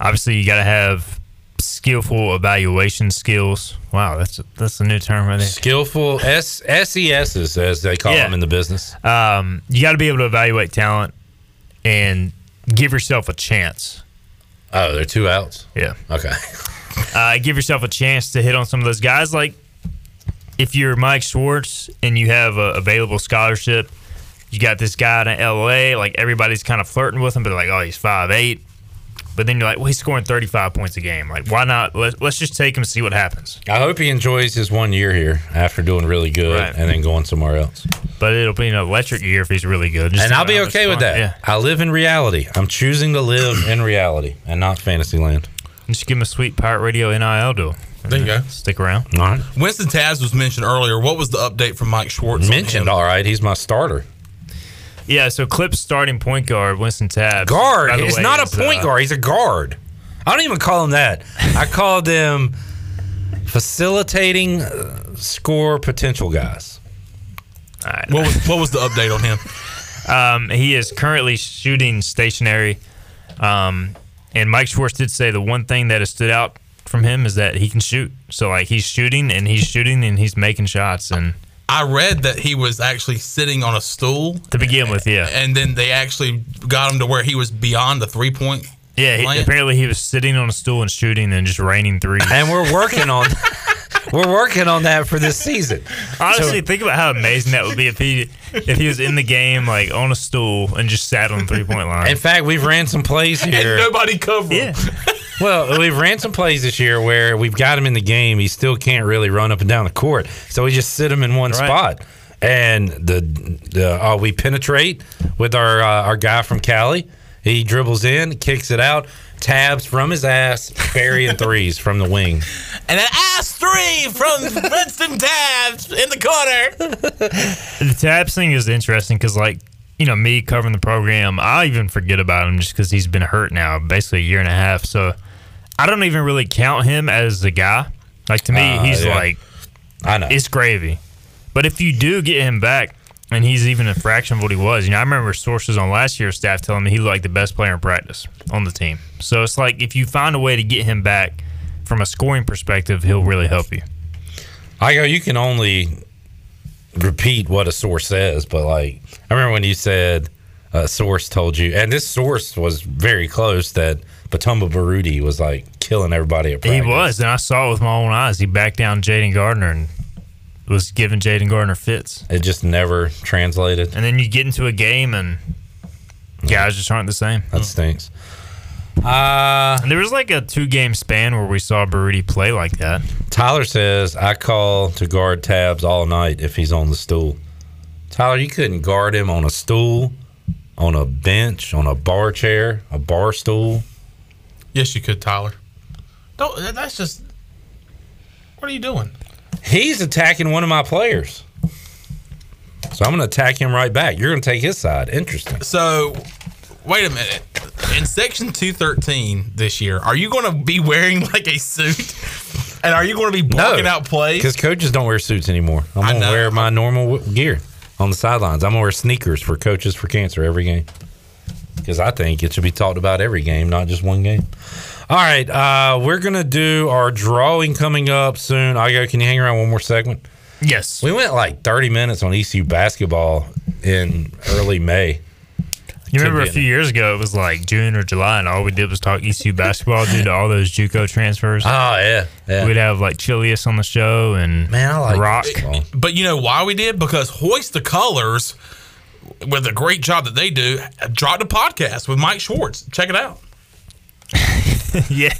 Obviously, you got to have skillful evaluation skills. Wow, that's a, that's a new term right there. Skillful S- SESs, as they call Yeah. them in the business. Um, you got to be able to evaluate talent and give yourself a chance. Oh, they're two outs? Yeah. Okay. Uh, give yourself a chance to hit on some of those guys. Like if you're Mike Schwartz and you have a available scholarship, you got this guy in LA, like everybody's kind of flirting with him, but they're like, oh, he's five eight. But then you're like, well, he's scoring 35 points a game. Like, why not? Let, let's just take him and see what happens. I hope he enjoys his one year here after doing really good Right. and then going somewhere else. But it'll be an electric year if he's really good. Just and I'll be okay with that. Yeah. I live in reality. I'm choosing to live in reality and not fantasy land. Just give him a sweet Pirate Radio NIL deal. There you go. Stick around. All right. Wynston Tabbs was mentioned earlier. What was the update from Mike Schwartz? on Mentioned, him? all right. He's my starter. Yeah, so Clip's starting point guard, Wynston Tabbs. Guard. by the It's way, not a point uh, guard. He's a guard. I don't even call him that. I call them facilitating uh, score potential guys. What was what was the update on him? Um, he is currently shooting stationary. Um, and Mike Schwartz did say the one thing that has stood out from him is that he can shoot. So like he's shooting and he's shooting and he's making shots and I read that he was actually sitting on a stool to begin with, yeah. and then they actually got him to where he was beyond the three point. Yeah, he, apparently he was sitting on a stool and shooting and just raining threes. And we're working on we're working on that for this season. Honestly, So- think about how amazing that would be if he if he was in the game like on a stool and just sat on the three point line. In fact, we've ran some plays here. nobody covered Yeah. Well, we've ran some plays this year where we've got him in the game. He still can't really run up and down the court, so we just sit him in one Right. spot. And the the uh, we penetrate with our uh, our guy from Cali. He dribbles in, kicks it out, Tabbs from his ass, burying threes from the wing. And an ass three from Wynston Tabbs in the corner. The Tabbs thing is interesting because, like, you know, me covering the program, I even forget about him just because he's been hurt now, basically a year and a half. So I don't even really count him as the guy. Like to me, Uh, he's yeah. like, I know. it's gravy. But if you do get him back, and he's even a fraction of what he was, you know, I remember sources on last year's staff telling me he looked like the best player in practice on the team. So it's like if you find a way to get him back from a scoring perspective, he'll really help you. I go. You can only repeat what a source says, but like I remember when you said a source told you, and this source was very close that Bitumba Baruti was like killing everybody at practice. He was, and I saw it with my own eyes. He backed down Jayden Gardner and was giving Jayden Gardner fits. It just never translated. And then you get into a game and guys just aren't the same. That stinks. Uh, and there was like a two game span where we saw Baruti play like that. Tyler says I call to guard Tabbs all night if he's on the stool. Tyler, you couldn't guard him on a stool, on a bench, on a bar chair, a bar stool. Yes, you could, Tyler. Don't. That's just. What are you doing? He's attacking one of my players. So I'm going to attack him right back. You're going to take his side. Interesting. So, wait a minute. In section 213 this year, are you going to be wearing like a suit? And are you going to be blocking out plays? Because coaches don't wear suits anymore. I'm going to wear my normal gear on the sidelines. I'm going to wear sneakers for coaches for cancer every game. Because I think it should be talked about every game, not just one game. All right, uh, we're gonna do our drawing coming up soon. I go. Can you hang around one more segment? Yes. We went like 30 minutes on ECU basketball in early May. You remember a be few years ago, it was like June or July, and all we did was talk ECU basketball due to all those JUCO transfers. Oh yeah, yeah. We'd have like Chilius on the show and Man, I like Rock. But you know why we did? Because Hoist the Colors, with a great job that they do, dropped a podcast with Mike Schwartz. Check it out. yeah,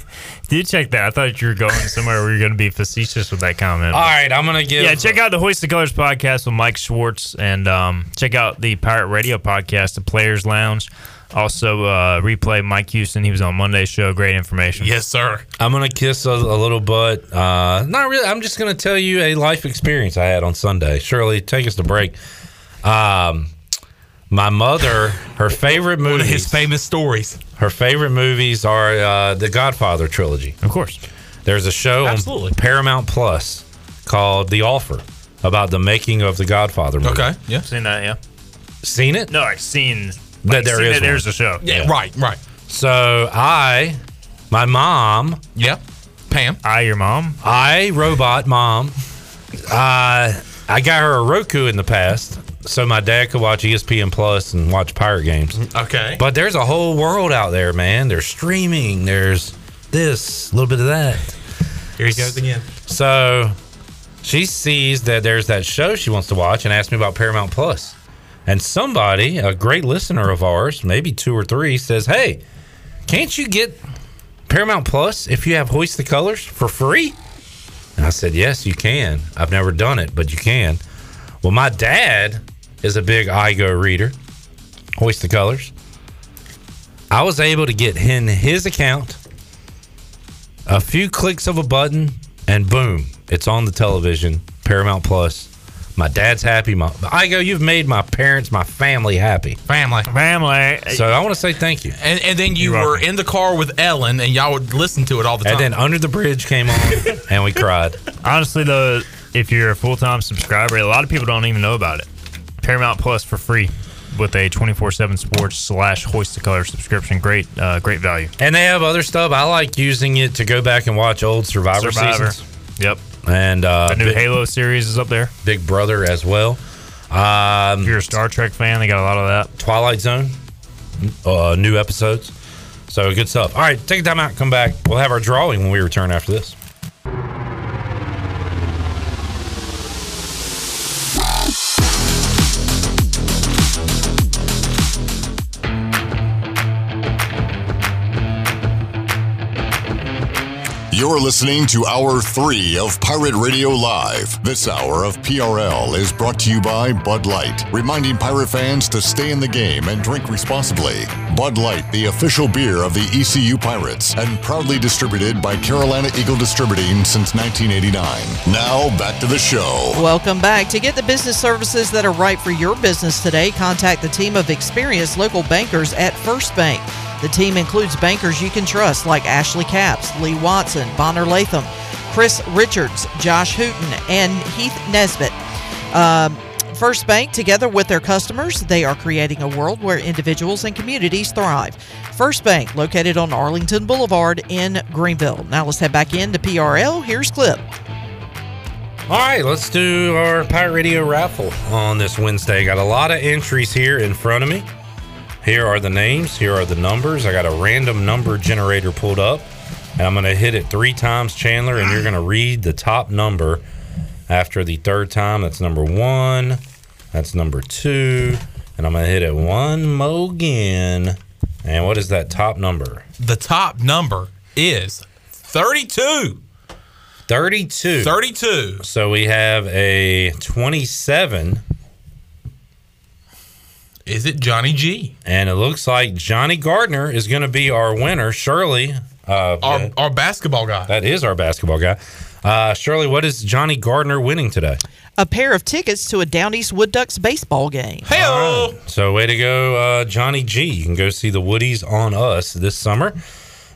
did check that. I thought you were going somewhere where you're going to be facetious with that comment. All right, I'm gonna give. Yeah, check out the Hoist the Colors podcast with Mike Schwartz, and um, check out the Pirate Radio podcast, the Players Lounge. Also, uh, replay Mike Houston. He was on Monday's show. Great information. Yes, sir. I'm gonna kiss a, a little butt. Uh, not really. I'm just gonna tell you a life experience I had on Sunday. Shirley, take us to break. Um, my mother, her favorite movies. One of his famous stories. Her favorite movies are uh, the Godfather trilogy. Of course. There's a show Absolutely. on Paramount Plus called The Offer about the making of the Godfather movie. Okay. Yeah. Seen that? Yeah. Seen it? No, I've seen. That like, there seen is that there's a show. Yeah. Right. Right. So I, my mom, Yeah. Pam. I, your mom. I, robot mom, uh, I got her a Roku in the past so my dad could watch ESPN Plus and watch Pirate games. Okay. But there's a whole world out there, man. There's streaming, there's this, a little bit of that. Here he goes again. So she sees that there's that show she wants to watch and asks me about Paramount Plus. And somebody, a great listener of ours, maybe two or three, says, Hey, can't you get Paramount Plus if you have Hoist the Colors for free? And I said, Yes, you can. I've never done it, but you can. Well, my dad is a big IGO reader, Hoist the Colors. I was able to get in his account a few clicks of a button, and boom, it's on the television, Paramount Plus. My dad's happy. My I go. You've made my parents, my family happy. Family, family. So I want to say thank you. And and then you You're were welcome. in the car with Ellen, and y'all would listen to it all the time. And then Under the Bridge came on, and we cried. Honestly, though, if you're a full time subscriber, a lot of people don't even know about it. Paramount Plus for free with a 24 7 sports slash hoist the color subscription. Great, uh, great value. And they have other stuff. I like using it to go back and watch old Survivor, Survivor. seasons. Yep. And uh, The new Big, Halo series is up there. Big Brother as well. Um, if you're a Star Trek fan, they got a lot of that. Twilight Zone, uh, new episodes. So good stuff. All right, take a time out, come back. We'll have our drawing when we return after this. You're listening to Hour 3 of Pirate Radio Live. This hour of PRL is brought to you by Bud Light, reminding pirate fans to stay in the game and drink responsibly. Bud Light, the official beer of the ECU Pirates, and proudly distributed by Carolina Eagle Distributing since 1989. Now, back to the show. Welcome back. To get the business services that are right for your business today, contact the team of experienced local bankers at First Bank. The team includes bankers you can trust like Ashley Caps, Lee Watson, Bonner Latham, Chris Richards, Josh Hooten, and Heath Nesbitt. Um, First Bank, together with their customers, they are creating a world where individuals and communities thrive. First Bank, located on Arlington Boulevard in Greenville. Now let's head back into PRL. Here's Clip. All right, let's do our Pirate Radio raffle on this Wednesday. Got a lot of entries here in front of me. Here are the names, here are the numbers. I got a random number generator pulled up, and I'm going to hit it three times, Chandler, and you're going to read the top number after the third time. That's number one, that's number two, and I'm going to hit it one more again. And what is that top number? the top number is 32. 32. 32. So we have a 27. Is it Johnny G? And it looks like Johnny Gardner is going to be our winner. Shirley. Uh, Our, our basketball guy. that is our basketball guy. Uh, Shirley, what is Johnny Gardner winning today? A pair of tickets to a Down East Wood Ducks baseball game. Hey, So, way to go, uh, Johnny G. You can go see the Woodies on us this summer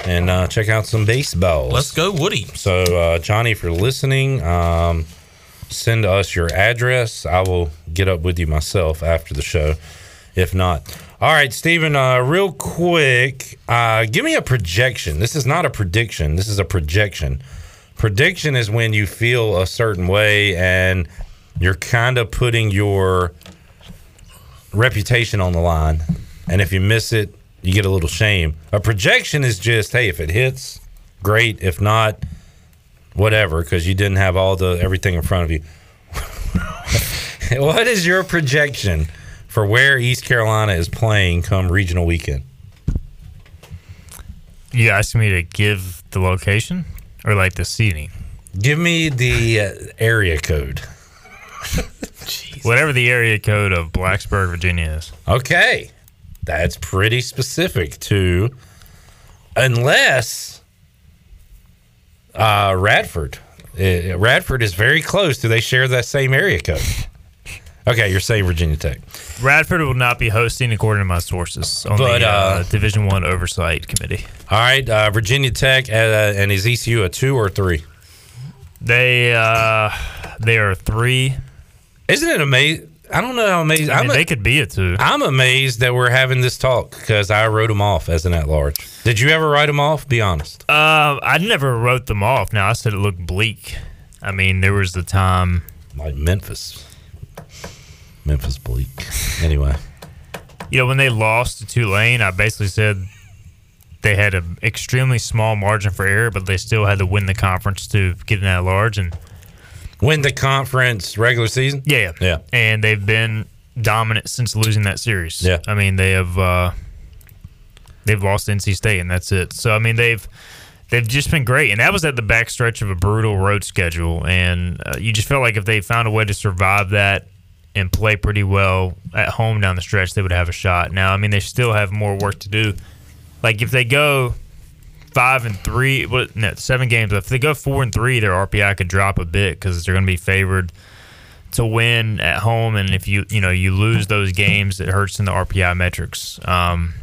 and uh, check out some baseball. Let's go, Woody. So, uh, Johnny, if you're listening, um, send us your address. I will get up with you myself after the show. If not, all right, Stephen. Uh, real quick, uh, give me a projection. This is not a prediction. This is a projection. Prediction is when you feel a certain way and you're kind of putting your reputation on the line. And if you miss it, you get a little shame. A projection is just, hey, if it hits, great. If not, whatever, because you didn't have all the everything in front of you. what is your projection for where East Carolina is playing come regional weekend? You asking me to give the location or like the seating? Give me the uh, area code. Whatever the area code of Blacksburg, Virginia is. Okay. That's pretty specific to unless uh, Radford. Uh, Radford is very close. Do they share that same area code? Okay, you're saying Virginia Tech. Radford will not be hosting, according to my sources, on But, the uh, uh, Division One Oversight Committee. All right, uh, Virginia Tech, uh, and is ECU a two or three? They uh, they are three. Isn't it amazing? I don't know how amazing. I mean, a- they could be a two. I'm amazed that we're having this talk because I wrote them off as an at large. Did you ever write them off? Be honest. Uh, I never wrote them off. Now I said it looked bleak. I mean, there was the time like Memphis. Memphis bleak. Anyway, you know, when they lost to Tulane, I basically said they had an extremely small margin for error, but they still had to win the conference to get in at large and win the conference regular season. Yeah, yeah, and they've been dominant since losing that series. Yeah. I mean they have uh, they've lost to NC State and that's it. So I mean they've they've just been great, and that was at the backstretch of a brutal road schedule, and uh, you just felt like if they found a way to survive that and play pretty well at home down the stretch, they would have a shot. Now, I mean, they still have more work to do. Like if they go five and three, what no, seven games. If they go four and three, their RPI could drop a bit because they're going to be favored to win at home, and if you you know you lose those games, it hurts in the RPI metrics. Um,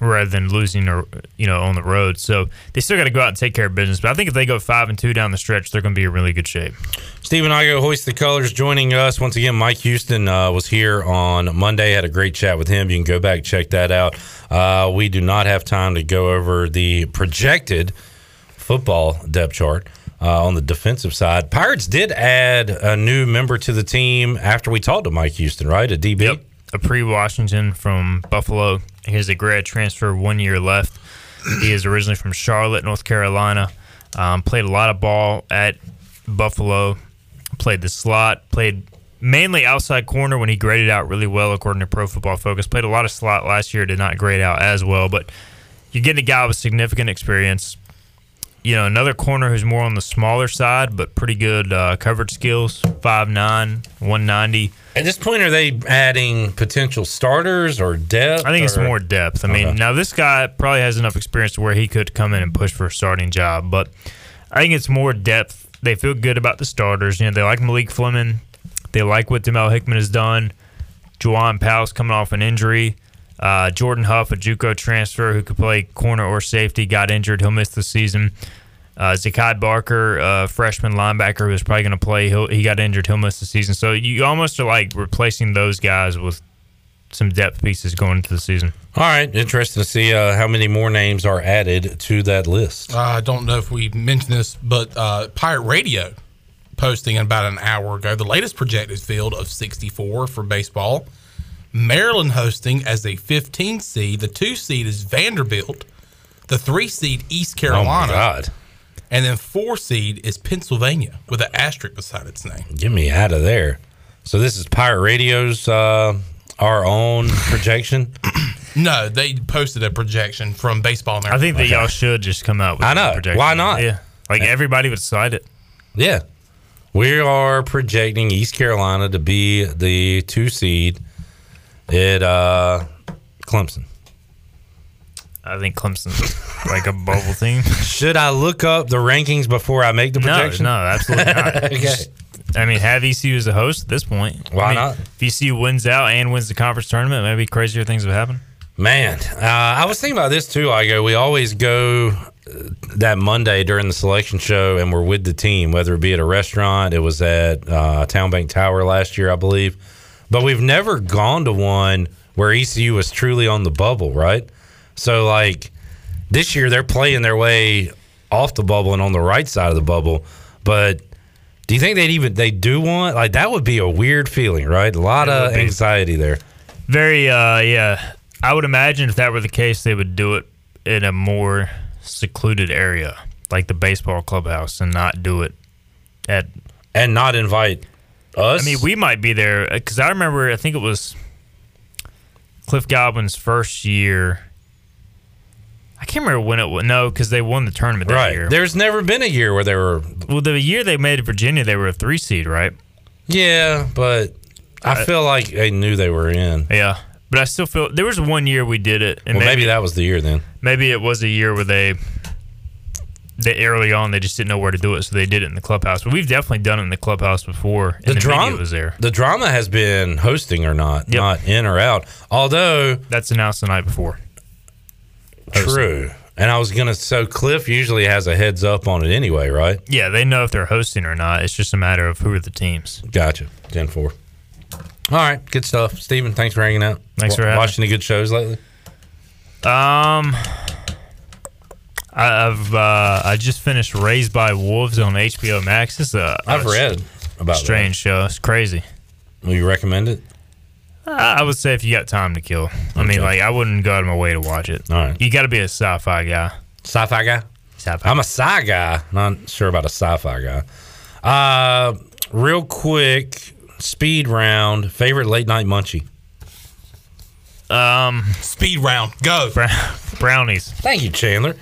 rather than losing or you know on the road. So they still got to go out and take care of business. But I think if they go five and two down the stretch, they're going to be in really good shape. Steve and I Igo, Hoist the Colors, joining us once again. Mike Houston uh, was here on Monday. Had a great chat with him. You can go back check that out. Uh, we do not have time to go over the projected football depth chart. Uh, on the defensive side, Pirates did add a new member to the team after we talked to Mike Houston, right? A DB. Yep. pre-Washington from Buffalo. He has a grad transfer, one year left. He is originally from Charlotte, North Carolina. Um, played a lot of ball at Buffalo. Played the slot. Played mainly outside corner when he graded out really well, according to Pro Football Focus. Played a lot of slot last year. Did not grade out as well, but you're getting a guy with significant experience. You know, another corner who's more on the smaller side, but pretty good uh, coverage skills. 5'9", 190. At this point, are they adding potential starters or depth? I think it's more depth. I mean, Okay. now this guy probably has enough experience to where he could come in and push for a starting job, but I think it's more depth. They feel good about the starters. You know, they like Malik Fleming. They like what Demel Hickman has done. Juwan Powell's coming off an injury. Uh, Jordan Huff, a JUCO transfer who could play corner or safety, got injured. He'll miss the season. Uh, Zakai Barker, uh, freshman linebacker who's probably going to play, he'll, he got injured. He'll miss the season. So you almost are like replacing those guys with some depth pieces going into the season. All right, interesting to see uh, how many more names are added to that list. Uh, I don't know if we mentioned this, but uh, Pirate Radio posting about an hour ago the latest projected field of 64 for baseball. Maryland hosting as a 15 seed. The two seed is Vanderbilt. The three seed East Carolina. Oh, God. And then four seed is Pennsylvania with an asterisk beside its name. Get me out of there. So this is Pirate Radio's uh, our own projection. No, they posted a projection from Baseball America. I think that y'all should just come out with I know. a projection. Why not? Yeah. Like everybody would cite it. Yeah. We are projecting East Carolina to be the two seed at uh, Clemson. I think Clemson's like a bubble team. Should I look up the rankings before I make the No, projection? no, absolutely not. okay. Just- I mean, have ECU as a host at this point. Why I mean, not? If ECU wins out and wins the conference tournament, maybe crazier things would happen. Man, uh, I was thinking about this too. I go, we always go uh, that Monday during the selection show, and we're with the team, whether it be at a restaurant. It was at uh, Town Bank Tower last year, I believe. But we've never gone to one where ECU was truly on the bubble, right? So, like this year, they're playing their way off the bubble and on the right side of the bubble. But do you think they'd even they do want like that? Would be a weird feeling, right? A lot of anxiety there. Very, uh, yeah. I would imagine if that were the case, they would do it in a more secluded area, like the baseball clubhouse, and not do it at and not invite us. I mean, we might be there because I remember. I think it was Cliff Godwin's first year. I can't remember when it was. No, because they won the tournament that Right. year. There's never been a year where they were. Well, the year they made Virginia, they were a three seed, right? Yeah, but I feel like they knew they were in. Yeah, but I still feel there was one year we did it, and well, maybe, that was the year then. maybe it was a year where they they early on they just didn't know where to do it, so they did it in the clubhouse. But we've definitely done it in the clubhouse before, The the, drama was there. The drama has been hosting or not, not in or out. Although that's announced the night before. True. And I was gonna. So Cliff usually has a heads up on it anyway, right? Yeah, they know if they're hosting or not. It's just a matter of who are the teams. Gotcha. Ten four. All right, good stuff, Steven, Thanks for hanging out. Thanks Wa- for having watching any good shows lately. Um, I've uh, I just finished Raised by Wolves on HBO Max. It's a I've a read about that. strange show. It's crazy. Will you recommend it? I I would say if you got time to kill. I mean, like I wouldn't go out of my way to watch it. All right. You got to be a sci-fi guy. Sci-fi guy. Sci-fi. I'm a sci guy. Not sure about a sci-fi guy. Uh, real quick, speed round. Favorite late night munchie. Um, speed round. Go. brownies. Thank you, Chandler.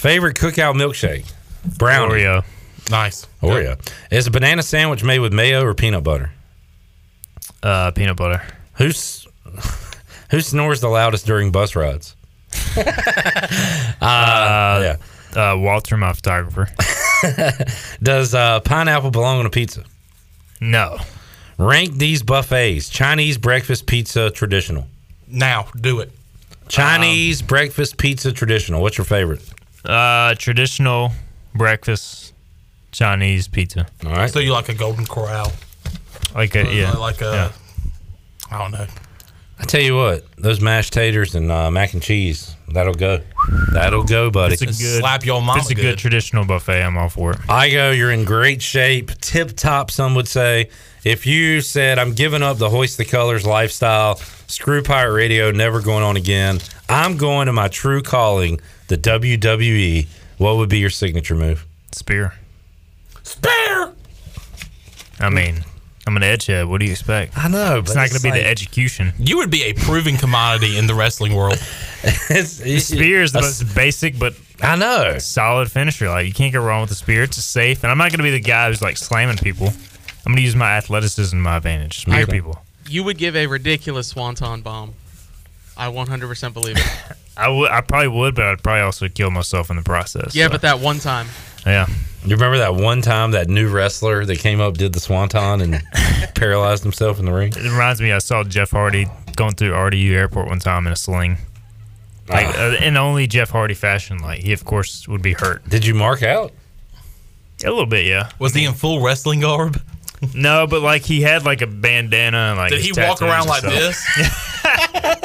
Favorite cookout milkshake. Brownie. Oreo. Nice. Oreo. Is a banana sandwich made with mayo or peanut butter? Uh, peanut butter. Who's who snores the loudest during bus rides? uh, yeah. Uh, Walter, my photographer. Does uh, pineapple belong on a pizza? No. Rank these buffets: Chinese breakfast pizza traditional. Now, do it. Chinese breakfast pizza traditional. What's your favorite? Uh, traditional breakfast Chinese pizza. All right. So you like a Golden Corral? Like a yeah. Like a. I don't know. I tell you what, those mashed taters and uh, mac and cheese, that'll go. That'll go, buddy. It's a good It's a good. traditional buffet. I'm all for it. I go, you're in great shape, tip top, some would say. If you said, I'm giving up the hoist the colors lifestyle, screw pirate radio, never going on again, I'm going to my true calling, the WWE, what would be your signature move? Spear. Spear! I mean, I'm an edgehead. What do you expect? I know, It's not it's going to be like- the execution. You would be a proven commodity in the wrestling world. The spear is the most basic, but I know solid finisher. Like you can't go wrong with the spear. It's safe, and I'm not going to be the guy who's like slamming people. I'm going to use my athleticism, to my advantage, spear I- people. You would give a ridiculous swanton bomb. I 100% believe it. I would, I probably would, but I'd probably also kill myself in the process. yeah, so. but that one time. Yeah. You remember that one time that new wrestler that came up, did the swanton, and paralyzed himself in the ring? It reminds me, I saw Jeff Hardy going through RDU airport one time in a sling. Like uh, in only Jeff Hardy fashion, like he of course would be hurt. Did you mark out? A little bit, yeah. Was he in full wrestling garb? No, but like he had like a bandana and like. Did he walk around like this?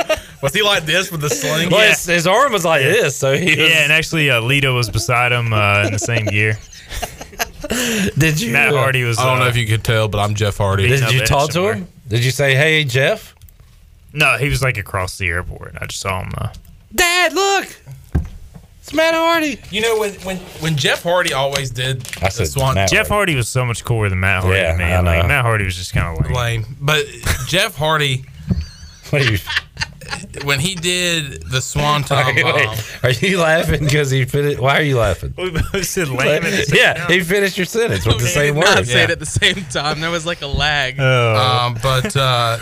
was he like this with the sling? Well, his, his arm was like this, so he was, Yeah, and actually, uh, Lita was beside him uh, in the same gear. Did you? Matt Hardy was. I don't know uh, if you could tell, but I'm Jeff Hardy. Did you edge talk to somewhere. him? Did you say, "Hey, Jeff"? No, he was like across the airport. I just saw him. Uh, Dad, look, it's Matt Hardy. You know when when when Jeff Hardy always did I the said Swan Matt Jeff Hardy was so much cooler than Matt Hardy Yeah, man. me. I Like. Matt Hardy was just kind of lame. lame, but Jeff Hardy What are you? When he did the Swanton Wait, bomb. Are you laughing because he finished? Why are you laughing? We both said lame. at the same yeah, time. he finished your sentence with the same did not words. say it at the same time. There was like a lag. Oh. Um, but uh,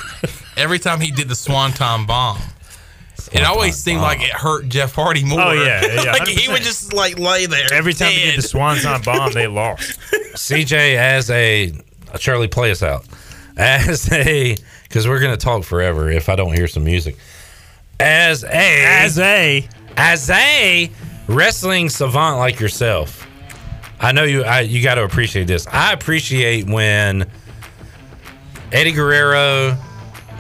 every time he did the Swan Swanton bomb, it always seemed bomb. like it hurt Jeff Hardy more. Oh, yeah, yeah, like he would just like lay there. Every time he did the Swanton bomb, they lost. CJ as a Charlie, play us out as a because we're gonna talk forever if I don't hear some music. As a As a as a wrestling savant like yourself, I know you. I, you got to appreciate this. I appreciate when Eddie Guerrero.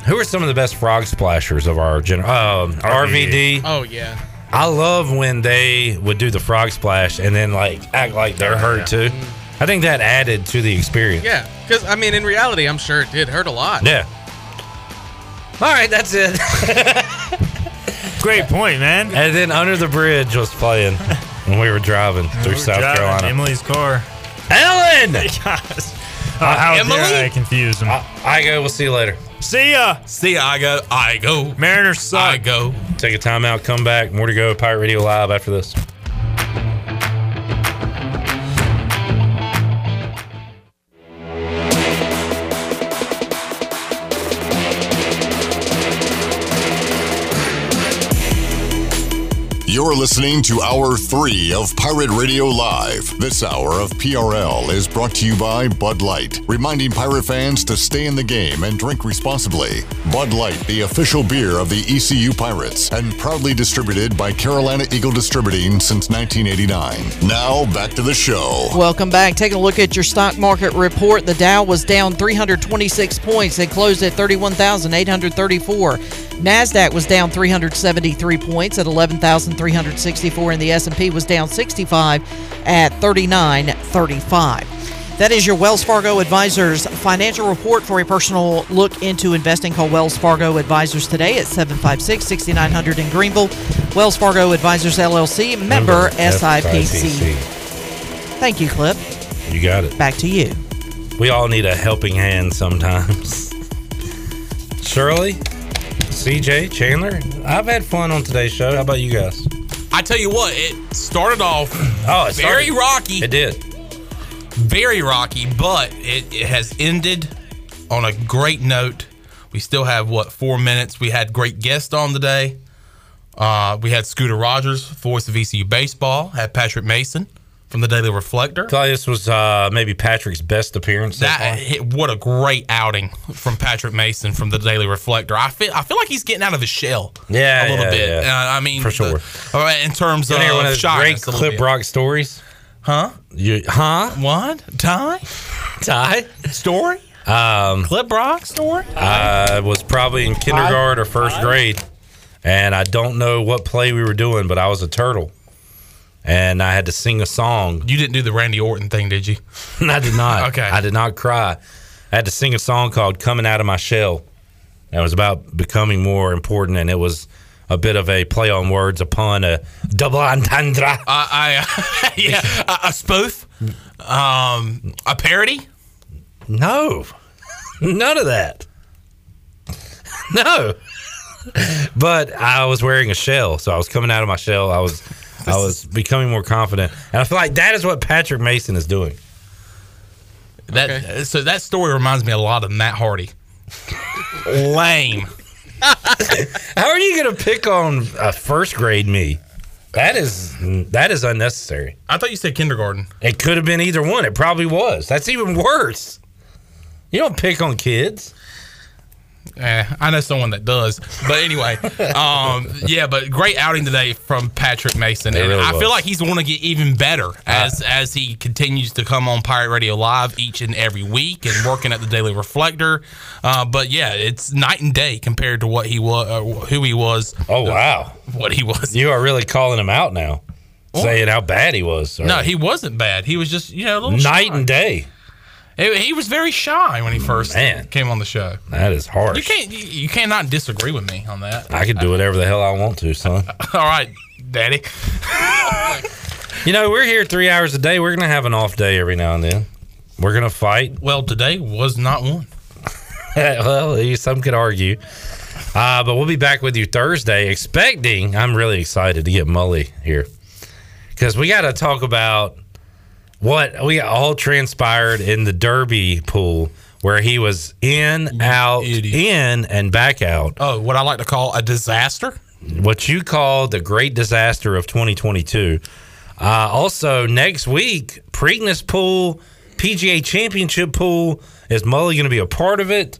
Who are some of the best frog splashers of our gen? Um, RVD. Oh yeah. I love when they would do the frog splash and then like act like they're hurt too. I think that added to the experience. Yeah, because I mean, in reality, I'm sure it did hurt a lot. Yeah. All right, that's it. Great point, man. and then Under the Bridge was playing when we were driving through We were South driving Carolina. Emily's car. Ellen! Oh, uh, how Emily? dare I confuse him? I, I go. We'll see you later. See ya. See, I go, I go, Mariners suck. I go. Take a timeout. Come back. More to go. Pirate Radio Live after this. You're listening to Hour 3 of Pirate Radio Live. This hour of PRL is brought to you by Bud Light, reminding pirate fans to stay in the game and drink responsibly. Bud Light, the official beer of the ECU Pirates, and proudly distributed by Carolina Eagle Distributing since 1989. Now, back to the show. Welcome back. Taking a look at your stock market report. The Dow was down 326 points. It closed at 31,834. Nasdaq was down 373 points at 11,364 and the S&P was down 65 at 3935. That is your Wells Fargo Advisors financial report for a personal look into investing. Call Wells Fargo Advisors today at 756 6900 in Greenville. Wells Fargo Advisors LLC, member SIPC. Thank you, Clip. You got it. Back to you. We all need a helping hand sometimes. Shirley, CJ, Chandler, I've had fun on today's show. How about you guys? I tell you what, it started off Oh, it very started- rocky. It did. very rocky, but it, it has ended on a great note. We still have what four minutes. We had great guests on today. Uh, we had Scooter Rogers, voice of ECU baseball. Had Patrick Mason, from the Daily Reflector. I Thought this was uh, maybe Patrick's best appearance. So That hit, what a great outing from Patrick Mason from the Daily Reflector. I feel I feel like he's getting out of his shell. Yeah, a little yeah, bit. yeah. Uh, I mean, For sure. the- uh, in terms of, one of great Clip bit. Rock stories? Huh? You, huh? What? Ty? Ty? Story? Um, Clip Rock story? I was probably in kindergarten or first grade, and I don't know what play we were doing, but I was a turtle, and I had to sing a song. You didn't do the Randy Orton thing, did you? I did not. Okay. I did not cry. I had to sing a song called "Coming Out of My Shell." That was about becoming more important, and it was a bit of a play on words, a pun, a double entendre. I, I yeah, a, a spoof, um, a parody. No, none of that. No, but I was wearing a shell, so I was coming out of my shell. I was, I was becoming more confident, and I feel like that is what Patrick Mason is doing. That so that story reminds me a lot of Matt Hardy. Lame. How are you going to pick on a first grade me? That is that is unnecessary. I thought you said kindergarten. It could have been either one. It probably was. That's even worse. You don't pick on kids. Eh, I know someone that does, but anyway, um, yeah. But great outing today from Patrick Mason, It and really I was. feel like he's going to get even better as as he continues to come on Pirate Radio Live each and every week and working at the Daily Reflector. Uh, but yeah, it's night and day compared to what he was, uh, who he was. Oh wow, what he was. You are really calling him out now, saying how bad he was. No, he wasn't bad. He was just you know a little night shy. and day. He, he was very shy when he first Man. came on the show. That is harsh. You can't you, cannot disagree with me on that. I could do whatever the hell I want to, son. All right, Daddy. You know, we're here three hours a day. We're gonna have an off day every now and then. We're gonna fight. Well, today was not one. well, some could argue. Uh, but we'll be back with you Thursday, expecting. I'm really excited to get Mully here because we got to talk about what we all transpired in the Derby pool where he was in, out, in, and back out. Oh, what I like to call a disaster. What you call the great disaster of 2022. Uh, also, next week, Preakness pool, PGA Championship pool. Is Mully going to be a part of it?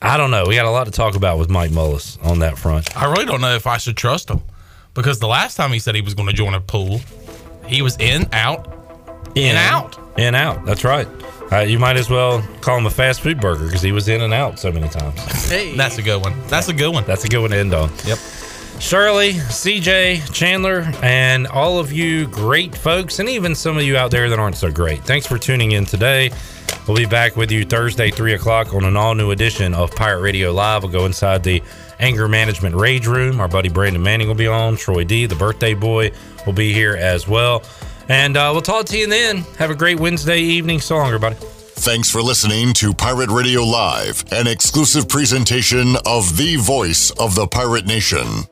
I don't know. We got a lot to talk about with Mike Mullis on that front. I really don't know if I should trust him because the last time he said he was going to join a pool, he was in, out, in, out. In, out. That's right. Uh, you might as well call him a fast food burger because he was in and out so many times. Hey. That's a good one. That's a good one. That's a good one to end on. Yep. Shirley, CJ, Chandler, and all of you great folks, and even some of you out there that aren't so great. Thanks for tuning in today. We'll be back with you Thursday, 3 o'clock, on an all new edition of Pirate Radio Live. We'll go inside the anger management rage room. Our buddy Brandon Manning will be on. Troy D, the birthday boy, will be here as well. And uh, we'll talk to you then. Have a great Wednesday evening. So long, everybody. Thanks for listening to Pirate Radio Live, an exclusive presentation of the voice of the pirate nation.